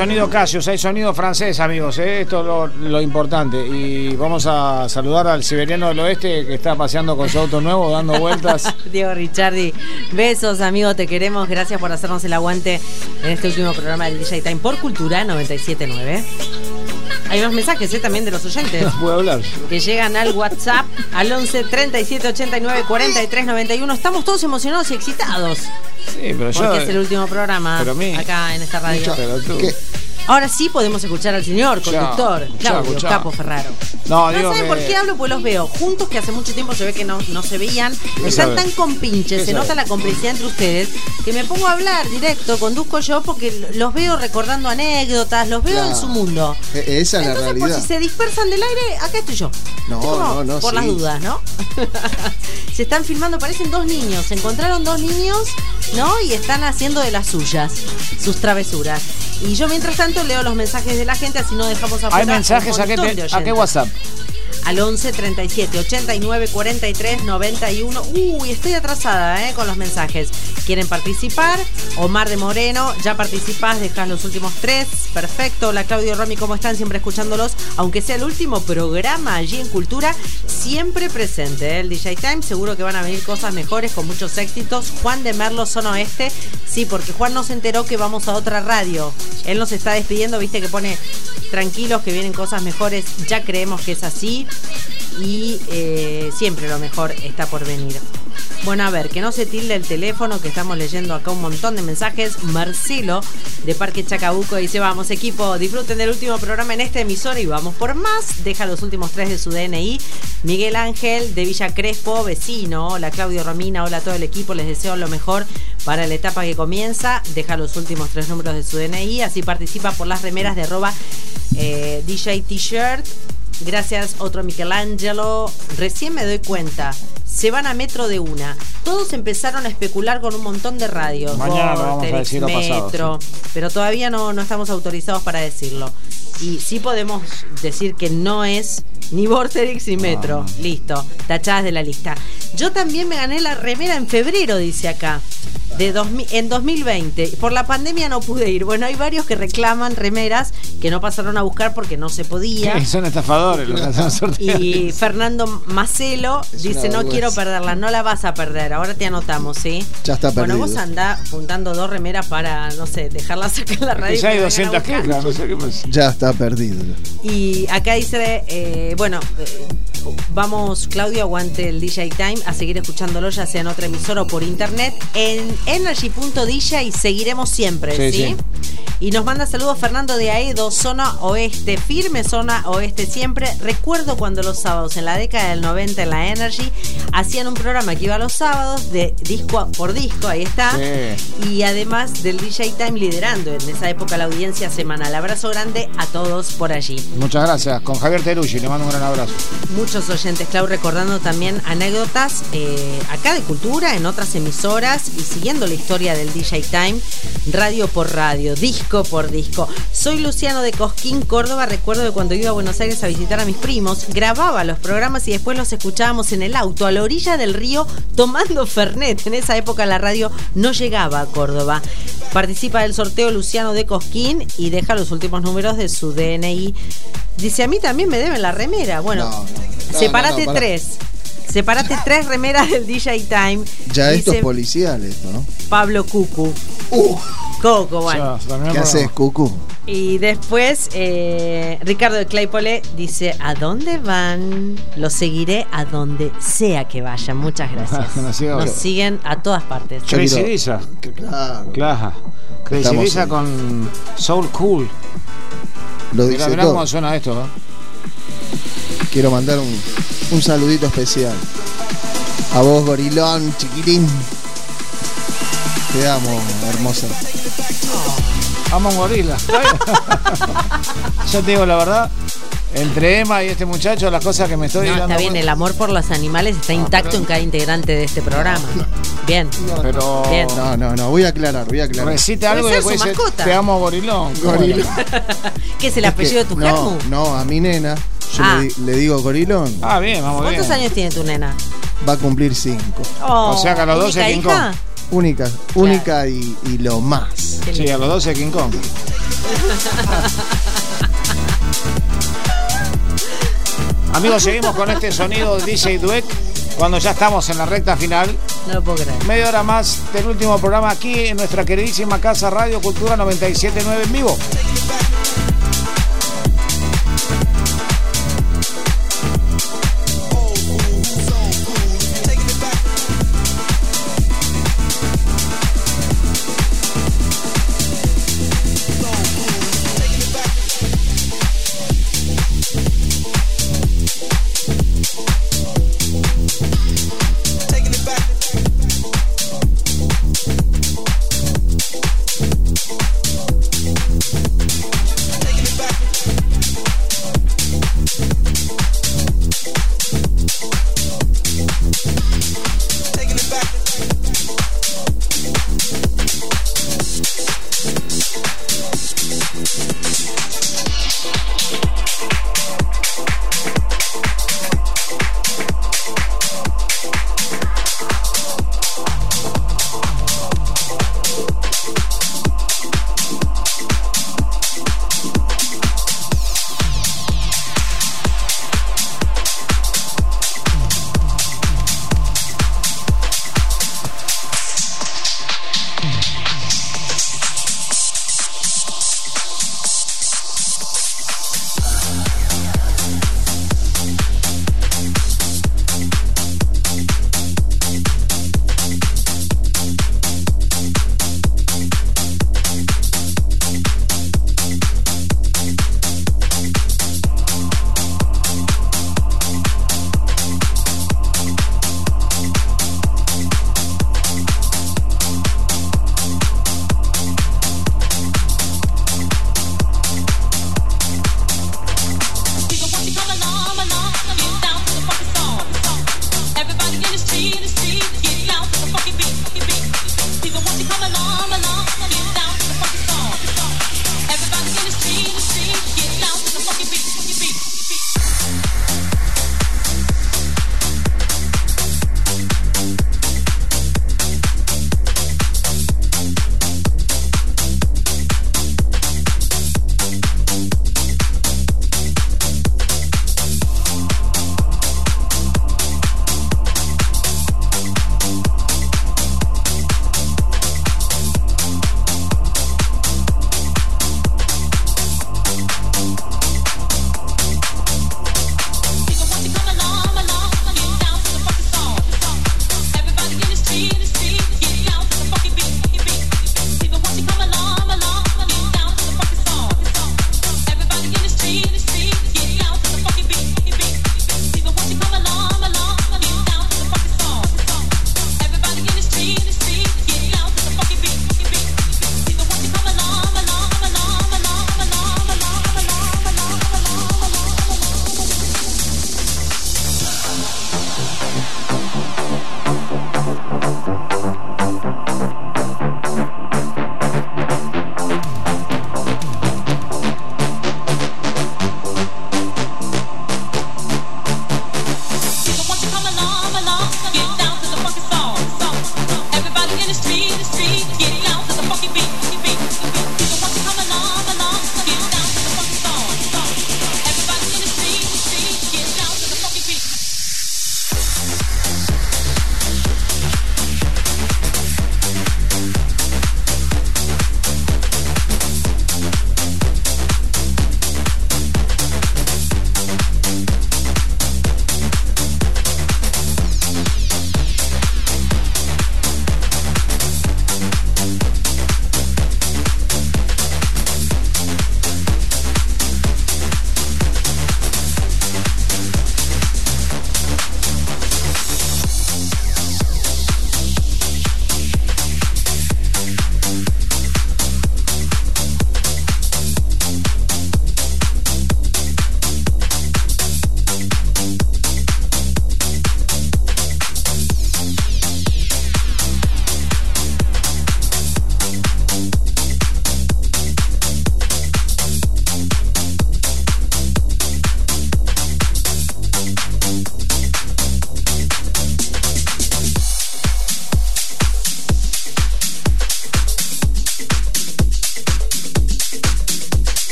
Sonido Casius, hay sonido francés, amigos. ¿eh? Esto es lo, lo importante. Y vamos a saludar al siberiano del oeste que está paseando con su auto nuevo, dando vueltas. Diego Ricciardi, besos, amigo, te queremos. Gracias por hacernos el aguante en este último programa del DJ Time por Cultura 979. Hay más mensajes ¿eh? también de los oyentes. No puedo hablar. que llegan al WhatsApp al 11 37 89 43 91. Estamos todos emocionados y excitados. Sí, pero yo. Porque es el último programa Pero a mí- acá en esta radio. Pero tú- Ahora sí podemos escuchar al señor conductor, Claudio. Capo Ferraro. No, No digo saben que- por qué hablo, pues los veo juntos, que hace mucho tiempo se ve que no, no se veían. ¿Qué Están tan compinches, ¿Qué se sabe? nota la complicidad entre ustedes, que me pongo a hablar directo, conduzco yo porque los veo recordando anécdotas, los veo en su mundo. E- Esa es la Entonces, por realidad. si se dispersan del aire, acá estoy yo. No, no, no. Por sí. las dudas, ¿no? se están filmando, parecen dos niños. Se encontraron dos niños, ¿no? Y están haciendo de las suyas, sus travesuras. Y yo, mientras tanto, leo los mensajes de la gente, así no dejamos afuera Hay mensajes a qué, a qué. WhatsApp. you. Al 11 37 89 43 91. Uy, estoy atrasada ¿eh? con los mensajes. ¿Quieren participar? Omar de Moreno, ya participás, dejás los últimos tres. Perfecto. Hola Claudio Romy, ¿cómo están? Siempre escuchándolos. Aunque sea el último programa allí en Cultura, siempre presente. ¿eh? El DJ Time, seguro que van a venir cosas mejores con muchos éxitos. Juan de Merlo, Zona Oeste. Sí, porque Juan nos enteró que vamos a otra radio. Él nos está despidiendo, viste que pone tranquilos que vienen cosas mejores. Ya creemos que es así y eh, siempre lo mejor está por venir. Bueno, a ver, que no se tilde el teléfono, que estamos leyendo acá un montón de mensajes. Marcelo, de Parque Chacabuco, dice, vamos equipo, disfruten del último programa en esta emisora y vamos por más. Deja los últimos tres de su DNI. Miguel Ángel, de Villa Crespo, vecino. Hola Claudio Romina, hola a todo el equipo, les deseo lo mejor para la etapa que comienza. Deja los últimos tres números de su DNI, así participa por las remeras de arroba eh, DJ T-shirt. Gracias, otro Michelangelo. Recién me doy cuenta. Se van a metro de una. Todos empezaron a especular con un montón de radios. Mañana lo vamos a Vorterix, decir lo pasado, Metro. Pero todavía no, no estamos autorizados para decirlo. Y sí podemos decir que no es ni Vorterix ni Metro. Listo. Tachadas de la lista. Yo también me gané la remera en febrero, dice acá. De 2000 en 2020. Por la pandemia no pude ir. Bueno, hay varios que reclaman remeras que no pasaron a buscar porque no se podía. Sí, son estafadores los que. Y Fernando Macelo Es dice, no vergüenza. Quiero perderla, no la vas a perder, ahora te anotamos, ¿sí? Ya está Bueno, perdido. vos andá juntando dos remeras para, no sé, dejarlas acá en la radio. Ya hay que vengan a 200 buscar. quejas, no sé qué pasa. Ya está perdido. Y acá dice, eh, bueno, eh, vamos, Claudio, aguante el DJ Time, a seguir escuchándolo, ya sea en otra emisora o por internet, en energy.dj seguiremos siempre, ¿sí? Sí, sí. Y nos manda saludos Fernando de Aedo, zona oeste, firme zona oeste siempre. Recuerdo cuando los sábados, en la década del 90 en la Energy, hacían un programa que iba los sábados de disco por disco, ahí está. Sí. Y además del DJ Time liderando en esa época la audiencia semanal. Abrazo grande a todos por allí. Muchas gracias. Con Javier Terucci, le mando un gran abrazo. Muchos oyentes, Clau, recordando también anécdotas eh, acá de cultura, en otras emisoras y siguiendo la historia del DJ Time, radio por radio, disco por disco. Soy Luciano de Cosquín, Córdoba. Recuerdo que cuando iba a Buenos Aires a visitar a mis primos, grababa los programas y después los escuchábamos en el auto, a la orilla del río, tomando Fernet. En esa época la radio no llegaba a Córdoba. Participa del sorteo Luciano de Cosquín y deja los últimos números de su DNI. Dice, a mí también me deben la remera. Bueno, No, tres. Separate tres remeras del DJ Time. Ya esto es policial, esto, ¿no? Pablo Cucu. Coco, bueno. Ya, ¿Qué haces, Cucu? Y después eh, Ricardo de Claypole dice, ¿a dónde van? Los seguiré a donde sea que vayan. Muchas gracias. Nos siga- Nos siguen a todas partes. Crazy Visa. Claro. Claro. Crazy Visa con Soul Cool. Lo Mirá, dice mirá todo. cómo suena esto, ¿eh? Quiero mandar un, un saludito especial. A vos, gorilón, chiquitín. Te amo, hermosa. Amo a un gorila. Yo te digo la verdad, entre Emma y este muchacho, las cosas que me estoy No, dando está bien, cuenta- el amor por los animales está intacto en cada integrante de este programa. Bien. Pero Bien. No, no, no, voy a aclarar, voy a aclarar. recita algo y después dice, mascota. te amo gorilón. ¿Cómo Gorilón. ¿Qué es el Es apellido que- de tu no, no, a mi nena, yo Ah. le, di- le digo gorilón, Ah, bien, vamos bien. ¿Cuántos años tiene tu nena? va a cumplir cinco. Oh, O sea que a los ¿única 12 King hija? Única, única y, y lo más. Sí, a los 12 King Kong. Amigos, seguimos con este sonido de DJ Dweck cuando ya estamos en la recta final. No lo puedo creer. Media hora más del último programa aquí en nuestra queridísima casa Radio Cultura 979 en vivo.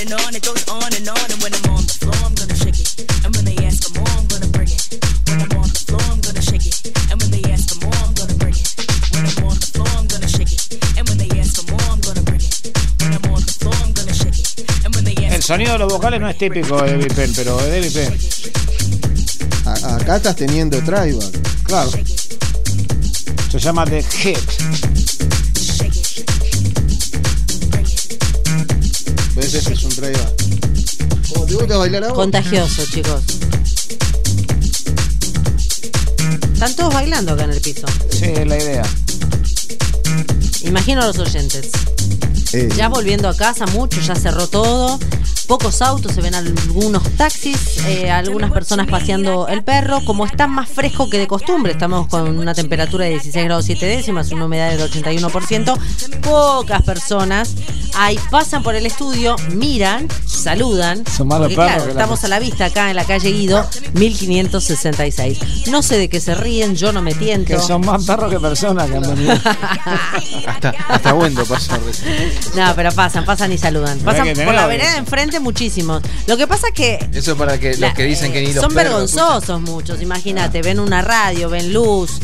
And on, it goes on and on. And when I'm on the floor, I'm gonna shake it. And when they ask for more, I'm gonna bring it. When I'm on the floor, I'm gonna shake it. And when they ask for more, I'm gonna bring it. When I'm on the floor, I'm gonna shake it. And when they ask for more, I'm gonna bring it. When I'm on the floor, I'm gonna shake it. And when they ask El sonido de los vocales no es típico de David Penn, pero de David Penn. A- acá estás teniendo tribal. Claro. Se llama The Hit. Bailar? Contagioso, chicos. Están todos bailando acá en el piso. Sí, es la idea. Imagino a los oyentes. Eh, Ya volviendo a casa, mucho, ya cerró todo. Pocos autos, se ven algunos taxis, eh, algunas personas paseando el perro. Como está más fresco que de costumbre, estamos con una temperatura de 16 grados 7 décimas, una humedad del 81%. Pocas personas ahí pasan por el estudio, miran, saludan. Son más porque, perros claro, que la estamos a la vista acá en la calle Guido, 1566. No sé de qué se ríen, yo no me tiento. Que son más perros que personas que han venido. Hasta, hasta Wendo recién. No, pero pasan, pasan y saludan. Pasan por la vereda de enfrente muchísimos. Lo que pasa es que Eso para que la- los que dicen que ni los son perros vergonzosos muchos, imagínate, ven una radio, ven luz,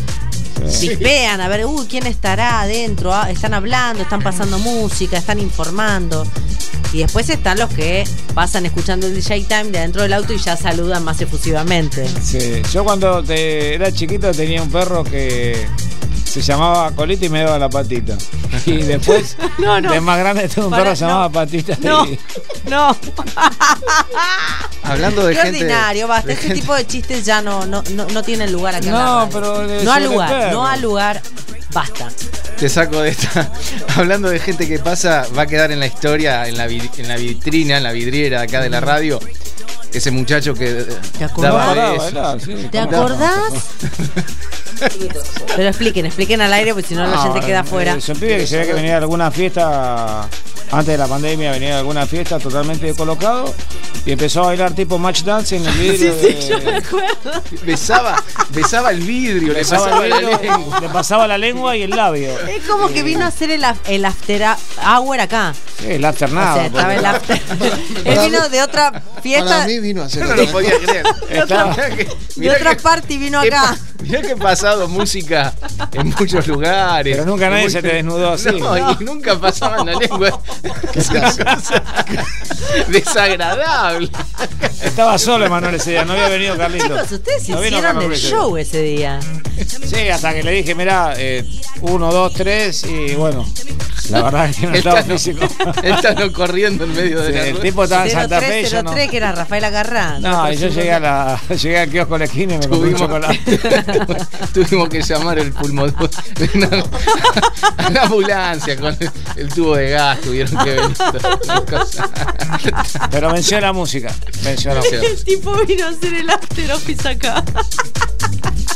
pispean a ver, uy, ¿quién estará adentro? Ah, están hablando, están pasando música, están informando. Y después están los que pasan escuchando el DJ Time de adentro del auto y ya saludan más efusivamente. Sí, yo cuando te- era chiquito tenía un perro que se llamaba Colita y me daba la patita. Y después, No, no. de más grande, tuve un perro no. llamaba Patita. No, y- no. Hablando de Qué gente. ordinario, basta. Este gente- tipo de chistes ya no, no, no, no tienen lugar acá. en la No, pero No al lugar, perro. no al lugar. Basta. Te saco de esta. Hablando de gente que pasa, va a quedar en la historia, en la, vi- en la vitrina, en la vidriera acá de la radio. Ese muchacho que eh, acordás? daba bailá, sí. ¿Te acordás? Pero expliquen, expliquen al aire porque si no la gente queda afuera. Es un pibe que se ve que venía de alguna fiesta, antes de la pandemia, venía de alguna fiesta totalmente descolocado y empezó a bailar tipo match dance en el vidrio. de- acuerdo. Besaba, besaba el vidrio, le Besaba pasaba el la vidrio, lengua. le pasaba la lengua y el labio. Es como que vino a hacer el, el after hour acá. Sí, el after O nada. sea, estaba el after. Él vino de otra fiesta, Para mí vino a hacer Yo no lo podía creer. De otra que- party vino acá. Mirá que he pasado música en muchos lugares. Pero nunca nadie se te desnudó así. No, y nunca pasaban la lengua. Es una cosa desagradable. Estaba solo Emanuel ese día, no había venido Carlito. Chicos, ustedes No hicieron el show ese día. Sí, hasta que le dije, mirá, eh, uno, dos, tres, y bueno, la verdad es que no Él estaba está- físico. No corriendo en medio de Sí, la el rueda. tipo estaba en Santa Fe y yo no. 0303, que era Rafael Agarrá. No, y yo llegué, a la, llegué al kiosco de la esquina y me compré un Tuvimos, chocolate. tuvimos que llamar el pulmón a la ambulancia con el, el tubo de gas tuvieron que venir. Pero venció la música. Venció la música. El tipo vino a hacer el after office acá.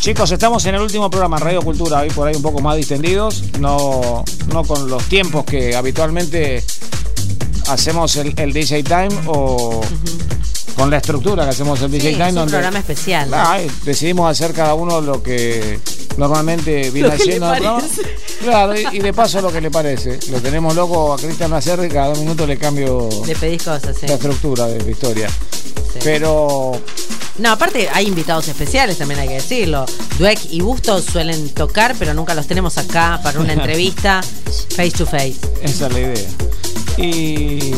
Chicos, estamos en el último programa Radio Cultura, hoy por ahí un poco más distendidos, no, no con los tiempos que habitualmente hacemos el, el DJ Time o con la estructura que hacemos el DJ Sí, Time. es un programa especial. ¿no? Ah, eh, decidimos hacer cada uno lo que Normalmente viene haciendo. ¿no? Claro, y, y de paso lo que le parece. Lo tenemos loco a Cristian Lacerre y cada dos minutos le cambio Le pedís cosas, la estructura de la historia. Pero No, aparte hay invitados especiales, también hay que decirlo. Dweck y Bustos suelen tocar, pero nunca los tenemos acá para una entrevista face to face. esa es la idea. Y.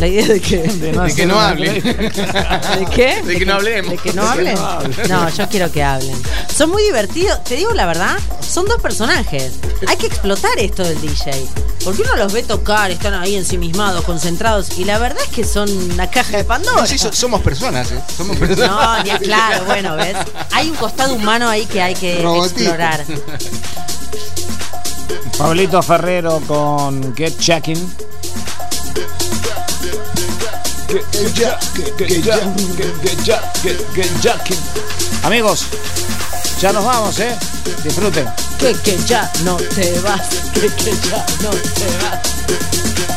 ¿La idea de qué? De De hacer que no hable. ¿De qué? De que no hablemos. ¿De que no que hablen? no. No, yo quiero que hablen. Son muy divertidos. Te digo la verdad, son dos personajes. Hay que explotar esto del DJ. Porque uno los ve tocar, están ahí ensimismados, concentrados. Y la verdad es que son una caja de Pandora. No, sí, so- somos personas, ¿eh? Somos personas. No, ni claro, bueno, ¿ves? Hay un costado humano ahí que hay que explorar. Pablito Ferrero con Get Checking. Amigos, ya nos vamos, ¿eh? Disfruten. Que, que ya no te vas, que, que ya no te vas.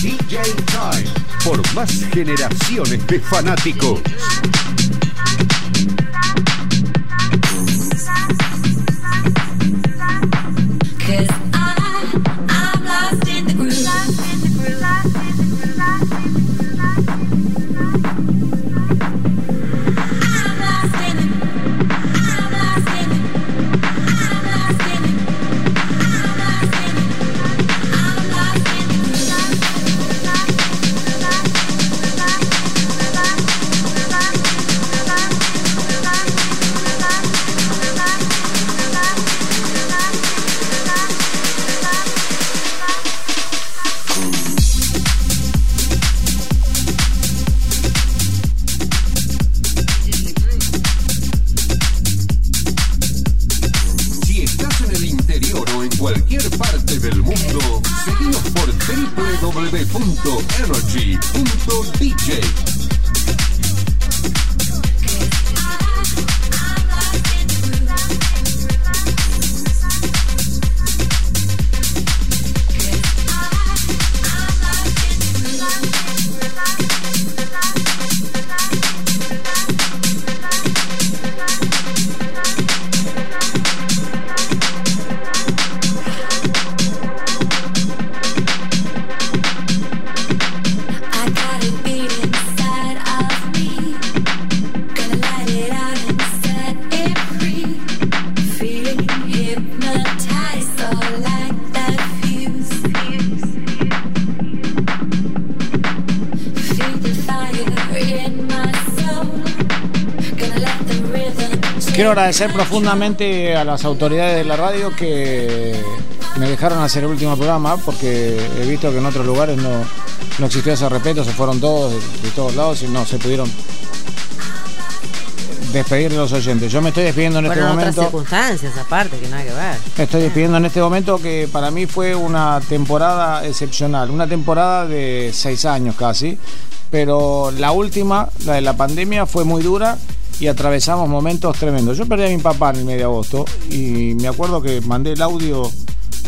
DJ Time, por más generaciones de fanáticos. Agradecer profundamente a las autoridades de la radio que me dejaron hacer el último programa porque he visto que en otros lugares no, no existió ese respeto, se fueron todos de, de todos lados y no se pudieron despedir de los oyentes. Yo me estoy despidiendo en este Fueron otras momento. circunstancias aparte que nada que ver. Me estoy despidiendo en este momento que para mí fue una temporada excepcional, una temporada de seis años casi, pero la última, la de la pandemia, fue muy dura y atravesamos momentos tremendos. Yo perdí a mi papá en el mes de agosto y me acuerdo que mandé el audio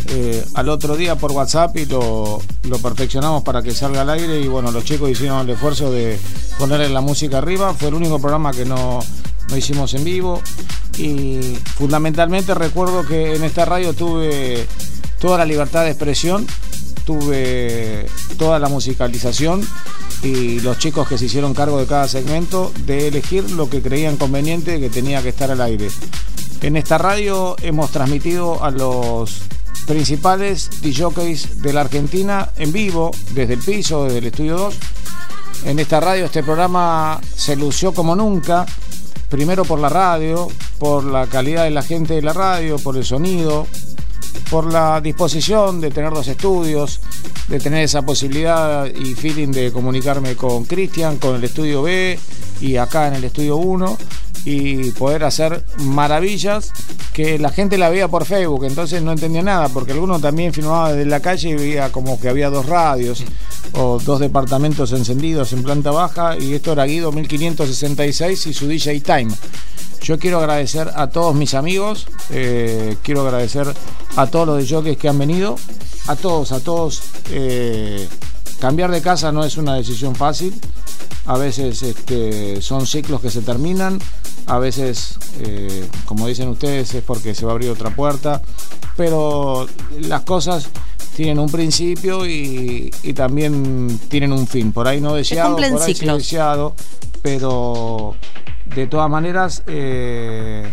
eh, al otro día por WhatsApp y lo, lo perfeccionamos para que salga al aire y bueno, los chicos hicieron el esfuerzo de ponerle la música arriba, fue el único programa que no, no hicimos en vivo y fundamentalmente recuerdo que en esta radio tuve toda la libertad de expresión, tuve toda la musicalización y los chicos que se hicieron cargo de cada segmento de elegir lo que creían conveniente que tenía que estar al aire. En esta radio hemos transmitido a los principales DJs de la Argentina en vivo, desde el piso, desde el estudio 2. En esta radio este programa se lució como nunca, primero por la radio, por la calidad de la gente de la radio, por el sonido, por la disposición de tener dos estudios, de tener esa posibilidad y feeling de comunicarme con Cristian, con el estudio B y acá en el estudio 1 y poder hacer maravillas que la gente la veía por Facebook, entonces no entendía nada, porque algunos también filmaba desde la calle y veía como que había dos radios o dos departamentos encendidos en planta baja y esto era Guido 1566 y su DJ Time. Yo quiero agradecer a todos mis amigos, eh, quiero agradecer a todos los de jockeys que han venido, a todos, a todos. eh, cambiar de casa no es una decisión fácil, a veces este, son ciclos que se terminan, a veces, eh, como dicen ustedes, es porque se va a abrir otra puerta, pero las cosas tienen un principio y, y también tienen un fin, por ahí no deseado, por ahí sí deseado, pero de todas maneras... eh,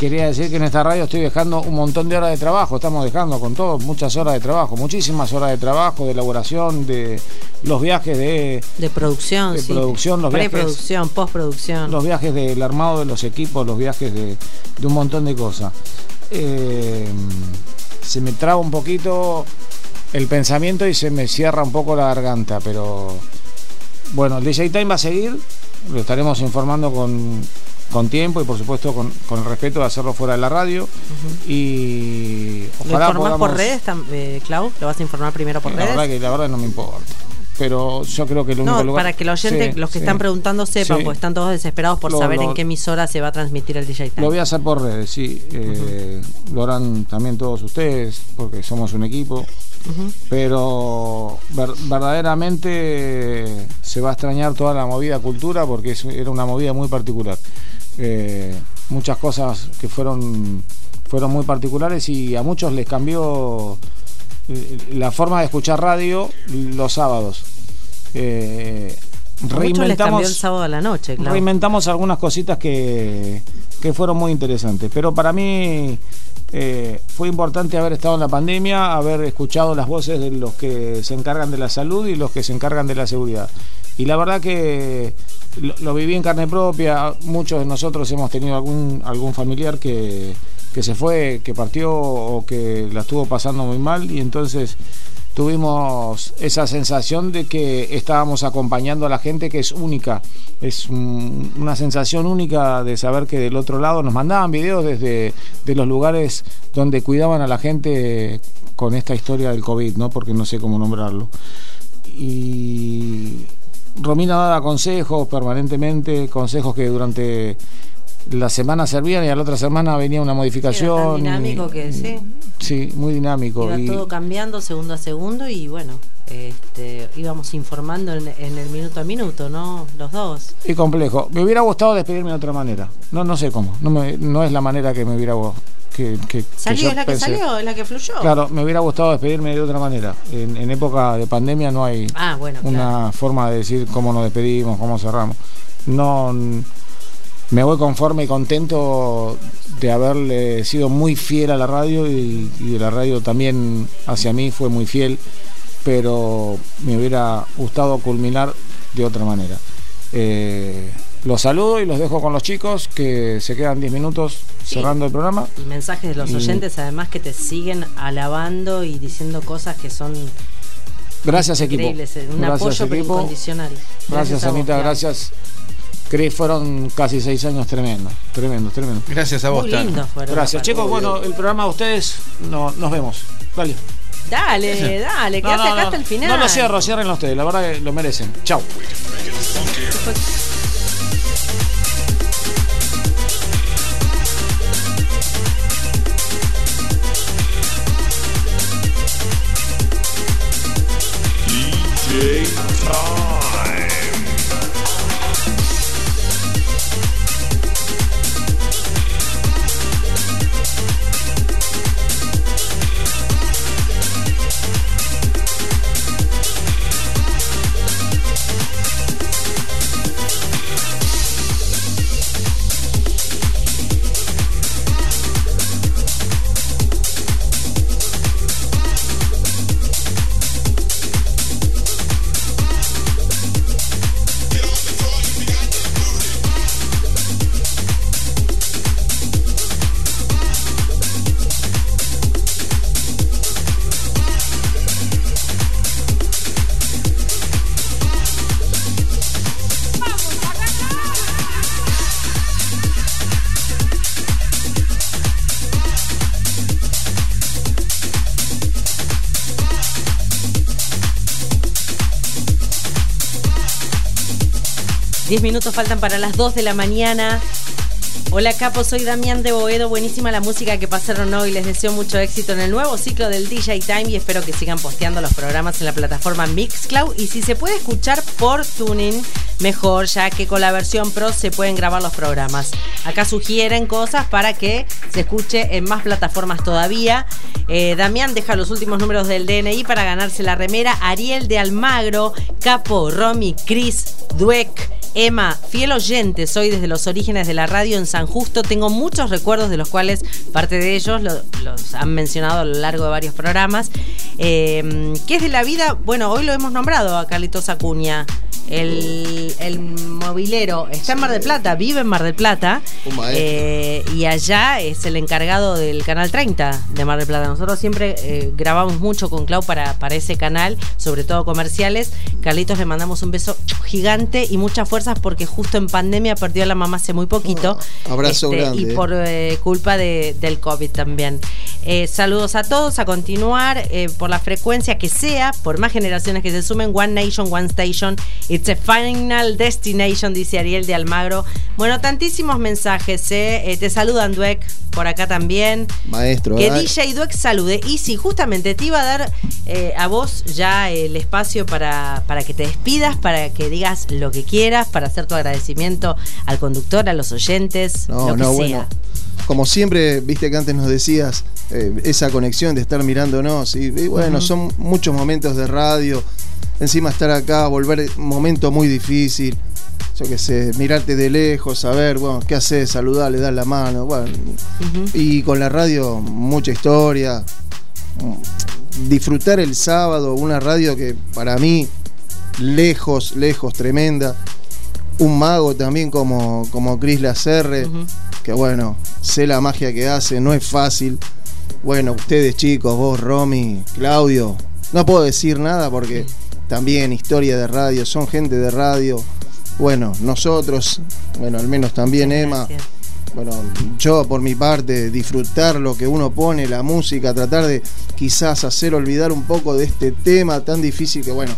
Quería decir que en esta radio estoy dejando un montón de horas de trabajo, estamos dejando con todo muchas horas de trabajo, muchísimas horas de trabajo, de elaboración, de los viajes de, De producción, de sí. producción, los viajes, Preproducción, postproducción. los viajes del armado de los equipos, los viajes de, de un montón de cosas. Eh, se me traba un poquito el pensamiento y se me cierra un poco la garganta, pero bueno, el DJ Time va a seguir, lo estaremos informando con, con tiempo y por supuesto con, con el respeto de hacerlo fuera de la radio. Y ¿Lo ojalá informás por redes, eh, Clau? ¿Lo vas a informar primero por La redes? verdad que la verdad no me importa. Pero yo creo que el único No, lugar. para que los oyentes, Sí, los que sí. están preguntando sepan, Sí. porque están todos desesperados por Lo- saber lo- en qué emisora se va a transmitir el DJ Time. Lo voy a hacer por redes, sí. Eh, Lo harán también todos ustedes, porque somos un equipo. Pero ver- verdaderamente se va a extrañar toda la movida cultura porque es- era una movida muy particular. Eh, muchas cosas que fueron, fueron muy particulares y a muchos les cambió eh, la forma de escuchar radio los sábados. Eh, reinventamos el sábado a la noche, reinventamos algunas cositas que, que fueron muy interesantes. Pero para mí eh, fue importante haber estado en la pandemia, haber escuchado las voces de los que se encargan de la salud y los que se encargan de la seguridad. Y la verdad que lo, lo viví en carne propia. Muchos de nosotros hemos tenido algún, algún familiar que, que se fue, que partió o que la estuvo pasando muy mal. Y entonces tuvimos esa sensación de que estábamos acompañando a la gente que es única. Es un- una sensación única de saber que del otro lado nos mandaban videos desde de los lugares donde cuidaban a la gente con esta historia del COVID, ¿no? Porque no sé cómo nombrarlo. Y Romina daba consejos permanentemente, consejos que durante la semana servían y a la otra semana venía una Era modificación. tan dinámico y- que sí. Sí, muy dinámico. Iba y- todo cambiando segundo a segundo y bueno, este, íbamos informando en, en el minuto a minuto, ¿no? Los dos. Y complejo. Me hubiera gustado despedirme de otra manera. No, no sé cómo. No, me- no es la manera que me hubiera gu- que, que- que Salió, yo es la que salió, es la que fluyó. Claro, me hubiera gustado despedirme de otra manera. En, en época de pandemia no hay Ah, bueno, una claro. forma de decir cómo nos despedimos, cómo cerramos. No, me voy conforme y contento de haberle sido muy fiel a la radio y, y la radio también hacia mí fue muy fiel, pero me hubiera gustado culminar de otra manera. Eh, los saludo y los dejo con los chicos que se quedan 10 minutos cerrando el programa. Y mensajes de los Y- oyentes además que te siguen alabando y diciendo cosas que son Gracias equipo. increíbles. eh, Un Gracias, apoyo equipo. incondicional. Gracias, vos, Anita, gracias. Cris, fueron casi seis años tremendos, tremendo, tremendo. Gracias a vos, Muy Tano. lindos fueron. Gracias, chicos. Bueno, el programa de ustedes, no, nos vemos. Dale. Dale, dale, quédate no, acá no. hasta el final. No lo cierro, cierren ustedes, la verdad que lo merecen. Chau. 10 minutos faltan para las 2 de la mañana. Hola Capo, soy Damián de Boedo. Buenísima la música que pasaron hoy. Les deseo mucho éxito en el nuevo ciclo del DJ Time y espero que sigan posteando los programas en la plataforma Mixcloud. Y si se puede escuchar por tuning, mejor, ya que con la versión Pro se pueden grabar los programas. Acá sugieren cosas para que se escuche en más plataformas todavía. Eh, Damián deja los últimos números del DNI para ganarse la remera. Ariel de Almagro, Capo, Romy, Chris, Dweck. Emma, fiel oyente, soy desde los orígenes de la radio en San Justo. Tengo muchos recuerdos de los cuales parte de ellos lo- los han mencionado a lo largo de varios programas. Eh, ¿Qué es de la vida? Bueno, hoy lo hemos nombrado a Carlitos Acuña. El, el movilero está en Mar del Plata, vive en Mar del Plata. Eh, y allá es el encargado del canal 30 de Mar del Plata. Nosotros siempre eh, grabamos mucho con Clau para, para ese canal, sobre todo comerciales. Carlitos le mandamos un beso gigante y muchas fuerzas porque justo en pandemia perdió a la mamá hace muy poquito. Este, abrazo grande, Y por eh, culpa de- del COVID también. Eh, saludos a todos, a continuar eh, por la frecuencia que sea, por más generaciones que se sumen. One Nation, One Station. It's a final destination, dice Ariel de Almagro. Bueno, tantísimos mensajes. te saludan, Dueck, por acá también. Maestro. Que ah, DJ Dueck salude. Y sí, justamente te iba a dar a vos ya el espacio para, para que te despidas, para que digas lo que quieras, para hacer tu agradecimiento al conductor, a los oyentes, No, lo que no, sea. bueno. Como siempre, viste que antes nos decías eh, esa conexión de estar mirándonos. Y, y bueno, son muchos momentos de radio. Encima estar acá, volver momento muy difícil. Yo qué sé, mirarte de lejos, saber, bueno, qué haces, saludarle, dar la mano. Bueno, y con la radio, mucha historia. Mm, Disfrutar el sábado, una radio que para mí, lejos, lejos, tremenda. Un mago también como, como Chris Lacerre, que bueno, sé la magia que hace, no es fácil. Bueno, ustedes chicos, vos, Romy, Claudio, no puedo decir nada porque también historia de radio, son gente de radio. Bueno, nosotros, bueno, al menos también Emma. Bueno, yo por mi parte, disfrutar lo que uno pone, la música, tratar de quizás hacer olvidar un poco de este tema tan difícil que, bueno,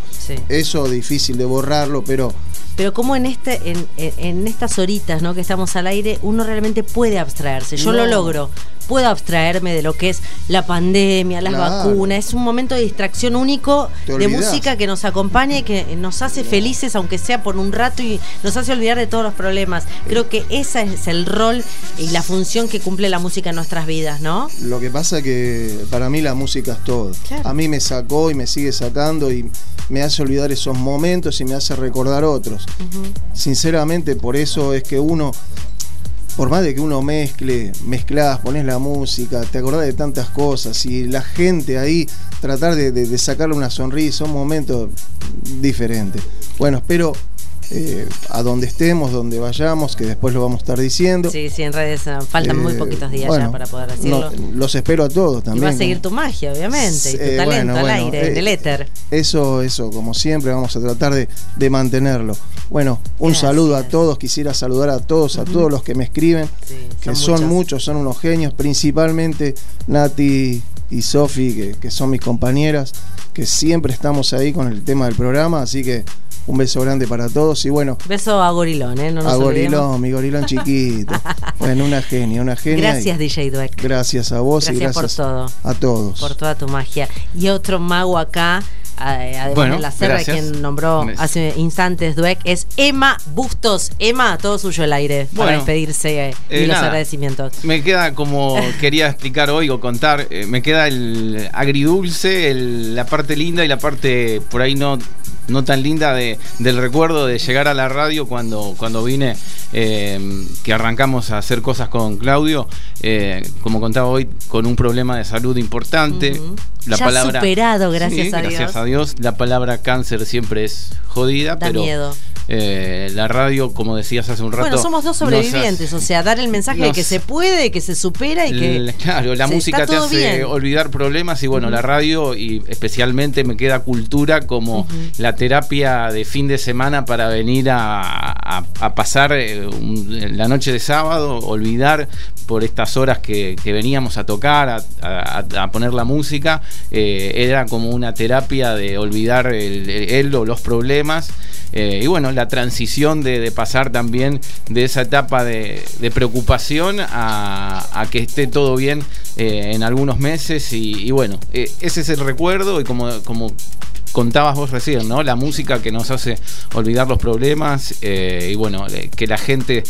eso difícil de borrarlo, pero Pero como en este, en, en- en estas horitas ¿no? que estamos al aire, uno realmente puede abstraerse. Yo No. lo logro. Puedo abstraerme de lo que es la pandemia, las Claro. vacunas. Es un momento de distracción único de música que nos acompaña y que nos hace felices, aunque sea por un rato, y nos hace olvidar de todos los problemas. Creo que ese es el rol y la función que cumple la música en nuestras vidas, ¿no? Lo que pasa que para mí la música es todo. A mí me sacó y me sigue sacando y me hace olvidar esos momentos y me hace recordar otros. Sinceramente, por eso es que uno, por más de que uno mezcle, mezclas, pones la música, te acordás de tantas cosas y la gente ahí, tratar de, de- de sacarle una sonrisa, un momento diferente. Bueno, espero eh, a donde estemos, donde vayamos, que después lo vamos a estar diciendo. Sí, sí, en redes eh, faltan muy Eh, poquitos días bueno, ya para poder decirlo. no, los espero a todos y también. va a seguir tu magia, obviamente, y tu Eh, talento bueno, al bueno, aire, en el éter. Eso, eso, como siempre, vamos a tratar de, de mantenerlo. Bueno, un saludo a todos, quisiera saludar a todos, a todos los que me escriben, que son son muchos. muchos, son unos genios, principalmente Nati y Sofi, que, que son mis compañeras, que siempre estamos ahí con el tema del programa, así que un beso grande para todos y bueno, Beso a Gorilón, ¿eh? No nos a olvidemos. Gorilón, mi Gorilón chiquito. bueno, una genia, una genia. y Gracias, DJ Dweck. Gracias a vos y Gracias por todo. a todos. Por toda tu magia. Y otro mago acá, además Bueno, de la Serra, gracias. quien nombró hace instantes Dweck, es Emma Bustos. Emma, todo suyo el aire para Bueno, despedirse eh, y eh, los nada. agradecimientos. Me queda como quería explicar hoy o contar, eh, me queda el agridulce, el- la parte linda y la parte por ahí no, no tan linda de, del recuerdo de llegar a la radio cuando, cuando vine, eh, que arrancamos a hacer cosas con Claudio, eh, como contaba hoy, con un problema de salud importante. La Ya palabra, superado, gracias Sí, a gracias Dios. a Dios. La palabra cáncer siempre es jodida, Da pero miedo. eh, la radio, como decías hace un rato. Bueno, somos dos sobrevivientes, o sea, dar el mensaje de que se puede, que se supera y que. Claro, la música te hace bien. olvidar problemas y bueno, la radio y especialmente me queda cultura como la terapia de fin de semana para venir a, a- a pasar eh, un- la noche de sábado, olvidar por estas horas que, veníamos a tocar, a, poner la música, eh, era como una terapia de olvidar el, o los problemas. Eh, y bueno, la transición de, pasar también de esa etapa de, preocupación a, que esté todo bien eh, en algunos meses. Y, bueno, ese es el recuerdo y como, como contabas vos recién, ¿no? La música que nos hace olvidar los problemas y bueno, que la gente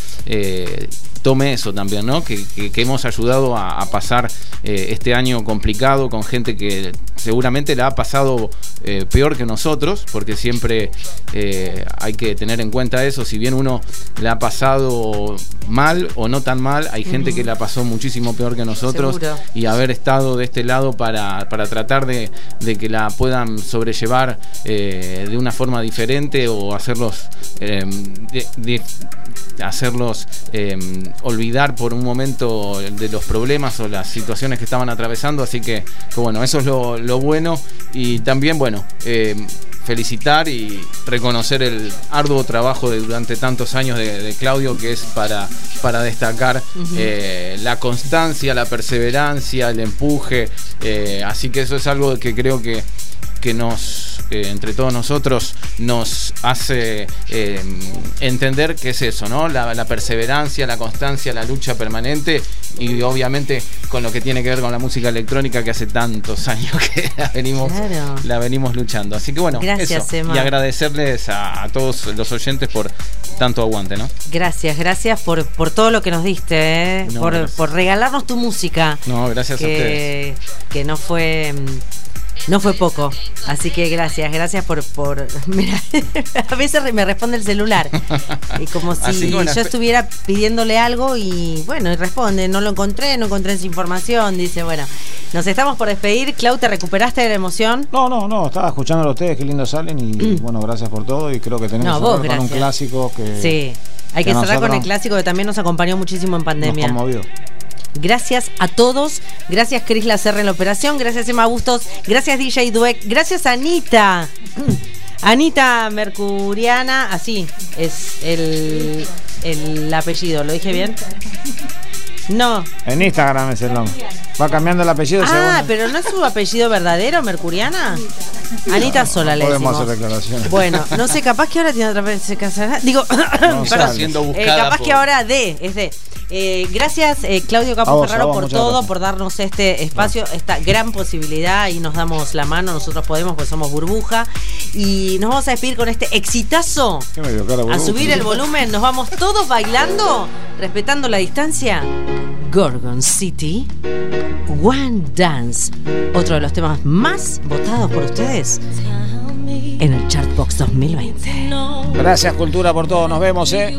tome eso también, ¿no? Que, que- que hemos ayudado a, a pasar eh, este año complicado con gente que seguramente la ha pasado eh, peor que nosotros, porque siempre eh, hay que tener en cuenta eso, si bien uno la ha pasado mal o no tan mal, hay gente Ujú. que la pasó muchísimo peor que nosotros Seguro. y haber estado de este lado para, para tratar de, de que la puedan sobrellevar de una forma diferente o hacerlos de- de- hacerlos eh, olvidar por un momento de los problemas o las situaciones que estaban atravesando así que, que bueno eso es lo, lo bueno y también bueno eh, felicitar y reconocer el arduo trabajo de durante tantos años de, de Claudio que es para, para destacar eh, la constancia, la perseverancia, el empuje. eh, así que eso es algo que creo que, que nos, eh, entre todos nosotros, nos hace eh, entender que es eso, ¿no? La, la perseverancia, la constancia, la lucha permanente y obviamente con lo que tiene que ver con la música electrónica que hace tantos años que la venimos, Claro. la venimos luchando. Así que bueno, Gracias, eso. Y agradecerles a, a todos los oyentes por tanto aguante, ¿no? Gracias, gracias por, por todo lo que nos diste, ¿eh? No, por, por regalarnos tu música. No, gracias a ustedes. que, que no fue mm, no fue poco. Así que gracias, gracias por, por mira, a veces me responde el celular. Y como si Así que bueno, yo estuviera pidiéndole algo y bueno, y responde, no lo encontré, no encontré esa información, dice, bueno, nos estamos por despedir. Clau, ¿te recuperaste de la emoción? No, no, no, estaba escuchando a ustedes, qué lindo salen y bueno, gracias por todo y creo que tenemos No, que con un clásico que Sí. Hay que que cerrar con el clásico que también nos acompañó muchísimo en nos pandemia. conmovió. Gracias a todos. Gracias Cris Lacerra en la operación. Gracias Emma Bustos. Gracias DJ Dueck. Gracias Anita. Anita Mercuriana. Así es el, el apellido. ¿Lo dije bien? No. En Instagram es el nombre. Va cambiando el apellido Ah, según. pero no es su apellido verdadero, Mercuriana. Anita Sola le Podemos decimos. hacer declaraciones. Bueno, no sé, capaz que ahora tiene otra vez se casará. Digo, perdón. sale. Siendo Eh, buscada capaz por- que ahora D, es D. Eh, gracias eh, Claudio a Ferraro por todo, gracias. por darnos este espacio, esta gran posibilidad y nos damos la mano, nosotros podemos porque somos burbuja y nos vamos a despedir con este exitazo. ¿Qué me dio cara A subir el volumen, nos vamos todos bailando, respetando la distancia. Gorgon City, One Dance, otro de los temas más votados por ustedes en el Chartbox 2020. Gracias, Cultura, por todo. Nos vemos, ¿eh?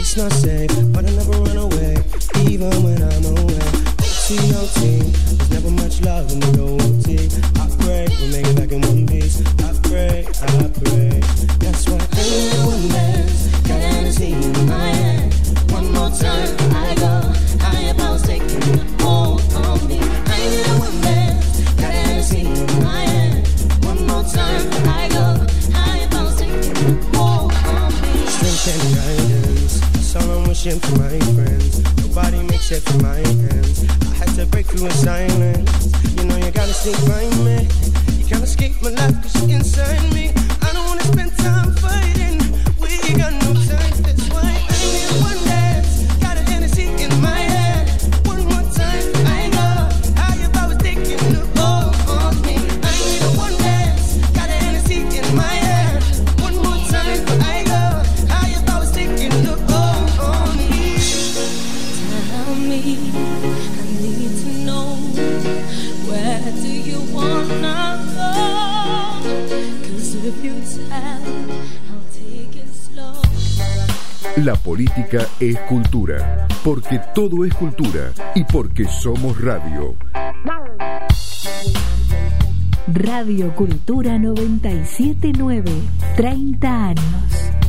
Streets not safe, but I never run away, even when I'm away. OT, OT, there's never much love when we go OT. I pray we make it back in one piece. I pray, I pray. That's why I ain't one dance, got Hennessy in my hand. One more time, I go. Higher powers taking I'm for my friends. Nobody makes it for my hands. I had to break through in silence. You know you gotta stick by me. You can't escape my life cause you're inside me. I don't wanna spend time fighting. La política es cultura, porque todo es cultura y porque somos radio. Radio Cultura 979, 30 años.